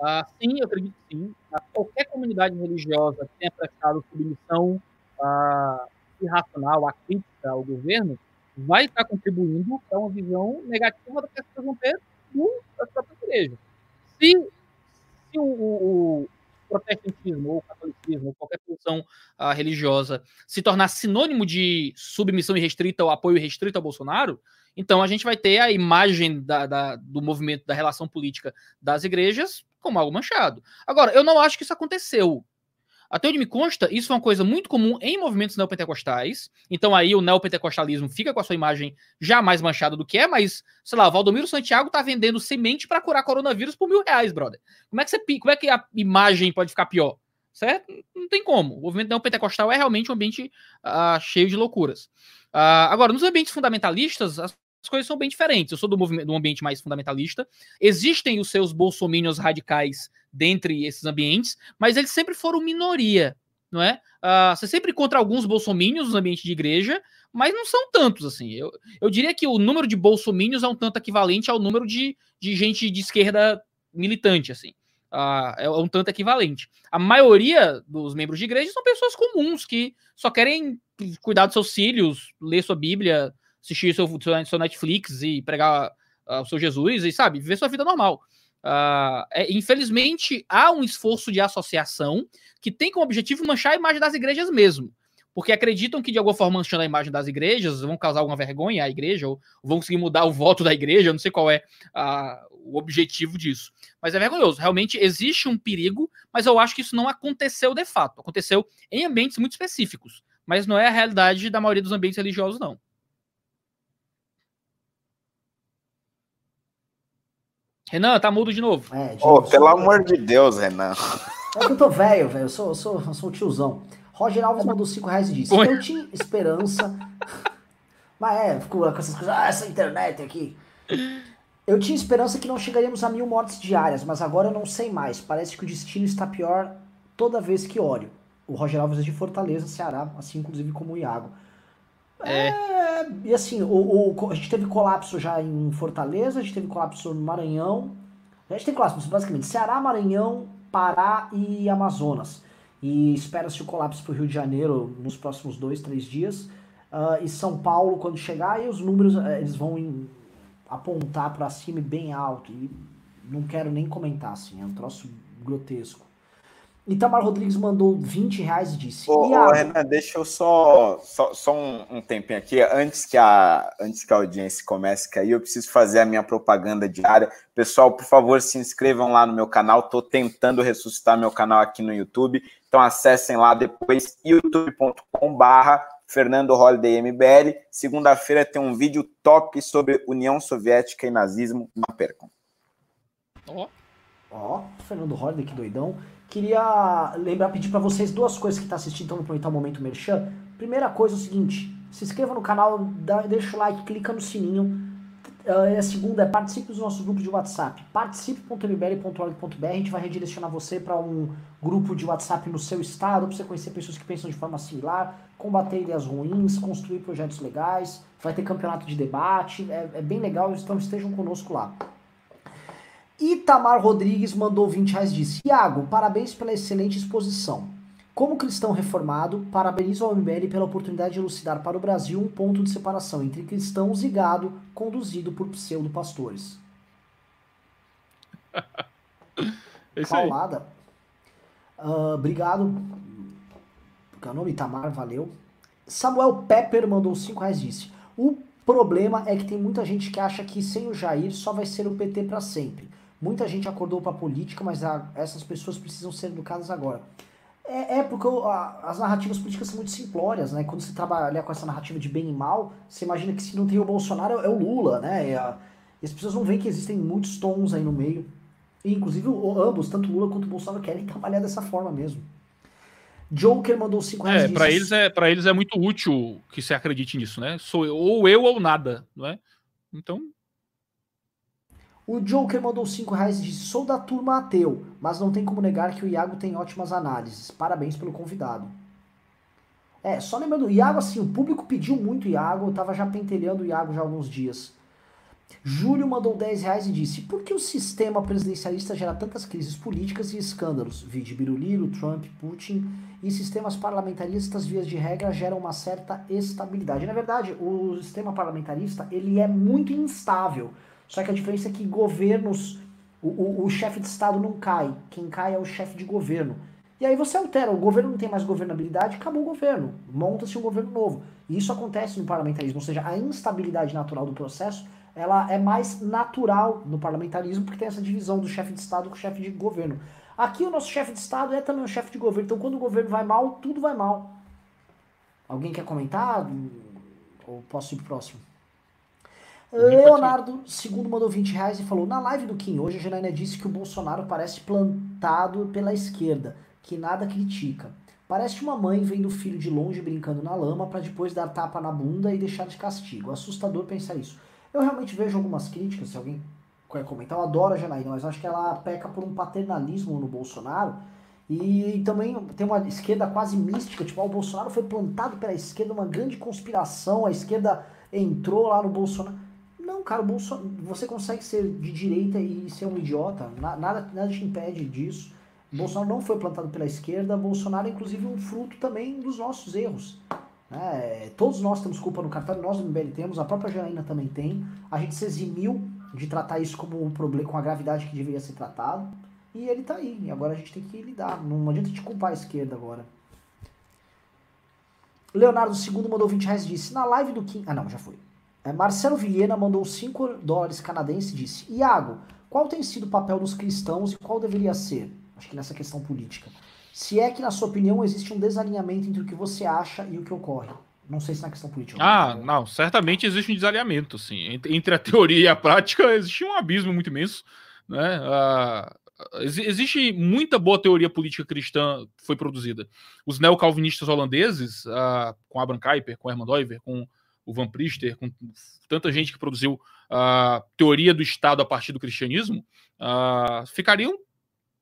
Ah, sim, eu acredito que sim. Ah, qualquer comunidade religiosa que tenha prestado submissão ah, irracional, a crítica ao governo, vai estar contribuindo para uma visão negativa do que as pessoas vão ter da própria igreja. Se, se o, o, protestantismo ou o catolicismo ou qualquer posição uh, religiosa se tornar sinônimo de submissão irrestrita ou apoio restrito ao Bolsonaro, então a gente vai ter a imagem da, da, do movimento da relação política das igrejas como algo manchado. Agora, eu não acho que isso aconteceu. Até onde me consta, isso é uma coisa muito comum em movimentos neopentecostais. Então aí o neopentecostalismo fica com a sua imagem já mais manchada do que é, mas, sei lá, o Valdomiro Santiago tá vendendo semente para curar coronavírus por mil reais, brother. Como é que, você, como é que a imagem pode ficar pior? Certo? Não tem como. O movimento neopentecostal é realmente um ambiente uh, cheio de loucuras. Uh, agora, nos ambientes fundamentalistas, as as coisas são bem diferentes. Eu sou do, movimento, do ambiente mais fundamentalista. Existem os seus bolsomínios radicais dentre esses ambientes, mas eles sempre foram minoria, não é? Uh, você sempre encontra alguns bolsomínios no ambiente de igreja, mas não são tantos, assim. Eu, eu diria que o número de bolsomínios é um tanto equivalente ao número de, de gente de esquerda militante, assim. Uh, é um tanto equivalente. A maioria dos membros de igreja são pessoas comuns que só querem cuidar dos seus filhos, ler sua Bíblia, assistir seu, seu Netflix e pregar uh, o seu Jesus e, sabe, viver sua vida normal. Uh, é, infelizmente, há um esforço de associação que tem como objetivo manchar a imagem das igrejas mesmo. Porque acreditam que, de alguma forma, manchando a imagem das igrejas, vão causar alguma vergonha à igreja, ou vão conseguir mudar o voto da igreja, eu não sei qual é uh, o objetivo disso. Mas é vergonhoso. Realmente existe um perigo, mas eu acho que isso não aconteceu de fato. Aconteceu em ambientes muito específicos. Mas não é a realidade da maioria dos ambientes religiosos, não. Renan, tá mudo de novo. É, de oh, novo, pelo amor de Deus, Renan. É que eu tô velho, velho. Eu sou, eu, sou, eu sou um tiozão. Roger Alves mandou 5 reais e disse: Eu tinha esperança. [laughs] Mas é, ficou com essas coisas. Ah, essa internet aqui. Eu tinha esperança que não chegaríamos a mil mortes diárias, mas agora eu não sei mais. Parece que o destino está pior toda vez que olho. O Roger Alves é de Fortaleza, Ceará, assim inclusive como o Iago. É. é e assim, o, o, a gente teve colapso já em Fortaleza, a gente teve colapso no Maranhão. A gente tem colapso basicamente Ceará, Maranhão, Pará e Amazonas. E espera-se o colapso para o Rio de Janeiro nos próximos dois, três dias. Uh, e São Paulo, quando chegar, e os números uh, eles vão em, apontar para cima bem alto. E não quero nem comentar, assim, é um troço grotesco. Itamar Rodrigues mandou 20 reais e disse. Ô, ô Renan, deixa eu só, só, só um, um, tempinho aqui. Antes que, a, antes que a audiência comece a cair, eu preciso fazer a minha propaganda diária. Pessoal, por favor, se inscrevam lá no meu canal. Estou tentando ressuscitar meu canal aqui no YouTube. Então acessem lá depois, youtube.com/barra Fernando Holiday MBL. Segunda-feira tem um vídeo top sobre União Soviética e nazismo. Não percam. Ó, oh. ó, oh, Fernando Holiday, que doidão. Queria lembrar, pedir para vocês duas coisas que tá assistindo, então aproveitar o momento merchan. Primeira coisa é o seguinte, Se inscreva no canal, dá, deixa o like, clica no sininho. Uh, a segunda é participe dos nossos grupos de WhatsApp. participe.mbl.org.br. A gente vai redirecionar você para um grupo de WhatsApp no seu estado, para você conhecer pessoas que pensam de forma similar, combater ideias ruins, construir projetos legais. Vai ter campeonato de debate. É, é bem legal, então estejam conosco lá. Itamar Rodrigues mandou 20 reais e disse: Iago, parabéns pela excelente exposição. Como cristão reformado, parabenizo ao MBL pela oportunidade de elucidar para o Brasil um ponto de separação entre cristãos e gado conduzido por pseudo-pastores. [laughs] é Paulada. Uh, obrigado. É o nome? Itamar, valeu. Samuel Pepper mandou 5 reais e disse: O problema é que tem muita gente que acha que sem o Jair só vai ser o PT para sempre. Muita gente acordou para a política, mas a, essas pessoas precisam ser educadas agora. É, é porque a, as narrativas políticas são muito simplórias, né? Quando você trabalha com essa narrativa de bem e mal, você imagina que se não tem o Bolsonaro é o Lula, né? E, a, e as pessoas não veem que existem muitos tons aí no meio. E, inclusive, o, ambos, tanto Lula quanto o Bolsonaro, querem [laughs] trabalhar dessa forma mesmo. Joker mandou 5 reais. É, para eles é, eles é muito útil que você acredite nisso, né? Sou eu, ou eu ou nada, não é? Então, o Joker mandou 5 reais e disse: Sou da turma ateu, mas não tem como negar que o Iago tem ótimas análises. Parabéns pelo convidado. É, só lembrando, o Iago, assim, o público pediu muito o Iago, eu tava já pentelhando o Iago já há alguns dias. Júlio mandou 10 reais e disse: Por que o sistema presidencialista gera tantas crises políticas e escândalos? Vide Biruliro, Trump, Putin e sistemas parlamentaristas, vias de regra, geram uma certa estabilidade. Na verdade, o sistema parlamentarista ele é muito instável. Só que a diferença é que governos, o, o, o chefe de Estado não cai, quem cai é o chefe de governo. E aí você altera, o governo não tem mais governabilidade, acabou o governo, monta-se um governo novo. E isso acontece no parlamentarismo, ou seja, a instabilidade natural do processo, ela é mais natural no parlamentarismo, porque tem essa divisão do chefe de Estado com o chefe de governo. Aqui o nosso chefe de Estado é também o chefe de governo, então quando o governo vai mal, tudo vai mal. Alguém quer comentar? Ou posso ir pro próximo? Leonardo segundo mandou 20 reais e falou: Na live do Kim hoje, a Janaina disse que o Bolsonaro parece plantado pela esquerda, que nada critica. Parece uma mãe vendo o filho de longe brincando na lama para depois dar tapa na bunda e deixar de castigo. Assustador pensar isso. Eu realmente vejo algumas críticas, se alguém quer comentar, eu adoro a Janaína, mas acho que ela peca por um paternalismo no Bolsonaro. E também tem uma esquerda quase mística, tipo, ah, o Bolsonaro foi plantado pela esquerda, uma grande conspiração, a esquerda entrou lá no Bolsonaro. Não, cara, Bolsonaro, você consegue ser de direita e ser um idiota. Nada, nada te impede disso. Bolsonaro não foi plantado pela esquerda. Bolsonaro é, inclusive, um fruto também dos nossos erros. É, todos nós temos culpa no cartório, nós do MBL temos, a própria Janaína também tem. A gente se eximiu de tratar isso como um problema, com a gravidade que deveria ser tratado. E ele tá aí. E agora a gente tem que lidar. Não adianta te culpar a esquerda agora. Leonardo II mandou 20 reais e disse: Na live do Kim. Ah, não, já foi. É, Marcelo Vilhena mandou 5 dólares canadenses e disse: Iago, qual tem sido o papel dos cristãos e qual deveria ser? Acho que nessa questão política. Se é que, na sua opinião, existe um desalinhamento entre o que você acha e o que ocorre. Não sei se na questão política. Ah, não, certamente existe um desalinhamento, sim. Entre a teoria e a prática, existe um abismo muito imenso. Né? Ah, existe muita boa teoria política cristã que foi produzida. Os neocalvinistas holandeses, ah, com Abraham Kuyper, com Herman Doiver, com o Van Priester, com tanta gente que produziu a teoria do Estado a partir do cristianismo, uh, ficariam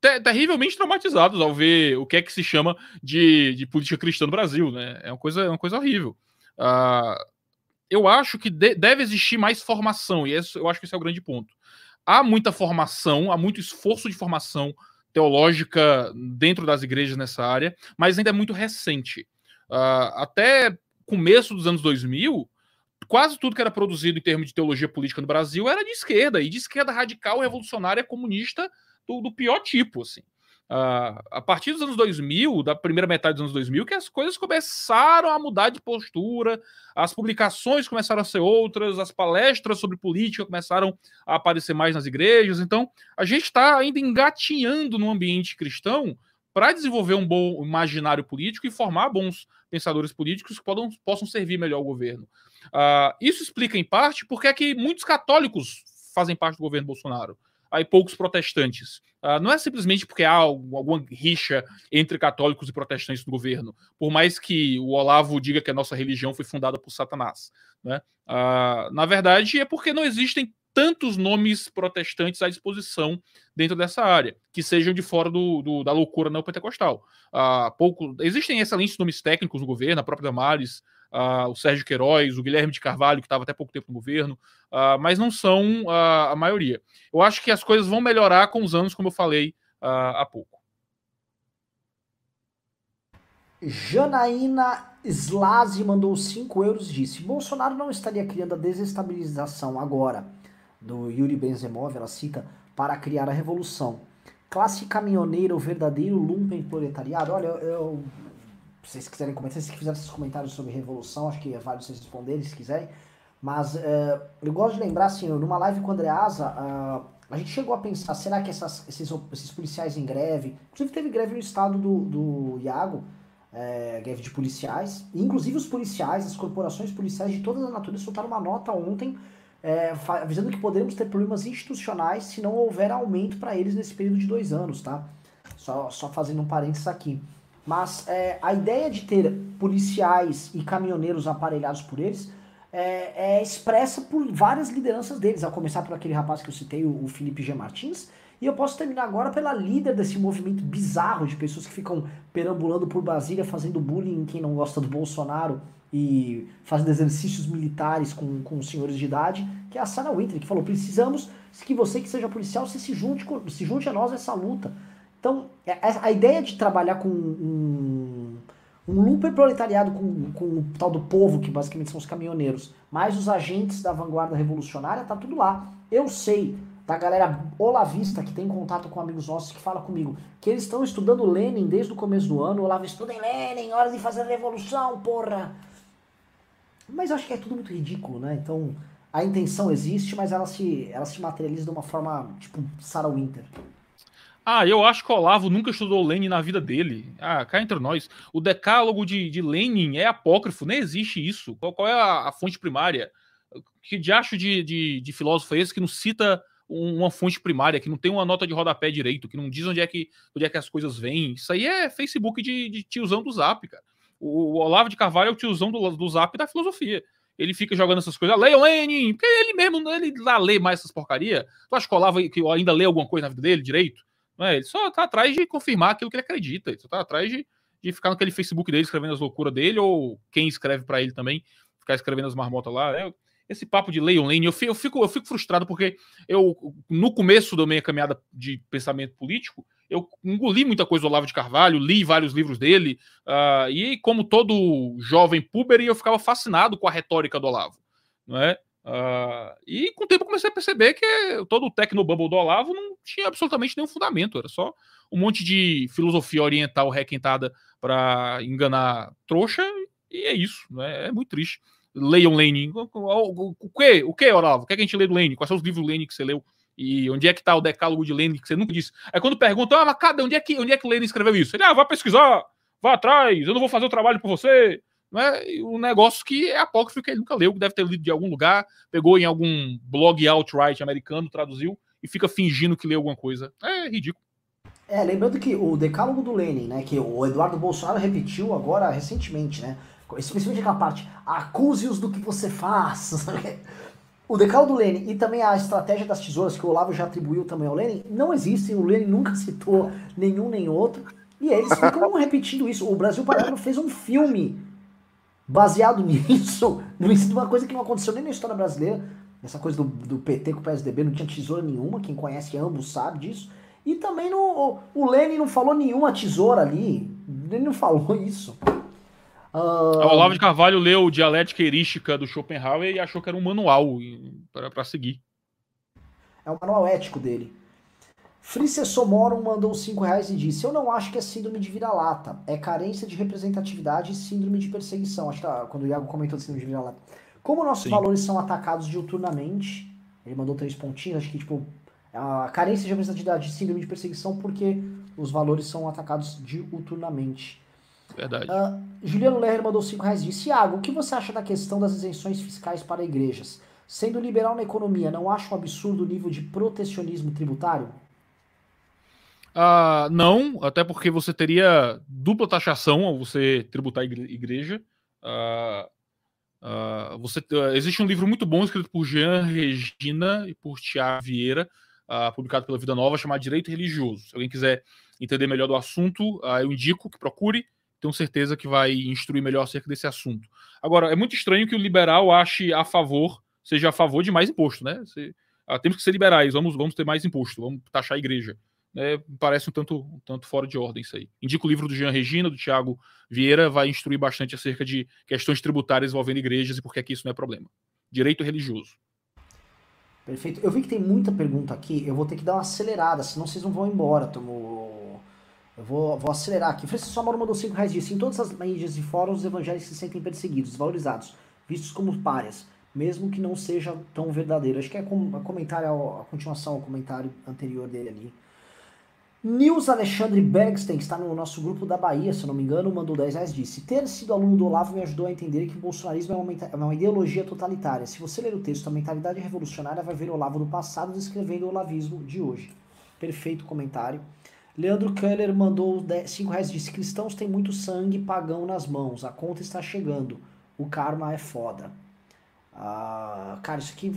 ter terrivelmente traumatizados ao ver o que é que se chama de, de política cristã no Brasil. Né? É, uma coisa, é uma coisa horrível. Uh, eu acho que de, deve existir mais formação, e esse, eu acho que esse é o grande ponto. Há muita formação, há muito esforço de formação teológica dentro das igrejas nessa área, mas ainda é muito recente. Uh, até começo dos anos 2000, quase tudo que era produzido em termos de teologia política no Brasil era de esquerda, e de esquerda radical, revolucionária, comunista do, do pior tipo, assim. Uh, a partir dos anos 2000, da primeira metade dos anos 2000, que as coisas começaram a mudar de postura, as publicações começaram a ser outras, as palestras sobre política começaram a aparecer mais nas igrejas. Então, a gente está ainda engatinhando no ambiente cristão para desenvolver um bom imaginário político e formar bons pensadores políticos que podam, possam servir melhor ao governo. Uh, isso explica, em parte, porque é que muitos católicos fazem parte do governo Bolsonaro. aí poucos protestantes. Uh, não é simplesmente porque há alguma rixa entre católicos e protestantes no governo, por mais que o Olavo diga que a nossa religião foi fundada por Satanás. Né? Uh, na verdade, é porque não existem tantos nomes protestantes à disposição dentro dessa área, que sejam de fora do, do da loucura neopentecostal. Uh, pouco, existem excelentes nomes técnicos no governo, a própria Damares, uh, o Sérgio Queiroz, o Guilherme de Carvalho, que estava até pouco tempo no governo, uh, mas não são a maioria. Eu acho que as coisas vão melhorar com os anos, como eu falei há pouco. Janaína Slazi mandou 5 euros e disse: Bolsonaro não estaria criando a desestabilização agora do Yuri Benzemov, ela cita, para criar a revolução. Classe caminhoneira, o verdadeiro lumpen proletariado. Olha, eu, eu se vocês quiserem comentar, se fizerem esses comentários sobre revolução, acho que é válido vocês responderem se quiserem. Mas uh, eu gosto de lembrar, assim, numa live com o Andreasa, uh, a gente chegou a pensar, será que essas, esses, esses policiais em greve, inclusive teve greve no estado do, do Iago, é, greve de policiais, inclusive os policiais, as corporações policiais de todas as naturezas soltaram uma nota ontem é, avisando que poderemos ter problemas institucionais se não houver aumento para eles nesse período de dois anos, tá? Só, só fazendo um parênteses aqui. Mas é, a ideia de ter policiais e caminhoneiros aparelhados por eles é, é, expressa por várias lideranças deles, a começar por aquele rapaz que eu citei, o, o Felipe G. Martins, e eu posso terminar agora pela líder desse movimento bizarro de pessoas que ficam perambulando por Brasília, fazendo bullying em quem não gosta do Bolsonaro e fazendo exercícios militares com, com senhores de idade, que é a Sana Winter, que falou: precisamos que você que seja policial se, se, junte, se junte a nós nessa luta. Então, é, a ideia de trabalhar com um, um looper proletariado com, com o tal do povo, que basicamente são os caminhoneiros, mais os agentes da vanguarda revolucionária, tá tudo lá. Eu sei da galera olavista que tem contato com amigos nossos que fala comigo que eles estão estudando Lenin desde o começo do ano. Olavo estuda em Lenin, hora de fazer revolução, porra! Mas eu acho que é tudo muito ridículo, né? Então, a intenção existe, mas ela se, ela se materializa de uma forma tipo Sarah Winter. Ah, eu acho que o Olavo nunca estudou Lenin na vida dele. Ah, cá entre nós. O decálogo de, de Lenin é apócrifo, nem existe isso. Qual, qual é a, a, fonte primária? Que diacho de, de, de filósofo é esse que não cita uma fonte primária, que não tem uma nota de rodapé direito, que não diz onde é que, onde é que as coisas vêm? Isso aí é Facebook de, de tiozão do Zap, cara. O, o Olavo de Carvalho é o tiozão do, do Zap da filosofia ele fica jogando essas coisas. Leia Lenin, porque ele mesmo, ele lá lê mais essas porcaria. Tu acha que o Olavo que ainda lê alguma coisa na vida dele direito? Não é? Ele só tá atrás de confirmar aquilo que ele acredita. Ele só tá atrás de, de ficar naquele Facebook dele escrevendo as loucuras dele, ou quem escreve para ele também, ficar escrevendo as marmotas lá. É, esse papo de Leon Lane, eu, fico, eu fico frustrado porque eu, no começo da minha caminhada de pensamento político, eu engoli muita coisa do Olavo de Carvalho, li vários livros dele, uh, e como todo jovem puber, eu ficava fascinado com a retórica do Olavo. Não é? Uh, e com o tempo comecei a perceber que todo o Tecnobubble do Olavo não tinha absolutamente nenhum fundamento, era só um monte de filosofia oriental requentada para enganar trouxa, e é isso, né? é muito triste. Leiam Lenin. O, que, o que, Olavo? O que, é que a gente lê do Lenin? Quais são os livros do Lenin que você leu? E onde é que está o decálogo de Lenin que você nunca disse? Aí quando perguntam, ah, mas cadê? Onde é que, onde é que Lenin escreveu isso? Ele, ah, vá pesquisar, vá atrás, eu não vou fazer o trabalho por você né, um negócio que é apócrifo que ele nunca leu, que deve ter lido de algum lugar, pegou em algum blog alt-right americano, traduziu e fica fingindo que leu alguma coisa. É ridículo. É, lembrando que o decálogo do Lenin, né, que o Eduardo Bolsonaro repetiu agora recentemente, né, especialmente aquela parte, acuse-os do que você faz. [laughs] o decálogo do Lenin e também a estratégia das tesouras, que o Olavo já atribuiu também ao Lenin, não existem, o Lenin nunca [laughs] citou nenhum nem outro, e eles ficam [laughs] repetindo isso. O Brasil Paralelo fez um filme baseado [laughs] nisso, numa coisa que não aconteceu nem na história brasileira, essa coisa do, do PT com o PSDB não tinha tesoura nenhuma, quem conhece ambos sabe disso. E também no, o Lenin não falou nenhuma tesoura ali, ele não falou isso. Uh... O Olavo de Carvalho leu Dialética Erística do Schopenhauer e achou que era um manual para seguir. É o manual ético dele. Frice Somorum mandou 5 reais e disse: Eu não acho que é síndrome de vira-lata, é carência de representatividade e síndrome de perseguição. Acho que tá, quando o Iago comentou de síndrome de vira-lata. Como nossos Sim. valores são atacados diuturnamente, ele mandou três pontinhos, acho que tipo, a carência de representatividade e síndrome de perseguição, porque os valores são atacados diuturnamente. Verdade. Uh, Juliano Lerner mandou 5 reais e disse: Iago, o que você acha da questão das isenções fiscais para igrejas? Sendo liberal na economia, não acha um absurdo o nível de protecionismo tributário? Uh, não, até porque você teria dupla taxação ao você tributar a igreja. Uh, uh, você, existe um livro muito bom escrito por Jean Regina e por Tiago Vieira, publicado pela Vida Nova, chamado Direito Religioso. Se alguém quiser entender melhor do assunto, eu indico que procure. Tenho certeza que vai instruir melhor acerca desse assunto. Agora, é muito estranho que o liberal ache a favor, seja a favor de mais imposto, né? Se, temos que ser liberais, vamos, vamos ter mais imposto, vamos taxar a igreja né, parece um tanto, um tanto fora de ordem isso aí. Indico o livro do Jean Regina, do Tiago Vieira, vai instruir bastante acerca de questões tributárias envolvendo igrejas e por que é isso não é problema. Direito religioso. Perfeito. Eu vi que tem muita pergunta aqui, eu vou ter que dar uma acelerada, senão vocês não vão embora. Tomo... Eu vou, vou acelerar aqui. Francisco Amaro mandou 5 reais disse: Em todas as mídias e fóruns, os evangélicos se sentem perseguidos, desvalorizados, vistos como párias, mesmo que não seja tão verdadeiro. Acho que é comentário, a continuação ao comentário anterior dele ali. Nils Alexandre Bergsten, que está no nosso grupo da Bahia, se eu não me engano, mandou 10 reais disse: Ter sido aluno do Olavo me ajudou a entender que o bolsonarismo é uma, é uma, ideologia totalitária. Se você ler o texto A Mentalidade Revolucionária, vai ver o Olavo do passado descrevendo o olavismo de hoje. Perfeito comentário. Leandro Keller mandou 5 reais disse: Cristãos têm muito sangue pagão nas mãos, a conta está chegando, o karma é foda. Ah, cara, isso aqui.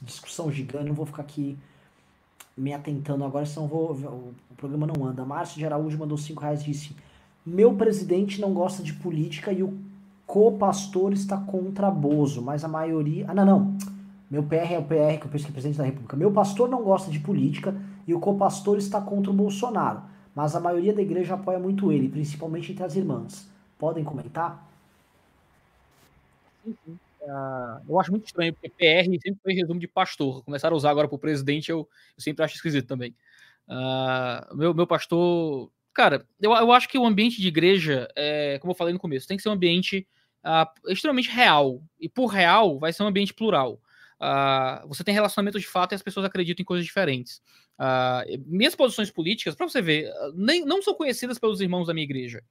Discussão gigante, não vou ficar aqui me atentando agora, senão vou, o programa não anda. Márcio de Araújo mandou 5 reais e disse: Meu presidente não gosta de política e o co-pastor está contra Bozo, mas a maioria. Ah, não, não. Meu PR é o PR, que eu penso que é presidente da República. Meu pastor não gosta de política e o co-pastor está contra o Bolsonaro, mas a maioria da igreja apoia muito ele, principalmente entre as irmãs. Podem comentar? Sim, sim. Uh, eu acho muito estranho, porque PR sempre foi resumo de pastor. Começaram a usar agora para o presidente, eu, eu, sempre acho esquisito também. Uh, meu, meu pastor. Cara, eu, eu acho que o ambiente de igreja, é, como eu falei no começo, tem que ser um ambiente uh, extremamente real. E por real, vai ser um ambiente plural. Você tem relacionamentos de fato e as pessoas acreditam em coisas diferentes. minhas posições políticas, para você ver, nem, não são conhecidas pelos irmãos da minha igreja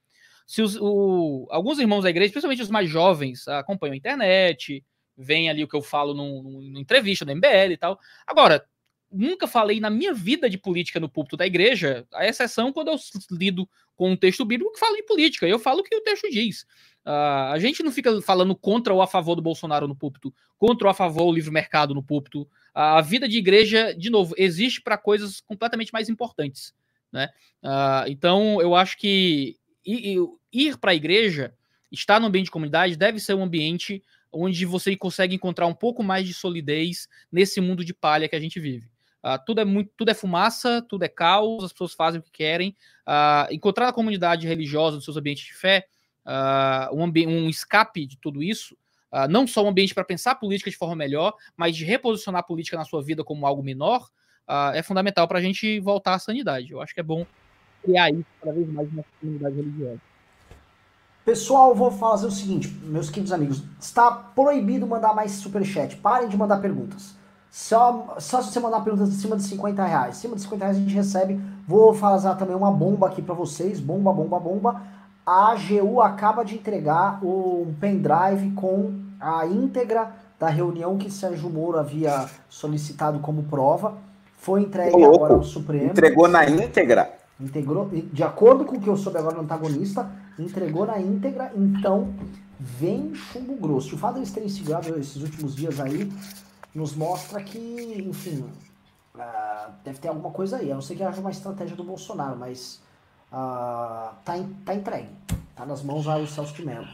se os, o, alguns irmãos da igreja, principalmente os mais jovens, acompanham a internet, veem ali o que eu falo numa entrevista do MBL e tal. Agora, nunca falei na minha vida de política no púlpito da igreja, a exceção quando eu lido com um texto bíblico que fala de política. Eu falo o que o texto diz. Uh, a gente não fica falando contra ou a favor do Bolsonaro no púlpito, contra ou a favor do livre mercado no púlpito. A vida de igreja, de novo, existe para coisas completamente mais importantes. Né? Uh, então, eu acho que ir, ir para a igreja, estar no ambiente de comunidade, deve ser um ambiente onde você consegue encontrar um pouco mais de solidez nesse mundo de palha que a gente vive. Uh, tudo é muito, tudo é fumaça, tudo é caos, as pessoas fazem o que querem. Uh, encontrar a comunidade religiosa nos seus ambientes de fé, uh, um, um, escape de tudo isso, não só um ambiente para pensar política de forma melhor, mas de reposicionar a política na sua vida como algo menor, é fundamental para a gente voltar à sanidade. Eu acho que é bom criar isso cada vez mais na comunidade religiosa. Pessoal, vou fazer o seguinte, meus queridos amigos, está proibido mandar mais superchat. Parem de mandar perguntas. Só, só se você mandar perguntas acima de 50 reais. Acima de 50 reais a gente recebe. Vou fazer também uma bomba aqui para vocês. Bomba, bomba, bomba. A AGU acaba de entregar um pendrive com a íntegra da reunião que Sérgio Moro havia solicitado como prova. Foi entregue agora ao Supremo. Entregou na íntegra? Integrou, de acordo com o que eu soube agora no antagonista, entregou na íntegra, então vem chumbo grosso. O fato de eles terem segurado esses últimos dias aí nos mostra que, enfim, uh, deve ter alguma coisa aí. A não ser que haja uma estratégia do Bolsonaro, mas uh, tá, tá entregue. Tá nas mãos aí o Celso de Mello.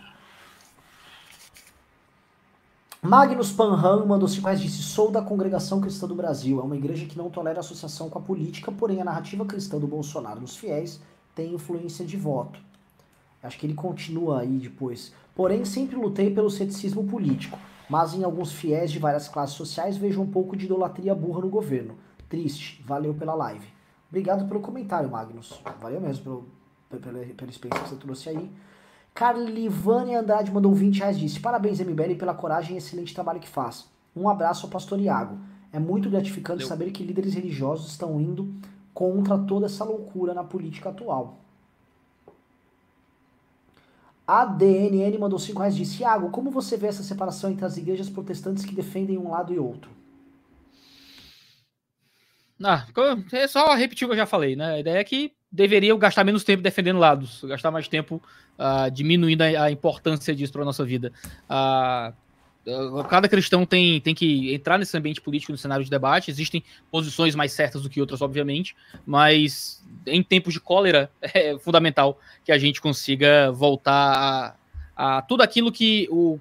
Magnus Panham mandou 5 reais disse: Sou da Congregação Cristã do Brasil. É uma igreja que não tolera associação com a política, porém a narrativa cristã do Bolsonaro nos fiéis tem influência de voto. Acho que ele continua aí depois. Porém, sempre lutei pelo ceticismo político, mas em alguns fiéis de várias classes sociais vejo um pouco de idolatria burra no governo. Triste. Valeu pela live. Obrigado pelo comentário, Magnus. Valeu mesmo pelo, pela, pela experiência que você trouxe aí. Carlivane Andrade mandou 20 reais disse: Parabéns, MBL, pela coragem e excelente trabalho que faz. Um abraço ao pastor Iago. É muito gratificante saber que líderes religiosos estão indo contra toda essa loucura na política atual. A DNN mandou 5 reais e disse: Iago, como você vê essa separação entre as igrejas protestantes que defendem um lado e outro? Ah, é só repetir o que eu já falei, né? A ideia é que deveriam gastar menos tempo defendendo lados, gastar mais tempo uh, diminuindo a, a, importância disso para nossa vida. Uh, cada cristão tem, tem que entrar nesse ambiente político, no cenário de debate. Existem posições mais certas do que outras, obviamente, mas em tempos de cólera [laughs] é fundamental que a gente consiga voltar a, a tudo aquilo que o,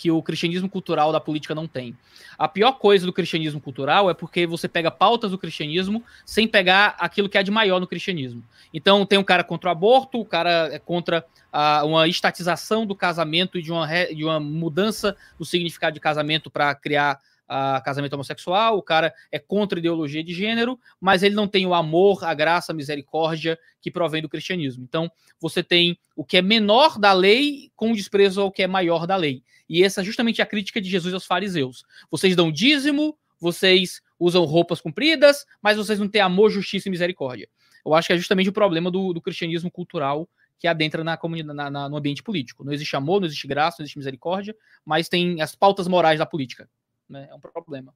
que o cristianismo cultural da política não tem. A pior coisa do cristianismo cultural é porque você pega pautas do cristianismo sem pegar aquilo que há de maior no cristianismo. Então, tem um cara contra o aborto, o cara é contra a, uma estatização do casamento e de uma, de uma mudança do significado de casamento para criar a casamento homossexual, o cara é contra a ideologia de gênero, mas ele não tem o amor, a graça, a misericórdia que provém do cristianismo. Então, você tem o que é menor da lei com desprezo ao que é maior da lei. E essa é justamente a crítica de Jesus aos fariseus. Vocês dão dízimo, vocês usam roupas compridas, mas vocês não têm amor, justiça e misericórdia. Eu acho que é justamente o problema do, do cristianismo cultural que adentra na comunidade, na, na, no ambiente político. Não existe amor, não existe graça, não existe misericórdia, mas tem as pautas morais da política né? É um problema.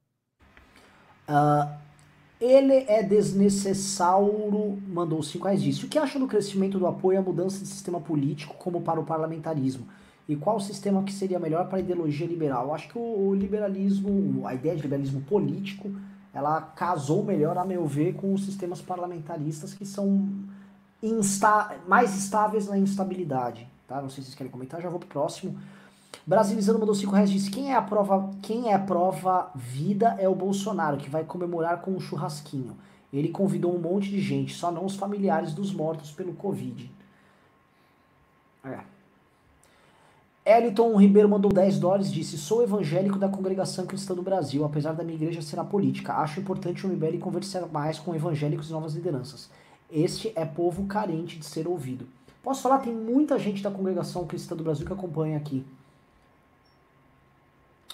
Uh, ele é desnecessário, mandou 5 reais disse. O que acha do crescimento do apoio à mudança de sistema político como para o parlamentarismo? E qual sistema que seria melhor para a ideologia liberal? Eu acho que o, o liberalismo, a ideia de liberalismo político, ela casou melhor, a meu ver, com os sistemas parlamentaristas que são insta mais estáveis na instabilidade. Tá? Não sei se vocês querem comentar, já vou pro próximo. Brasilizando mandou 5 reais disse: quem é a prova, quem é a prova vida é o Bolsonaro, que vai comemorar com um churrasquinho. Ele convidou um monte de gente, só não os familiares dos mortos pelo Covid. É. Eliton Ribeiro mandou 10 dólares disse: Sou evangélico da congregação cristã do Brasil, apesar da minha igreja ser a política. Acho importante o MBL conversar mais com evangélicos e novas lideranças. Este é povo carente de ser ouvido. Posso falar? Tem muita gente da congregação cristã do Brasil que acompanha aqui.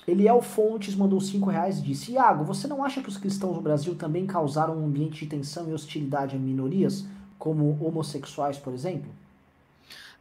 Eliel Fontes mandou 5 reais e disse: Iago, você não acha que os cristãos no Brasil também causaram um ambiente de tensão e hostilidade a minorias, como homossexuais, por exemplo?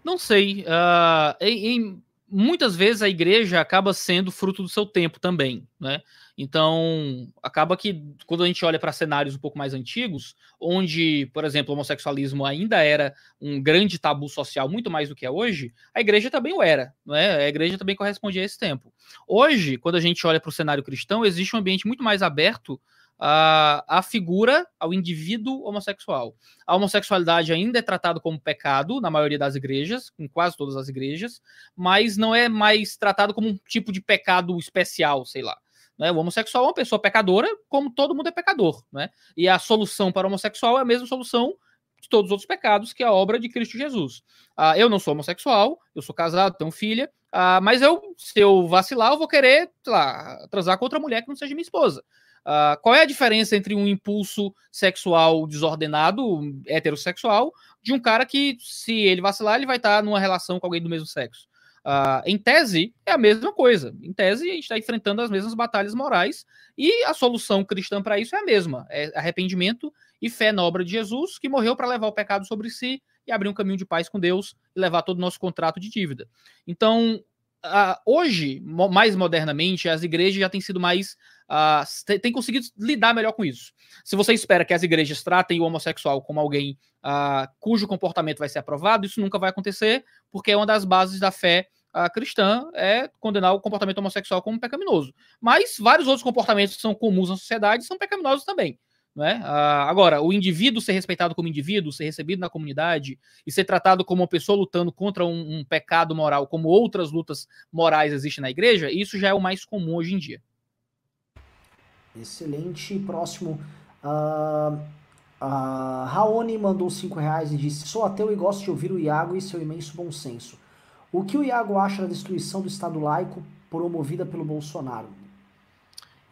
Não sei. Uh, em, em, muitas vezes a igreja acaba sendo fruto do seu tempo também, né? Então, acaba que quando a gente olha para cenários um pouco mais antigos, onde, por exemplo, o homossexualismo ainda era um grande tabu social, muito mais do que é hoje, a igreja também o era, não é? A igreja também correspondia a esse tempo. Hoje, quando a gente olha para o cenário cristão, existe um ambiente muito mais aberto à, à figura, ao indivíduo homossexual. A homossexualidade ainda é tratada como pecado na maioria das igrejas, em quase todas as igrejas, mas não é mais tratado como um tipo de pecado especial, sei lá. Né? O homossexual é uma pessoa pecadora, como todo mundo é pecador. Né? E a solução para o homossexual é a mesma solução de todos os outros pecados, que é a obra de Cristo Jesus. Ah, eu não sou homossexual, eu sou casado, tenho filha, ah, mas eu, se eu vacilar, eu vou querer lá, transar com outra mulher que não seja minha esposa. Ah, qual é a diferença entre um impulso sexual desordenado, heterossexual, de um cara que, se ele vacilar, ele vai estar numa relação com alguém do mesmo sexo? Uh, em tese, é a mesma coisa. Em tese, a gente está enfrentando as mesmas batalhas morais e a solução cristã para isso é a mesma: é arrependimento e fé na obra de Jesus, que morreu para levar o pecado sobre si e abrir um caminho de paz com Deus e levar todo o nosso contrato de dívida. Então, uh, hoje, mais modernamente, as igrejas já têm sido mais. Uh, têm conseguido lidar melhor com isso. Se você espera que as igrejas tratem o homossexual como alguém uh, cujo comportamento vai ser aprovado, isso nunca vai acontecer, porque é uma das bases da fé uh, cristã é condenar o comportamento homossexual como pecaminoso. Mas vários outros comportamentos que são comuns na sociedade são pecaminosos também. Né? Agora, o indivíduo ser respeitado como indivíduo, ser recebido na comunidade e ser tratado como uma pessoa lutando contra um, um, pecado moral, como outras lutas morais existem na igreja, isso já é o mais comum hoje em dia. Excelente. Próximo. Uh, uh, Raoni mandou 5 reais e disse: Sou ateu e gosto de ouvir o Iago e seu imenso bom senso. O que o Iago acha da destruição do Estado laico promovida pelo Bolsonaro?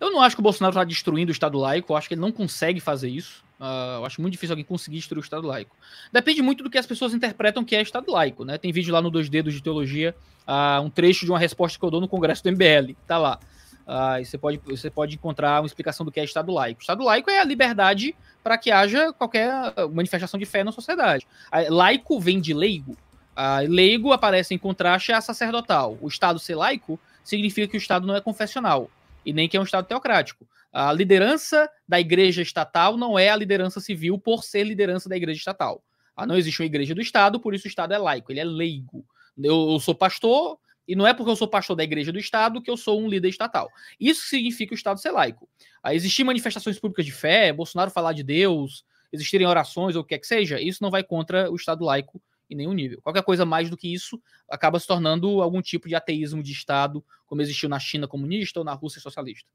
Eu não acho que o Bolsonaro está destruindo o Estado laico, eu acho que ele não consegue fazer isso. Uh, eu acho muito difícil alguém conseguir destruir o Estado laico. Depende muito do que as pessoas interpretam que é Estado laico, né? Tem vídeo lá no Dois Dedos de Teologia, uh, um trecho de uma resposta que eu dou no Congresso do MBL, tá lá. Uh, você, pode, você pode encontrar uma explicação do que é Estado laico. Estado laico é a liberdade para que haja qualquer manifestação de fé na sociedade. Laico vem de leigo. A leigo aparece em contraste a sacerdotal. O Estado ser laico significa que o Estado não é confessional e nem que é um Estado teocrático. A liderança da igreja estatal não é a liderança civil por ser liderança da igreja estatal. Ah, não existe uma igreja do Estado, por isso o Estado é laico, ele é leigo. Eu, eu sou pastor, e não é porque eu sou pastor da igreja do Estado que eu sou um líder estatal. Isso significa o Estado ser laico. Existir manifestações públicas de fé, Bolsonaro falar de Deus, existirem orações ou o que quer que seja, isso não vai contra o Estado laico em nenhum nível. Qualquer coisa mais do que isso acaba se tornando algum tipo de ateísmo de Estado, como existiu na China comunista ou na Rússia socialista.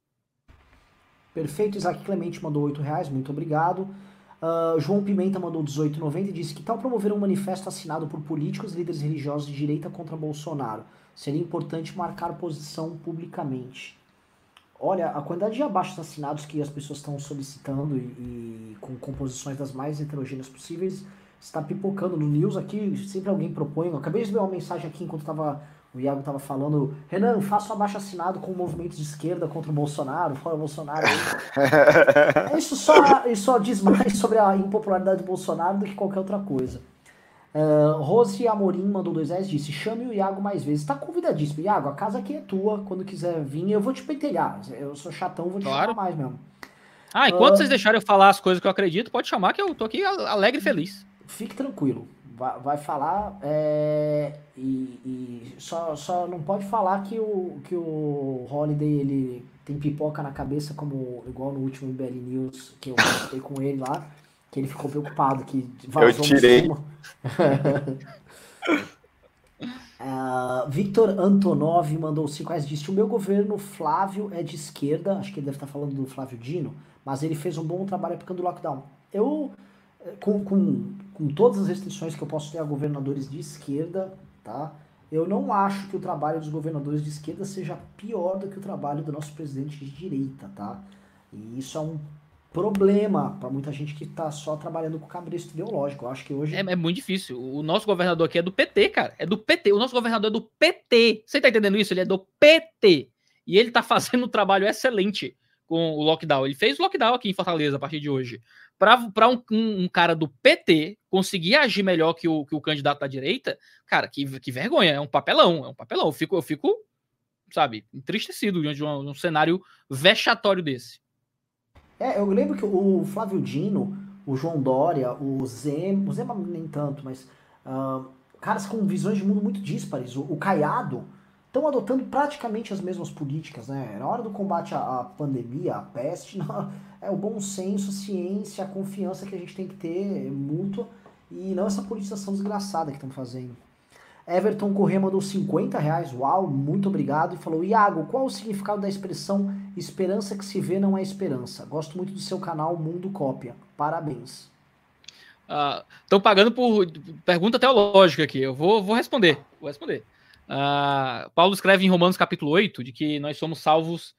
Perfeito, Isaac Clemente mandou 8 reais, muito obrigado. Uh, João Pimenta mandou 18,90 e disse que tal promover um manifesto assinado por políticos líderes religiosos de direita contra Bolsonaro? Seria importante marcar posição publicamente. Olha, a quantidade de abaixos assinados que as pessoas estão solicitando e, e com composições das mais heterogêneas possíveis está pipocando no news aqui, sempre alguém propõe. Eu acabei de ver uma mensagem aqui enquanto tava, o Iago estava falando, Renan, faça um abaixo assinado com movimentos de esquerda contra o Bolsonaro, fora o Bolsonaro. [laughs] isso, só, isso só diz mais sobre a impopularidade do Bolsonaro do que qualquer outra coisa. Uh, Rose Amorim mandou dois reais disse: chame o Iago mais vezes. Tá convidadíssimo. Iago, a casa aqui é tua. Quando quiser vir, eu vou te pentelhar. Eu sou chatão, vou te claro. chamar mais mesmo. Ah, enquanto uh, vocês deixarem eu falar as coisas que eu acredito, pode chamar que eu tô aqui alegre e feliz. Fique tranquilo. Vai, vai falar é, e, e, só, só não pode falar que o, que o Holiday ele tem pipoca na cabeça, como igual no último IBL News que eu mostrei com ele lá que ele ficou preocupado que vazou Eu tirei. uh, [laughs] Victor Antonov mandou 5 reais disse: O meu governo Flávio é de esquerda, acho que ele deve estar falando do Flávio Dino, mas ele fez um bom trabalho aplicando o lockdown. Eu, com, com, com todas as restrições que eu posso ter a governadores de esquerda, tá? Eu não acho que o trabalho dos governadores de esquerda seja pior do que o trabalho do nosso presidente de direita, tá? E isso é um problema para muita gente que tá só trabalhando com cabresto ideológico. Eu acho que hoje. É, é, muito difícil. O nosso governador aqui é do PT, cara. É do PT. O nosso governador é do PT. Você tá entendendo isso? Ele é do PT. E ele tá [laughs] fazendo um trabalho excelente com o lockdown. Ele fez o lockdown aqui em Fortaleza a partir de hoje. Para um, um, um, cara do PT conseguir agir melhor que o, que o candidato da direita, cara, que, que vergonha. É um papelão. É um papelão. Eu fico, eu fico sabe, entristecido diante de um, um cenário vexatório desse. É, eu lembro que o Flávio Dino, o João Dória, o Zema, o Zema nem tanto, mas uh, caras com visões de mundo muito díspares, o, o Caiado, estão adotando praticamente as mesmas políticas, né? Na hora do combate à, à pandemia, à peste, [laughs] não, é o bom senso, a ciência, a confiança que a gente tem que ter mútua e não essa politização desgraçada que estão fazendo. Everton Corrêa mandou 50 reais, uau, muito obrigado, e falou: Iago, qual o significado da expressão esperança que se vê não é esperança? Gosto muito do seu canal Mundo Cópia. Parabéns. Estão uh, pagando por pergunta teológica aqui. Eu vou, vou responder. Vou responder. Uh, Paulo escreve em Romanos capítulo 8 de que nós somos salvos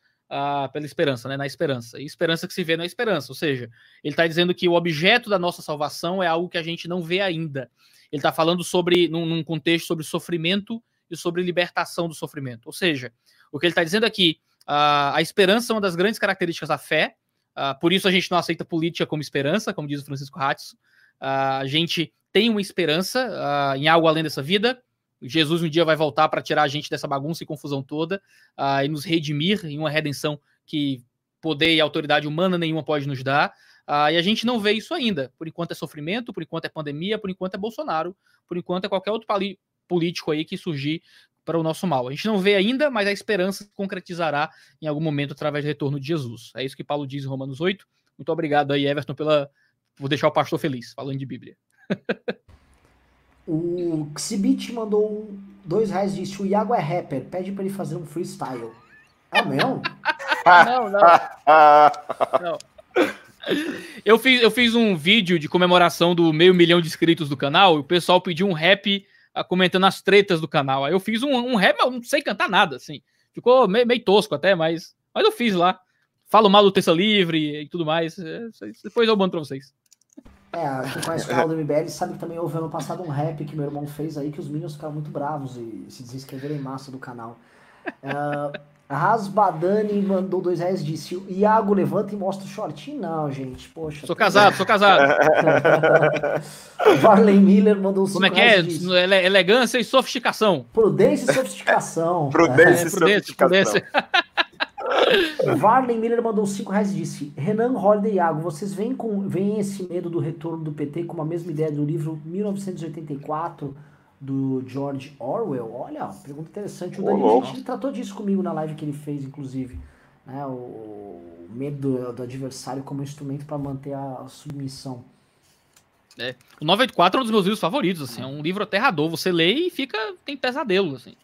pela esperança, né? Na esperança. E esperança que se vê é esperança. Ou seja, ele está dizendo que o objeto da nossa salvação é algo que a gente não vê ainda. Ele está falando sobre, num, num, contexto sobre sofrimento e sobre libertação do sofrimento. Ou seja, o que ele está dizendo aqui, uh, a esperança é uma das grandes características da fé, por isso a gente não aceita política como esperança, como diz o Francisco Ratz. A gente tem uma esperança em algo além dessa vida. Jesus um dia vai voltar para tirar a gente dessa bagunça e confusão toda e nos redimir em uma redenção que poder e autoridade humana nenhuma pode nos dar. Ah, e a gente não vê isso ainda. Por enquanto é sofrimento, por enquanto é pandemia, por enquanto é Bolsonaro, por enquanto é qualquer outro político aí que surgir para o nosso mal. A gente não vê ainda, mas a esperança se concretizará em algum momento através do retorno de Jesus. É isso que Paulo diz em Romanos 8. Muito obrigado aí, Everton, pela, por deixar o pastor feliz, falando de Bíblia. [laughs] o Xibit mandou dois reais e disse: o Iago é rapper, pede para ele fazer um freestyle. É mesmo? não, não. não. Eu fiz, eu fiz um vídeo de comemoração do meio milhão de inscritos do canal e o pessoal pediu um rap uh, comentando as tretas do canal. Aí eu fiz um, um rap, eu não sei cantar nada, assim. Ficou meio, meio tosco até, mas, mas eu fiz lá. Falo mal do Terça Livre e tudo mais. É, depois eu mando pra vocês. É, quem conhece o canal do MBL sabe que também houve ano passado um rap que meu irmão fez aí que os Minions ficaram muito bravos e se desinscreveram em massa do canal. Uh, Rasbadani mandou dois reais e disse: Iago levanta e mostra o shortinho. Não, gente. Poxa. Sou casado, sou casado. [laughs] Varley Miller mandou Como é que é? Disse, Elegância e sofisticação. Prudência e sofisticação. prudência, é, e prudência, sofisticação. Prudência. [laughs] Varley Miller mandou 5 reais e disse: Renan Holliday e Iago, vocês veem, com, veem esse medo do retorno do PT com a mesma ideia do livro 1984? do George Orwell. Olha, pergunta interessante. O Danilo Gentili tratou disso comigo na live que ele fez, inclusive. Né? O, medo do, adversário como instrumento para manter a submissão. É. O 984 é um dos meus livros favoritos, assim, é um livro aterrador. Você lê e fica tem pesadelo, assim.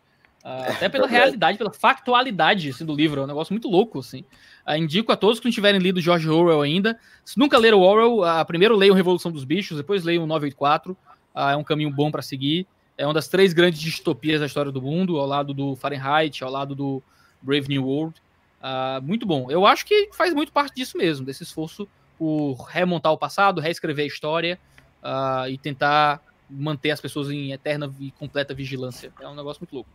Uh, até pela realidade, pela factualidade assim, do livro, é um negócio muito louco, assim. Uh, indico a todos que não tiverem lido George Orwell ainda. Se nunca leram Orwell, uh, primeiro leiam Revolução dos Bichos, depois leiam 984. é um caminho bom para seguir. É uma das três grandes distopias da história do mundo, ao lado do Fahrenheit, ao lado do Brave New World. Uh, muito bom. Eu acho que faz muito parte disso mesmo, desse esforço por remontar o passado, reescrever a história uh, e tentar manter as pessoas em eterna e completa vigilância. É um negócio muito louco.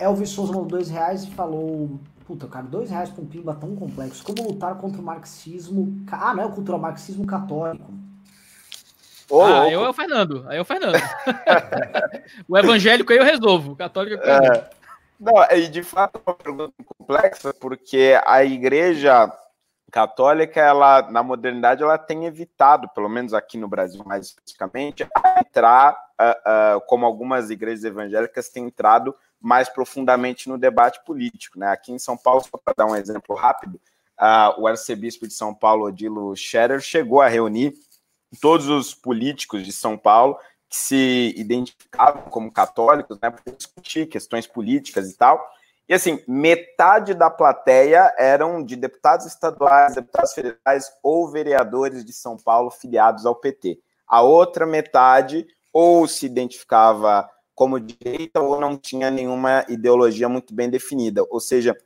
Elvis Souza mandou dois reais e falou: Puta, cara, dois reais pra um pimba tão complexo. Como lutar contra o marxismo. Ah, não é contra o marxismo católico. Oh, ah, eu é o Fernando. Aí é o Fernando. [laughs] o evangélico aí eu resolvo. O católico é, é Não, e de fato é uma pergunta complexa, porque a igreja católica, ela, na modernidade, ela tem evitado, pelo menos aqui no Brasil mais especificamente, entrar, uh, uh, como algumas igrejas evangélicas têm entrado mais profundamente no debate político. Né? Aqui em São Paulo, só para dar um exemplo rápido, o arcebispo de São Paulo, Odilo Scherer, chegou a reunir todos os políticos de São Paulo que se identificavam como católicos, né, para discutir questões políticas e tal. E assim, metade da plateia eram de deputados estaduais, deputados federais ou vereadores de São Paulo filiados ao PT. A outra metade ou se identificava como direita ou não tinha nenhuma ideologia muito bem definida. Ou seja,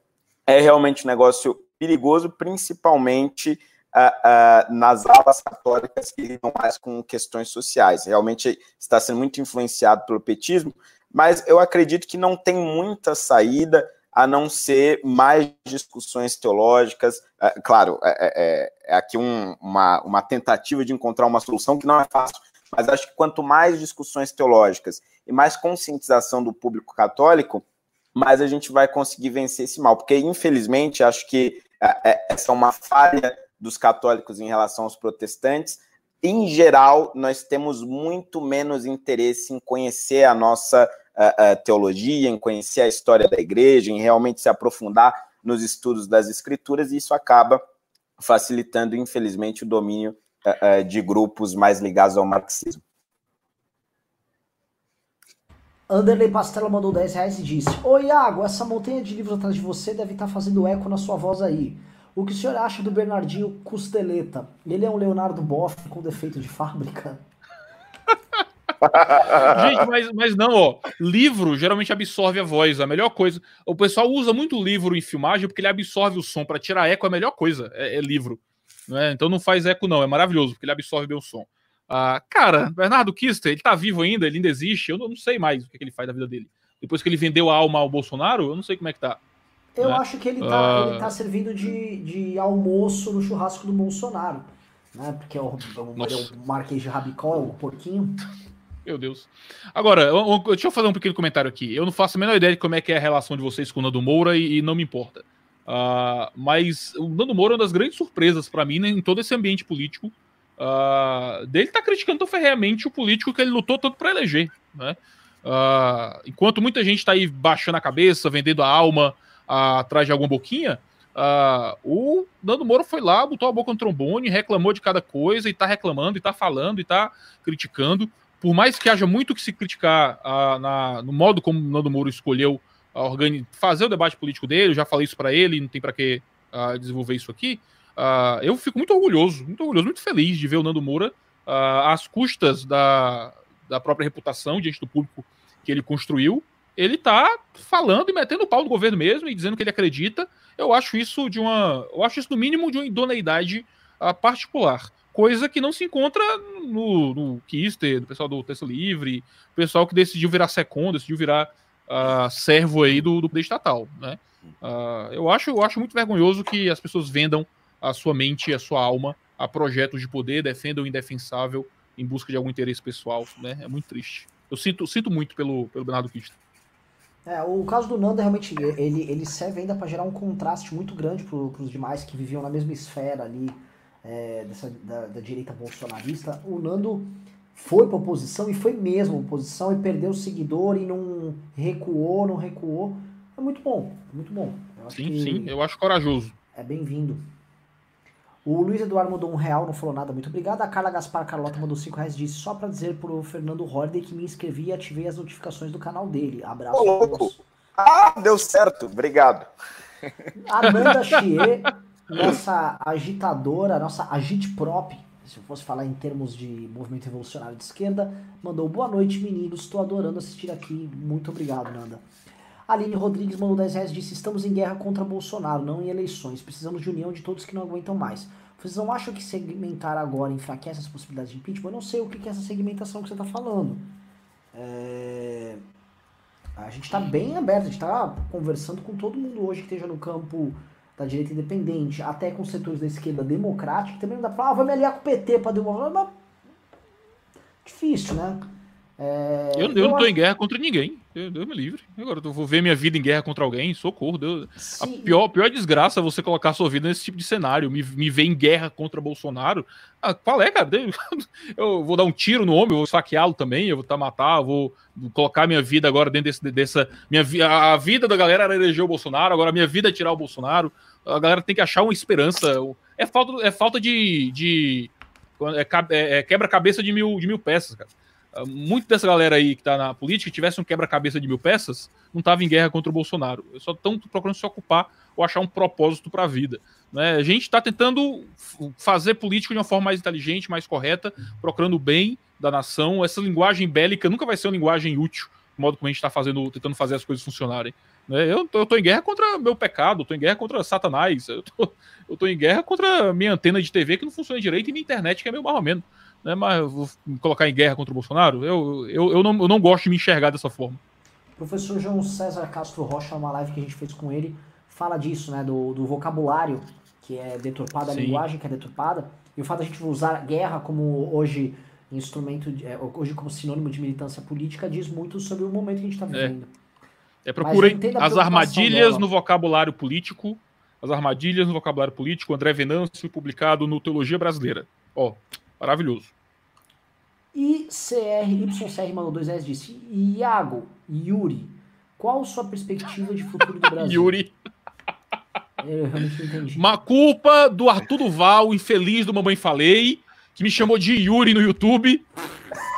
é realmente um negócio perigoso, principalmente uh, uh, nas alas católicas que lidam mais com questões sociais. Realmente está sendo muito influenciado pelo petismo, mas eu acredito que não tem muita saída a não ser mais discussões teológicas. Uh, claro, é, é, é, aqui um, uma, uma tentativa de encontrar uma solução que não é fácil, mas acho que quanto mais discussões teológicas e mais conscientização do público católico, mais a gente vai conseguir vencer esse mal. Porque, infelizmente, acho que essa é uma falha dos católicos em relação aos protestantes. Em geral, nós temos muito menos interesse em conhecer a nossa uh, uh, teologia, em conhecer a história da igreja, em realmente se aprofundar nos estudos das escrituras, e isso acaba facilitando, infelizmente, o domínio de grupos mais ligados ao marxismo. Anderley Pastela mandou 10 reais e disse: Oi, Iago, essa montanha de livros atrás de você deve estar fazendo eco na sua voz aí. O que o senhor acha do Bernardinho Costeleta? Ele é um Leonardo Boff com defeito de fábrica? [laughs] [laughs] Gente, mas, mas não, ó. Livro geralmente absorve a voz, a melhor coisa. O pessoal usa muito livro em filmagem porque ele absorve o som. Para tirar eco, a melhor coisa é, é livro. Né? Então não faz eco, não. É maravilhoso, porque ele absorve bem o som. Ah, cara, Bernardo Kister, ele tá vivo ainda, ele ainda existe. Eu não, sei mais o que, que ele faz da vida dele. Depois que ele vendeu a alma ao Bolsonaro, eu não sei como é que tá. Eu né? acho que ele tá, uh... ele tá servindo de, de almoço no churrasco do Bolsonaro. Né? Porque é o, é o, é o Marquês de Rabicó, o porquinho. Meu Deus. Agora, eu, deixa eu fazer um pequeno comentário aqui. Eu não faço a menor ideia de como é que é a relação de vocês com o Nando Moura e, e não me importa. Uh, mas o Nando Moura é uma das grandes surpresas para mim né, em todo esse ambiente político. Uh, dele tá criticando tão ferreamente o político que ele lutou tanto para eleger. Né? Uh, enquanto muita gente tá aí baixando a cabeça, vendendo a alma, atrás de alguma boquinha, o Nando Moura foi lá, botou a boca no trombone, reclamou de cada coisa, e tá reclamando, e tá falando, e tá criticando. Por mais que haja muito que se criticar na, no modo como o Nando Moura escolheu fazer o debate político dele, eu já falei isso para ele, não tem para que uh, desenvolver isso aqui. eu fico muito orgulhoso, muito orgulhoso, muito feliz de ver o Nando Moura às custas da, da própria reputação diante do público que ele construiu, ele tá falando e metendo o pau no governo mesmo e dizendo que ele acredita. Eu acho isso de uma. Eu acho isso, no mínimo, de uma idoneidade uh, particular. Coisa que não se encontra no, no Kister, do pessoal do Texto Livre, pessoal que decidiu virar second, decidiu virar uh, servo aí do, do poder estatal, né? Uh, eu, acho, eu acho muito vergonhoso que as pessoas vendam a sua mente a sua alma a projetos de poder, defendam o indefensável em busca de algum interesse pessoal, né? É muito triste. Eu sinto, sinto muito pelo, pelo Bernardo Kista. É, o caso do Nando realmente ele, ele serve ainda para gerar um contraste muito grande para os demais que viviam na mesma esfera ali é, dessa, da, da, direita bolsonarista. O Nando foi para oposição e foi mesmo oposição e perdeu o seguidor e não recuou, não recuou. É muito bom, é muito bom. sim, sim, eu acho corajoso. É bem-vindo. O Luiz Eduardo mandou um real, não falou nada, muito obrigado. A Carla Gaspar Carlota mandou cinco reais, disse só para dizer pro Fernando Horde que me inscrevi e ativei as notificações do canal dele. Abraço. Ô, louco. Ah, deu certo, obrigado. Amanda Chier, nossa agitadora, nossa agitprop, se eu fosse falar em termos de movimento revolucionário de esquerda, mandou boa noite, meninos. Estou adorando assistir aqui. Muito obrigado, Nanda. Aline Rodrigues mandou 10 reais disse: Estamos em guerra contra Bolsonaro, não em eleições. Precisamos de união de todos que não aguentam mais. Vocês não acham que segmentar agora enfraquece as possibilidades de impeachment? Eu não sei o que é essa segmentação que você está falando. É... A gente está bem aberto, a gente está conversando com todo mundo hoje que esteja no campo da direita independente, até com setores da esquerda democrática, também não dá para falar, ah, vou me aliar com o PT para demorar. Difícil, né? É, eu, eu, não tô em guerra contra ninguém. Deus, me livre. Agora eu vou ver minha vida em guerra contra alguém. Socorro. Deus. A pior, pior desgraça é você colocar sua vida nesse tipo de cenário. Me, me ver em guerra contra Bolsonaro. Ah, qual é, cara? [laughs] Eu vou dar um tiro no homem, eu vou saqueá-lo também, eu vou tá matar, vou colocar minha vida agora dentro desse, dessa. Minha, a vida da galera era eleger o Bolsonaro, agora a minha vida é tirar o Bolsonaro. A galera tem que achar uma esperança. É falta, é falta de. de é, é, é quebra-cabeça de mil, de mil peças, cara muito dessa galera aí que tá na política, tivesse um quebra-cabeça de mil peças, não tava em guerra contra o Bolsonaro. Só estão procurando se ocupar ou achar um propósito para a vida. Né? A gente está tentando fazer política de uma forma mais inteligente, mais correta, procurando o bem da nação. Essa linguagem bélica nunca vai ser uma linguagem útil, do modo como a gente está fazendo, tentando fazer as coisas funcionarem. Né? Eu, eu tô em guerra contra meu pecado, eu tô em guerra contra Satanás, eu tô, eu tô em guerra contra minha antena de TV que não funciona direito e minha internet que é meio mal menos né, mas vou colocar em guerra contra o Bolsonaro? Eu, eu, eu, não, eu não gosto de me enxergar dessa forma. Professor João César Castro Rocha, uma live que a gente fez com ele, fala disso, né, do, do vocabulário que é deturpado, a Sim. linguagem que é deturpada, e o fato de a gente usar guerra como hoje instrumento, de, é, hoje como sinônimo de militância política, diz muito sobre o momento que a gente está é. vivendo. É, é procurem as armadilhas dela. no vocabulário político, as armadilhas no vocabulário político, André Venâncio, publicado no Teologia Brasileira. Ó, Maravilhoso. E CR, mandou dois S disse: Iago, Yuri, qual sua perspectiva de futuro do [laughs] Brasil? Yuri. Eu realmente não entendi. Uma culpa do Arthur Duval, infeliz do Mamãe Falei, que me chamou de Yuri no YouTube.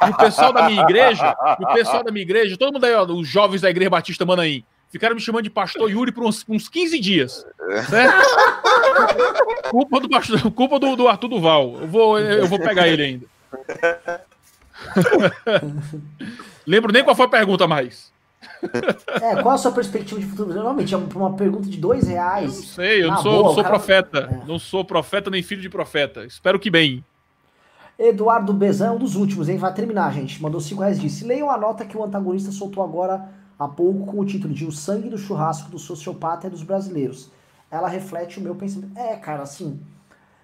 E o pessoal da minha igreja, o pessoal da minha igreja, todo mundo aí, ó, os jovens da Igreja Batista Manaim, ficaram me chamando de pastor Yuri por uns, uns 15 dias. Certo? culpa do, pastor, culpa do, do Arthur Duval. Eu vou, eu vou pegar ele ainda. [laughs] Lembro nem qual foi a pergunta mais. É, qual a sua perspectiva de futuro? Normalmente é uma pergunta de dois reais. Eu não sei, eu não sou, boa, sou cara... profeta. É. Não sou profeta nem filho de profeta. Espero que bem. Eduardo Bezan, um dos últimos, hein? Vai terminar, gente. Mandou cinco reais disse. Leiam a nota que o antagonista soltou agora há pouco com o título de O Sangue do Churrasco do Sociopata e dos Brasileiros. Ela reflete o meu pensamento. É, cara, assim,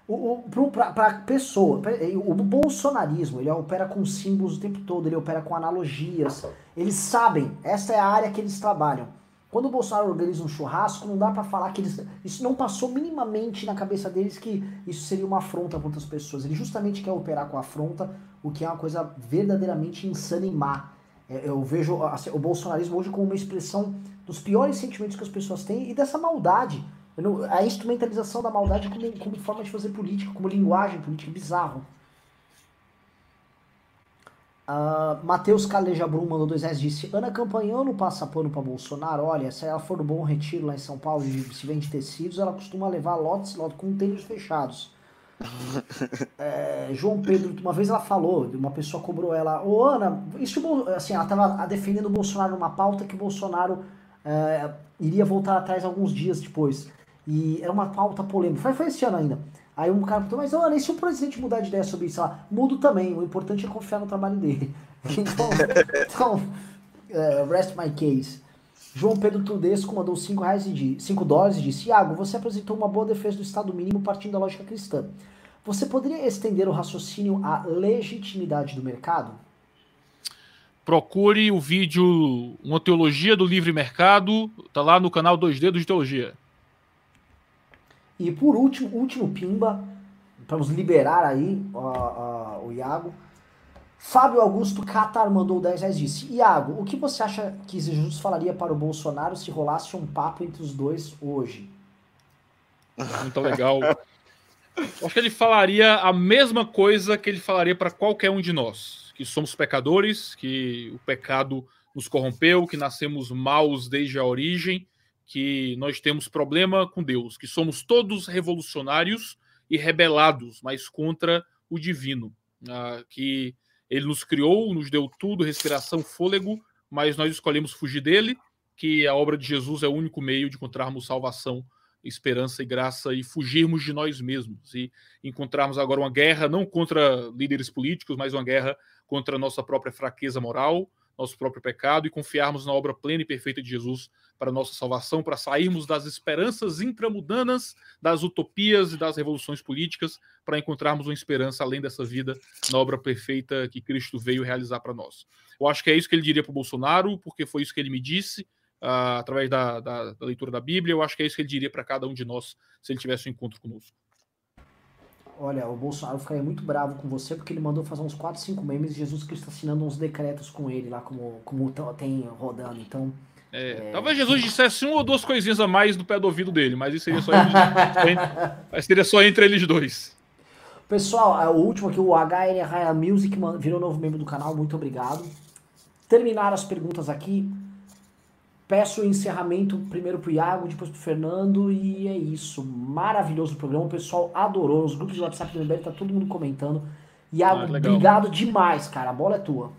o, o, pra, pra pessoa, o bolsonarismo, ele opera com símbolos o tempo todo, ele opera com analogias. Eles sabem, essa é a área que eles trabalham. Quando o Bolsonaro organiza um churrasco, não dá para falar que eles. Isso não passou minimamente na cabeça deles que isso seria uma afronta para outras pessoas. Ele justamente quer operar com afronta, o que é uma coisa verdadeiramente insana e má. É, eu vejo assim, o bolsonarismo hoje como uma expressão dos piores sentimentos que as pessoas têm e dessa maldade. A instrumentalização da maldade como, como, forma de fazer política, como linguagem política, bizarro. Uh, Matheus Caleja Brum mandou dois reais disse Ana Campanhano passa pano pra Bolsonaro. Olha, se ela for no Bom Retiro lá em São Paulo e se vende tecidos, ela costuma levar lotes, lotes com tênis fechados é, João Pedro, uma vez ela falou, uma pessoa cobrou ela, ô Ana, isso, assim, ela estava defendendo o Bolsonaro numa pauta que o Bolsonaro é, iria voltar atrás alguns dias depois. E era uma pauta polêmica, foi, foi esse ano ainda. Aí um cara perguntou, mas Ana, e se o presidente mudar de ideia sobre isso? Ela, mudo também, o importante é confiar no trabalho dele. [laughs] Então, então é, rest my case. João Pedro Tudesco mandou 5 reais e 5 dólares e disse: Iago, você apresentou uma boa defesa do Estado mínimo partindo da lógica cristã. Você poderia estender o raciocínio à legitimidade do mercado? Procure o vídeo Uma Teologia do Livre Mercado, tá lá no canal 2 Dedos de Teologia. E por último, último pimba, vamos liberar aí o Iago. Fábio Augusto Catar mandou 10 reais disse: Iago, o que você acha que Jesus falaria para o Bolsonaro se rolasse um papo entre os dois hoje? Muito legal. Acho que ele falaria a mesma coisa que ele falaria para qualquer um de nós: que somos pecadores, que o pecado nos corrompeu, que nascemos maus desde a origem, que nós temos problema com Deus, que somos todos revolucionários e rebelados, mas contra o divino, ah, que ele nos criou, nos deu tudo, respiração, fôlego, mas nós escolhemos fugir dele, que a obra de Jesus é o único meio de encontrarmos salvação, esperança e graça e fugirmos de nós mesmos. E encontrarmos agora uma guerra não contra líderes políticos, mas uma guerra contra a nossa própria fraqueza moral, nosso próprio pecado e confiarmos na obra plena e perfeita de Jesus para nossa salvação, para sairmos das esperanças intramudanas, das utopias e das revoluções políticas, para encontrarmos uma esperança além dessa vida na obra perfeita que Cristo veio realizar para nós. Eu acho que é isso que ele diria para o Bolsonaro, porque foi isso que ele me disse. Uh, através da, da, da leitura da Bíblia, eu acho que é isso que ele diria para cada um de nós se ele tivesse um encontro conosco. Olha, o Bolsonaro ficaria muito bravo com você porque ele mandou fazer uns 4, 5 memes e Jesus Cristo assinando uns decretos com ele lá, como, como tem rodando. Então. É, é... Talvez Jesus dissesse uma ou duas coisinhas a mais no pé do ouvido dele, mas isso seria só, entre, seria só entre eles dois. Pessoal, o último aqui, o HN Raya Music, virou novo membro do canal, muito obrigado. Terminaram as perguntas aqui. Peço o encerramento primeiro pro Iago, depois pro Fernando, e é isso. Maravilhoso o programa, o pessoal adorou. Os grupos de WhatsApp do MBL tá todo mundo comentando. Iago, ah, obrigado demais, cara. A bola é tua.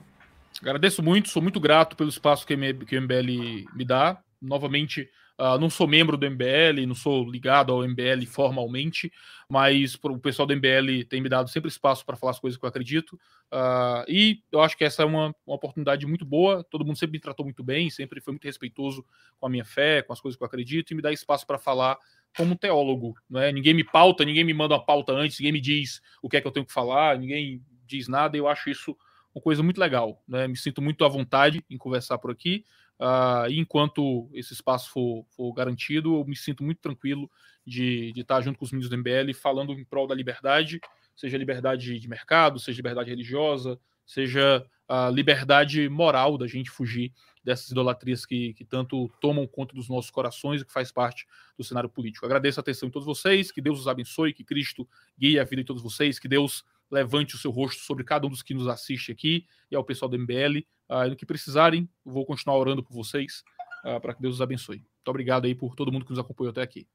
Agradeço muito, sou muito grato pelo espaço que, que o MBL me dá. Novamente, Uh, não sou membro do MBL, não sou ligado ao MBL formalmente, mas o pessoal do MBL tem me dado sempre espaço para falar as coisas que eu acredito. Uh, e eu acho que essa é uma, uma, oportunidade muito boa. Todo mundo sempre me tratou muito bem, sempre foi muito respeitoso com a minha fé, com as coisas que eu acredito, e me dá espaço para falar como teólogo. Não é? Ninguém me pauta, ninguém me manda uma pauta antes, ninguém me diz o que é que eu tenho que falar, ninguém diz nada. E eu acho isso uma coisa muito legal. Né? Me sinto muito à vontade em conversar por aqui. Uh, e enquanto esse espaço for, for, garantido, eu me sinto muito tranquilo de, de estar junto com os meninos do MBL falando em prol da liberdade, seja liberdade de mercado, seja liberdade religiosa, seja a liberdade moral da gente fugir dessas idolatrias que, que tanto tomam conta dos nossos corações e que faz parte do cenário político. Agradeço a atenção de todos vocês, que Deus os abençoe, que Cristo guie a vida de todos vocês, que Deus levante o seu rosto sobre cada um dos que nos assiste aqui e ao pessoal do MBL. Uh, no que precisarem, vou continuar orando por vocês uh, para que Deus os abençoe. Muito obrigado aí por todo mundo que nos acompanhou até aqui.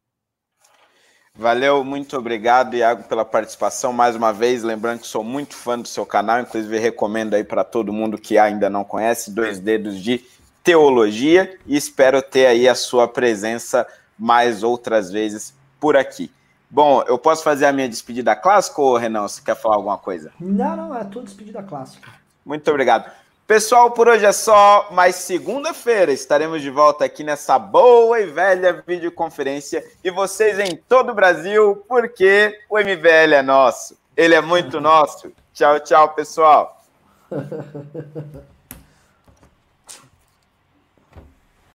Valeu, muito obrigado, Iago, pela participação mais uma vez. Lembrando que sou muito fã do seu canal, inclusive recomendo aí para todo mundo que ainda não conhece, Dois Dedos de Teologia, e espero ter aí a sua presença mais outras vezes por aqui. Bom, eu posso fazer a minha despedida clássica ou, Renan, você quer falar alguma coisa? Não, não, é tudo despedida clássica. Muito obrigado. Pessoal, por hoje é só, mas segunda-feira estaremos de volta aqui nessa boa e velha videoconferência e vocês em todo o Brasil, porque o MVL é nosso. Ele é muito [laughs] nosso. Tchau, tchau, pessoal. [laughs]